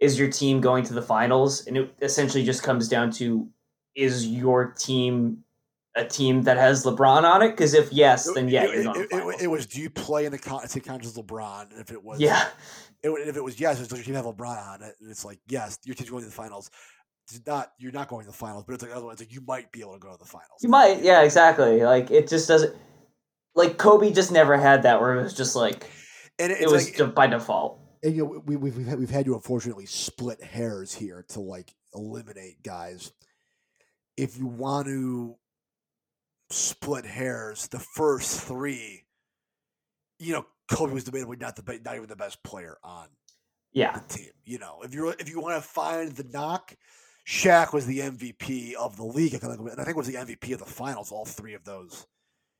is your team going to the finals? And it essentially just comes down to, is your team a team that has LeBron on it? Because if yes, then yeah, it, it, to it, it was do you play in the con- it counts as LeBron? If it was yeah, it, if it was yes, it's like your team have LeBron on it, and it's like yes, your team's going to the finals. It's not you're not going to the finals, but it's like otherwise like you might be able to go to the finals. you might. Yeah, exactly. Like it just doesn't. Like Kobe just never had that where it was just like and it, was like, ju- by default. and you know we, we've we've had, we've had to unfortunately split hairs here to like eliminate guys. If you want to split hairs, the first three, you know, Kobe was debatably not the not even the best player on Yeah, the team. You know, if you if you want to find the knock, Shaq was the MVP of the league. I think, and I think was the MVP of the finals. All three of those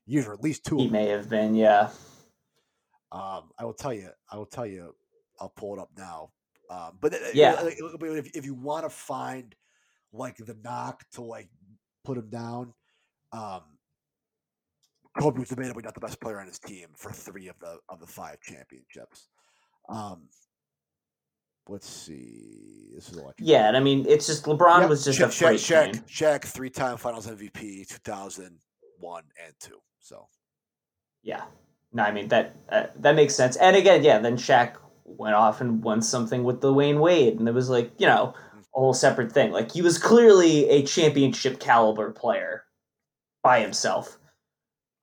years, or at least two. he of them. may have been. Yeah, Um, I will tell you. I will tell you. I'll pull it up now. Um, but Yeah. if, if you want to find like the knock to like put him down, um, Kobe was debatably not the best player on his team for three of the of the five championships. Um, let's see. This is electric. yeah. And I mean, it's just LeBron Yep, was just Sha- a freight Shaq. Shaq, Shaq three-time Finals MVP, two thousand one and two. So Yeah. No, I mean that uh, that makes sense. And again, yeah, then Shaq went off and won something with the Wayne Wade, and it was like you know a whole separate thing. Like he was clearly a championship caliber player by himself.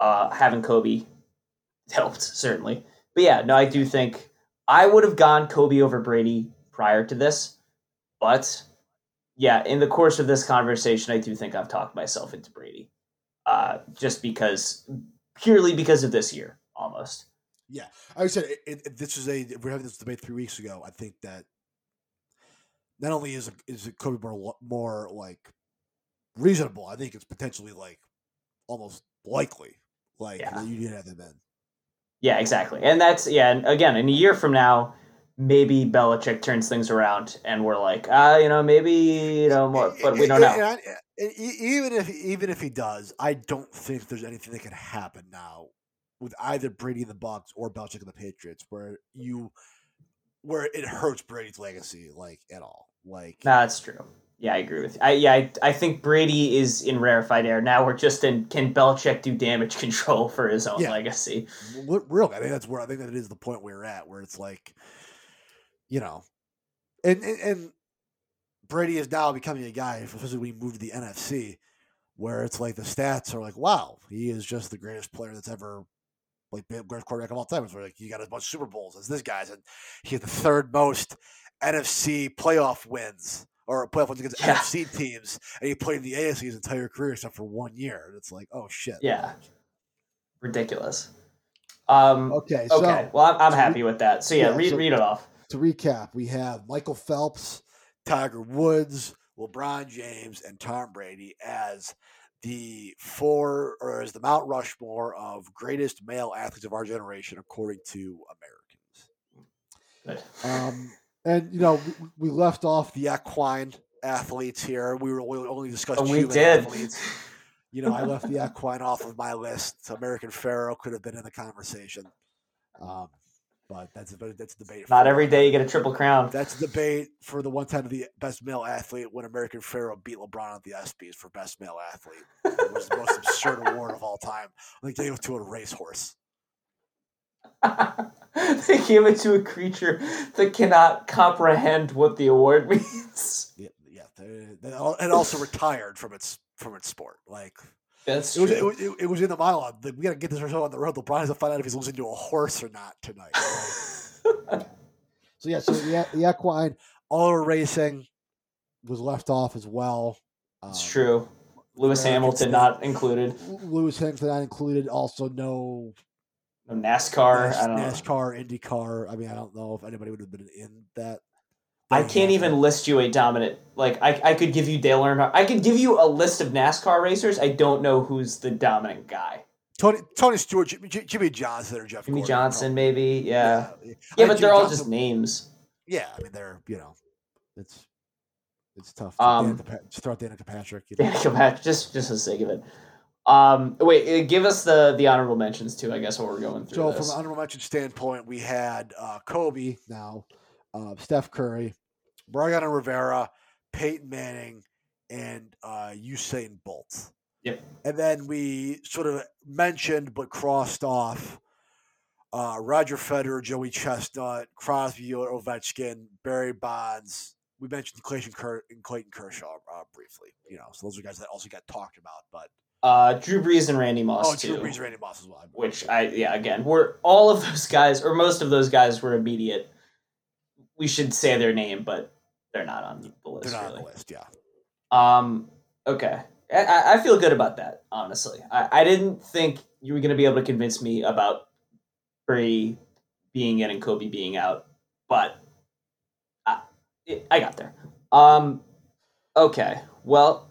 Uh, having Kobe *laughs* helped certainly, but yeah, no, I do think I would have gone Kobe over Brady prior to this, but yeah, in the course of this conversation, I do think I've talked myself into Brady, uh, just because purely because of this year almost. Yeah, I said, it, it, this is a we're having this debate three weeks ago. I think that not only is is Kobe more more like reasonable, I think it's potentially like almost likely, like Yeah. that you did have them in. Yeah, exactly. And that's yeah, and again, in a year from now, maybe Belichick turns things around and we're like, ah, you know, maybe you know more but we don't know. and I- and even if even if he does, I don't think there's anything that can happen now with either Brady and the Bucks or Belichick and the Patriots, where you where it hurts Brady's legacy like at all. Like No, that's true. Yeah, I agree with you. I, yeah, I, I think Brady is in rarefied air now. We're just in can Belichick do damage *laughs* control for his own Yeah. legacy? Real. I think that's where I think that is the point we're at, where it's like, you know, and and, and Brady is now becoming a guy, especially when he moved to the NFC, where it's like the stats are like, wow, he is just the greatest player that's ever like greatest quarterback of all time. It's where like you got as much Super Bowls as this guy's, and he had the third most NFC playoff wins or playoff wins against Yeah. NFC teams, and he played in the AFC his entire career except for one year. And it's like, oh shit. Yeah. Ridiculous. Um, Okay. So okay, well, I'm, I'm so happy with that. So, yeah, yeah, read, so- read it off. to recap, we have Michael Phelps, Tiger Woods, LeBron James, and Tom Brady as the four or as the Mount Rushmore of greatest male athletes of our generation, according to Americans. Good. Um, and you know, we, we left off the equine athletes here. We were we only discussed Oh, we human did. athletes. You know, I left the equine off of my list. American Pharoah could have been in the conversation, um, but that's a that's a debate. Not every day you get a triple crown. That's a debate for the one time of the best male athlete when American Pharoah beat LeBron at the ESPYS for best male athlete. It was the most absurd award of all time. I think they gave it to a racehorse. *laughs* they gave it to a creature that cannot comprehend what the award *laughs* means. Yeah, yeah. They, they, al- and also retired from its from its sport. Like That's it was, it, was- it, it was in the monologue. Like, we got to get this result on the road. LeBron has to find out if he's losing to a horse or not tonight. *laughs* so yeah, so the, the equine all racing was left off as well. It's Um, true. Lewis Hamilton not included. Lewis Hamilton not included. Also, no No NASCAR. I don't know. NASCAR, IndyCar. I mean, I don't know if anybody would have been in that. I can't even list you a dominant. Like I, I could give you Dale Earnhardt. I could give you a list of NASCAR racers. I don't know who's the dominant guy. Tony Tony Stewart, Jimmy, Jimmie Johnson, or Jeff. Jimmy Gordon, Johnson, probably. maybe. Yeah. yeah, Yeah, I but think they're all Johnson- just names. Yeah, I mean they're you know, it's it's tough. Um, Danica just throw out Danica Patrick. You know. Yeah, come back just just for the sake of it. Um, wait, uh, give us the the honorable mentions too. I guess while we're going through So this. from an honorable mention standpoint, we had uh, Kobe now, uh, Steph Curry, Brian Rivera, Peyton Manning, and uh, Usain Bolt. Yep. And then we sort of mentioned but crossed off uh, Roger Federer, Joey Chestnut, Crosby, Ovechkin, Barry Bonds. We mentioned Clayton, Clayton Kershaw uh, briefly. You know, so those are guys that also got talked about. But uh, Drew Brees and Randy Moss oh, too. Drew Brees, Randy Moss as well. which I yeah again we're all of those guys or most of those guys were immediate. We should say their name, but they're not on the list. they're not really. on the list. Yeah. Um. Okay. I- I, feel good about that. Honestly, I, I didn't think you were going to be able to convince me about Brady being in and Kobe being out, but I, it, I got there. Um. Okay. Well,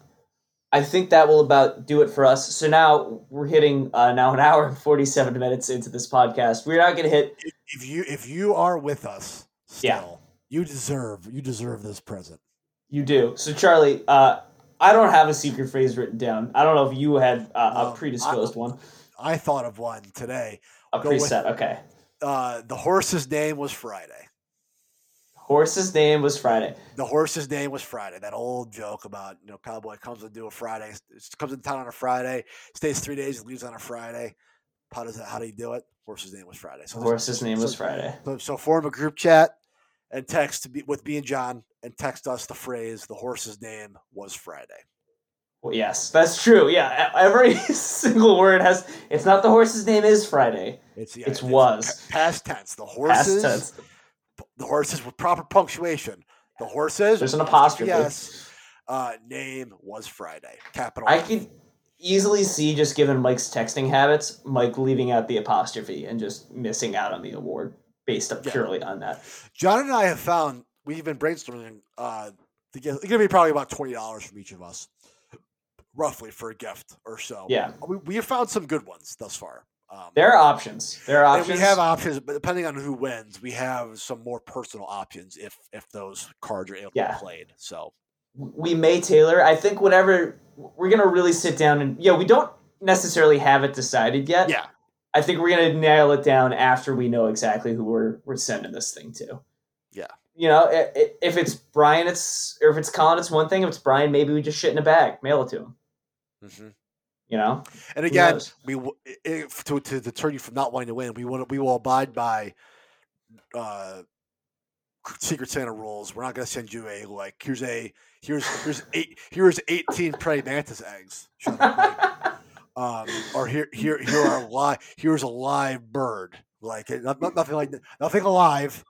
I think that will about do it for us. So now we're hitting uh, now an hour and forty seven minutes into this podcast. We're not going to hit. if you if you are with us still, Yeah. you deserve you deserve this present. You do. So Charlie, uh, I don't have a secret phrase written down. I don't know if you had uh, a Um, predisposed one. I thought of one today. A go with- preset. Okay. Uh, the horse's name was Friday. Horse's name was Friday. The horse's name was Friday. That old joke about you know cowboy comes to do a Friday, comes into town on a Friday, stays three days, and leaves on a Friday. How does that? How do you do it? Horse's name was Friday. So Horse's name was Friday. So, so form a group chat and text be, with me and John and text us the phrase "the horse's name was Friday." Well, yes, that's true. Yeah, every *laughs* single word has. It's not the horse's name is Friday. It's yeah, It's was. past tense. The Past horses, tense. The horses with proper punctuation. The horses. There's an apostrophe. Yes. Uh, name was Friday. Capital. I could easily see just given Mike's texting habits, Mike leaving out the apostrophe and just missing out on the award based up Yeah. purely on that. John and I have found we've been brainstorming uh, to get. It's gonna be probably about twenty dollars from each of us, roughly for a gift or so. Yeah, We, we have found some good ones thus far. Um, there are options. There are options. we have options, but depending on who wins, we have some more personal options if if those cards are able to be played. So we may tailor. I think whatever we're gonna really sit down and yeah, we don't necessarily have it decided yet. yeah, I think we're gonna nail it down after we know exactly who we're we're sending this thing to. Yeah. You know, if it's Brian, it's or if it's Colin, it's one thing. If it's Brian, maybe we just shit in a bag, mail it to him. hmm You know, And again, we if, to to deter you from not wanting to win, we will we will abide by uh, Secret Santa rules. We're not going to send you a like here's a here's here's eight here's eighteen praying mantis eggs. Shut up, like, um, or here here here are live here's a live bird. Like not, not- nothing like nothing alive,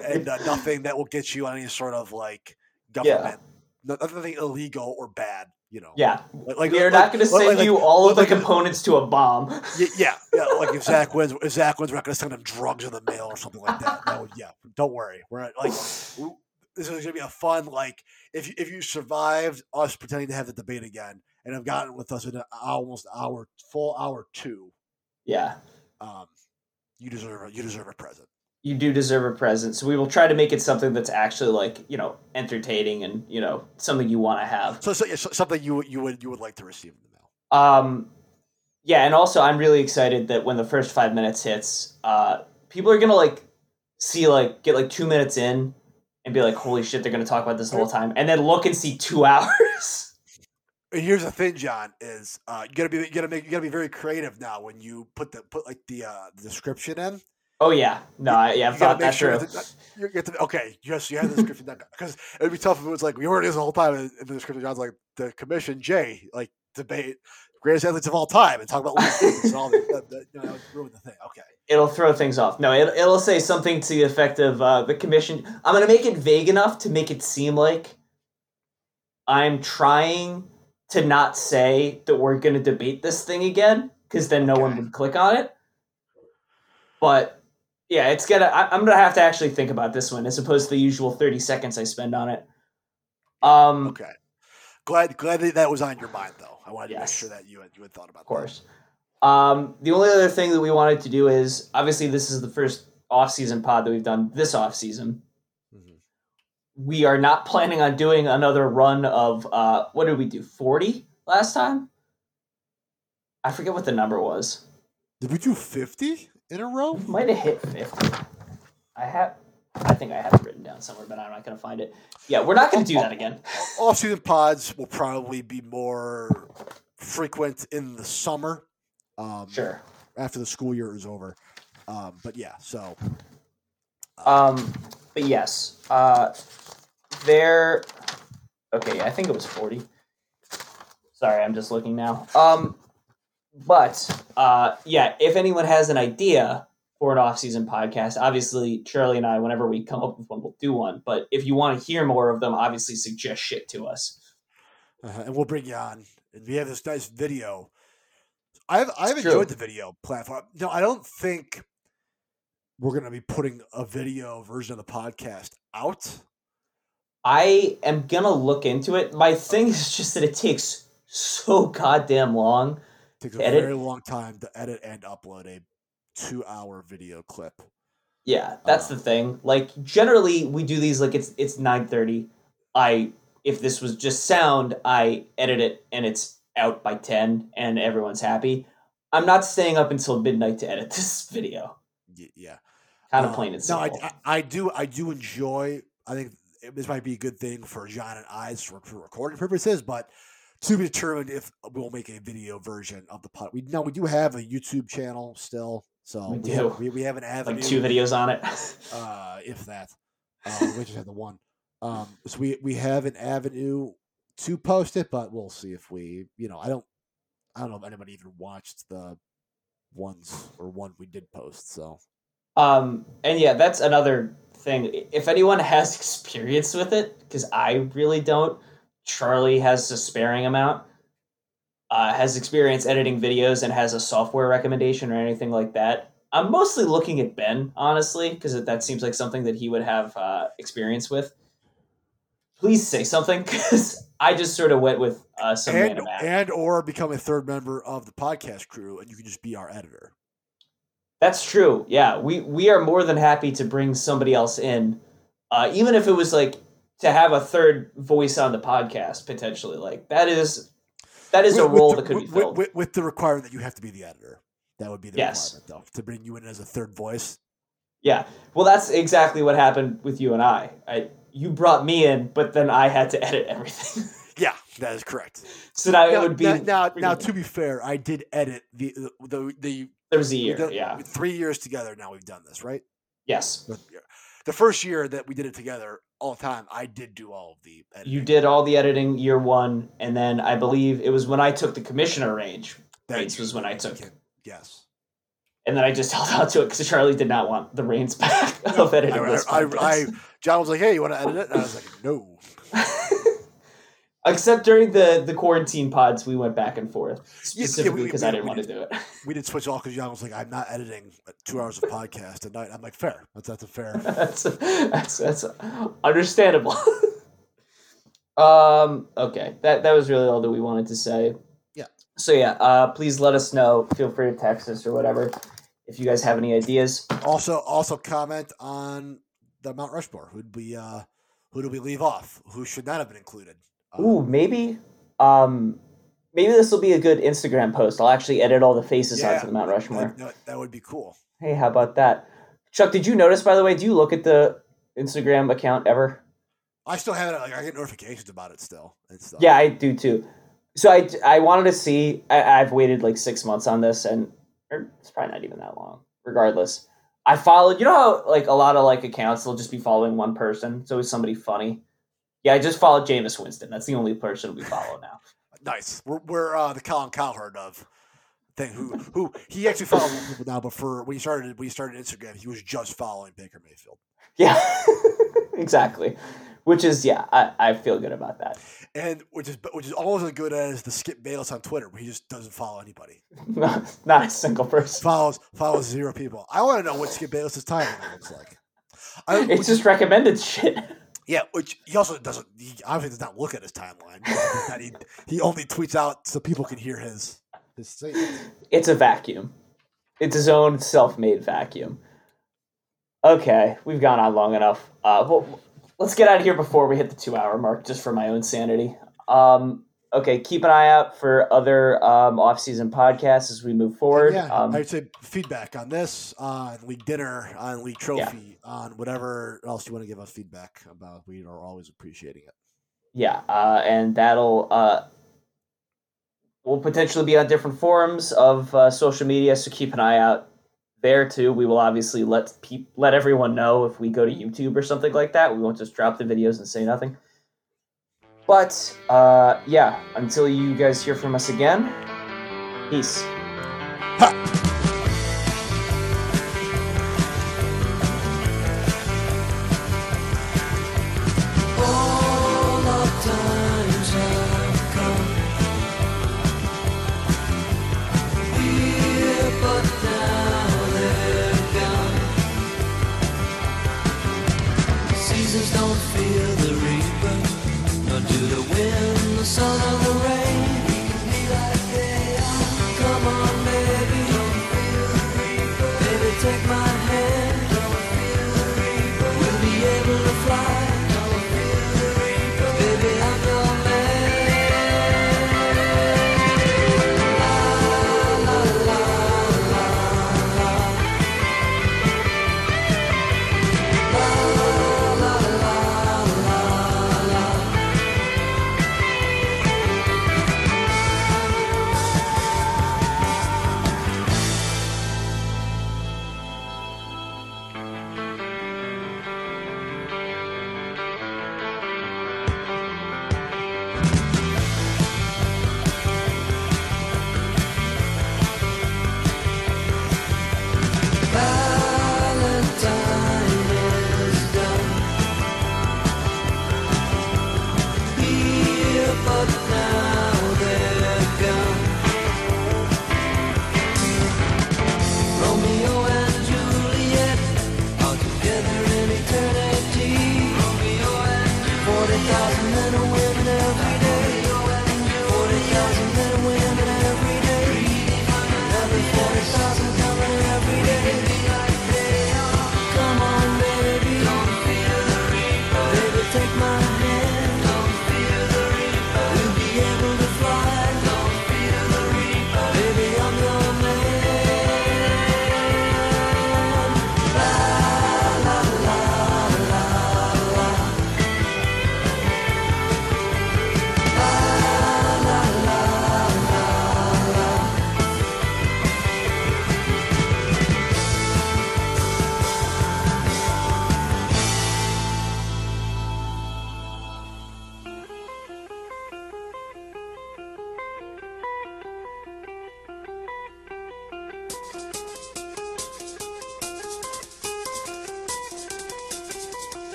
and uh, nothing that will get you on any sort of like Yeah. government. no- Nothing illegal or bad. You know. yeah, Like, like we are like- not going to send like- you all of like- the components to a bomb. yeah, yeah, yeah. Like if Zach *laughs* wins, if Zach wins, we're not going to send him drugs in the mail or something like that. No, yeah, don't worry. We're at, like, this is going to be a fun. Like, if you, if you survived us pretending to have the debate again and have gotten with us in an almost hour, full hour two, Yeah, um, you deserve a, you deserve a present. You do deserve a present. So we will try to make it something that's actually like you know entertaining and you know something you want to have. So, so, something you would- you would you would like to receive in the mail. Um, yeah, and also I'm really excited that when the first five minutes hits, uh, people are gonna like see like get like two minutes in and be like, "Holy shit!" They're gonna talk about this the whole time, and then look and see two *laughs* hours. And here's the thing, John, is uh, you gotta be you gotta make you gotta be very creative now when you put the put like the uh, the description in. Oh yeah, no, I, yeah, I've thought gotta sure through. that, you get to okay. Yes, you have the description because it'd be tough if it was like we were this the whole time in the description. John's like the commission J like debate greatest athletes of all time and talk about and all that. that, that you know, that ruin the thing. Okay, It'll throw things off. No, it, it'll say something to the effect of uh, the commission. I'm gonna make it vague enough to make it seem like I'm trying to not say that we're gonna debate this thing again, because then no one would click on it. But yeah, it's gonna. I, I'm gonna have to actually think about this one as opposed to the usual 30 seconds I spend on it. Um, okay. Glad glad that that was on your mind though. I wanted to make sure that you had you had thought about that. of course. Um, the only other thing that we wanted to do is obviously this is the first off-season pod that we've done this off-season. that. Mhm. We are not planning on doing another run of uh, what did we do? 40 last time? I forget what the number was. Did we do fifty in a row? Might have hit 50. I have I think I have it written down somewhere, but I'm not gonna find it. Yeah, we're not gonna do that again. *laughs* Off season pods will probably be more frequent in the summer. Um, Sure. After the school year is over. Um, but yeah, so Um, but yes, uh, there. Okay, I think it was forty. Sorry, I'm just looking now. Um, but uh, yeah, if anyone has an idea for an off-season podcast, obviously Charlie and I, whenever we come up with one, we'll do one. But if you want to hear more of them, obviously suggest shit to us. uh, and we'll bring you on. We have this nice video. I've I've It's true. enjoyed the video platform. No, I don't think we're gonna be putting a video version of the podcast out. I am gonna look into it. My thing is just that it takes so goddamn long. Takes a Edit. very long time to edit and upload a two hour video clip. Yeah, that's the Um, thing. Like generally we do these like it's it's 9:30. I if this was just sound, I edit it and it's out by 10 and everyone's happy. I'm not staying up until midnight to edit *laughs* this video. Yeah. Kind of Um, plain and No, simple. I, I, I do I do enjoy. I think this might be a good thing for John and I for, for recording purposes, but to be determined if we'll make a video version of the pod. We no, we do have a YouTube channel still, so We we, do. Have, we, we have an avenue. like two videos on it. *laughs* uh, if that. Uh, we just had the one. Um, so we we have an avenue to post it, but we'll see if we, you know, I don't, I don't know if anybody even watched the ones or one we did post. So Um, and yeah, that's another thing. If anyone has *laughs* experience with it, because I really don't, Charlie has a sparing amount, uh, has experience editing videos and has a software recommendation or anything like that. I'm mostly looking at Ben, honestly, because that seems like something that he would have uh, experience with. Please say something, *laughs* because I just sort of went with uh, some and random app. and or become a third member of the podcast crew, and you can just be our editor. That's true. Yeah, we we are more than happy to bring somebody else in, uh, even if it was like to have a third voice on the podcast potentially. Like that is that is a With- with role the- that could be with, filled. with, with the requirement that you have to be the editor. That would be the Yes. requirement, though, to bring you in as a third voice. Yeah. Well, that's exactly what happened with you and I. I you brought me in, but then I had to edit everything. *laughs* Yeah, that is correct. so now, Now, it would be now, now, now, to be fair, I did edit the the the, there was a year. did- yeah. three years together. Now we've done this, right? Yes. The first year that we did it together all the time, I did do all of the editing. You did all the editing year one, and then I believe it was when I took the commissioner range, That Reigns was when I took. it. Yes. and then I just *laughs* held out to it because Charlie did not want the reins back *laughs* of editing I, this I, I. John was like, "Hey, you want to edit it?" And I was like, "No." *laughs* Except during the the quarantine pods, we went back and forth Yeah, yeah, specifically because we- I didn't want to do it. *laughs* We did switch off because John was like, "I'm not editing two hours of podcast a night." I'm like, "Fair. That's that's a fair." *laughs* that's, that's that's understandable. *laughs* um. Okay. That that was really all that we wanted to say. Yeah. So yeah. Uh. Please let us know. Feel free to text us or whatever if you guys have any ideas. Also, also comment on the Mount Rushmore. Who'd we uh, who do we leave off? Who should not have been included? Um, Ooh, maybe. Um. Maybe this will be a good Instagram post. I'll actually edit all the faces onto the Mount Rushmore. That, that, would be cool. Hey, how about that? Chuck, did you notice, by the way, do you look at the Instagram account ever? I still have it. Like, I get notifications about it still. Yeah, I do too. So I, I wanted to see, I, I've waited like six months on this, and it's probably not even that long, regardless. I followed, you know how like a lot of like accounts, they'll just be following one person. It's always somebody funny. Yeah, I just followed Jameis Winston. That's the only person we follow now. *laughs* nice. We're, we're uh, the Colin Cowherd of thing. Who who he actually follows more people now, but for when he started when he started Instagram, he was just following Baker Mayfield. *laughs* Yeah, *laughs* exactly. Which is, yeah, I, I feel good about that. and which is which is almost as good as the Skip Bayless on Twitter, where he just doesn't follow anybody. not, not a single person. Follows follows zero people. I want to know what Skip Bayless's timeline looks like. I, It's just recommended shit. Yeah, which he also doesn't. He obviously does not look at his timeline. He, he only tweets out so people can hear his his statements. It's a vacuum. It's his own self-made vacuum. Okay, we've gone on long enough. Uh, well, let's get out of here before we hit the two-hour mark, just for my own sanity. Um, okay, keep an eye out for other um, off-season podcasts as we move forward. Yeah, um, I'd say feedback on this, on league dinner, on league trophy, on whatever else you want to give us feedback about. We are always appreciating it. yeah, uh, and that'll uh, will potentially be on different forums of uh, social media. So keep an eye out there too. We will obviously let peop- let everyone know if we go to YouTube or something like that. We won't just drop the videos and say nothing. But uh, yeah, until you guys hear from us again, peace. All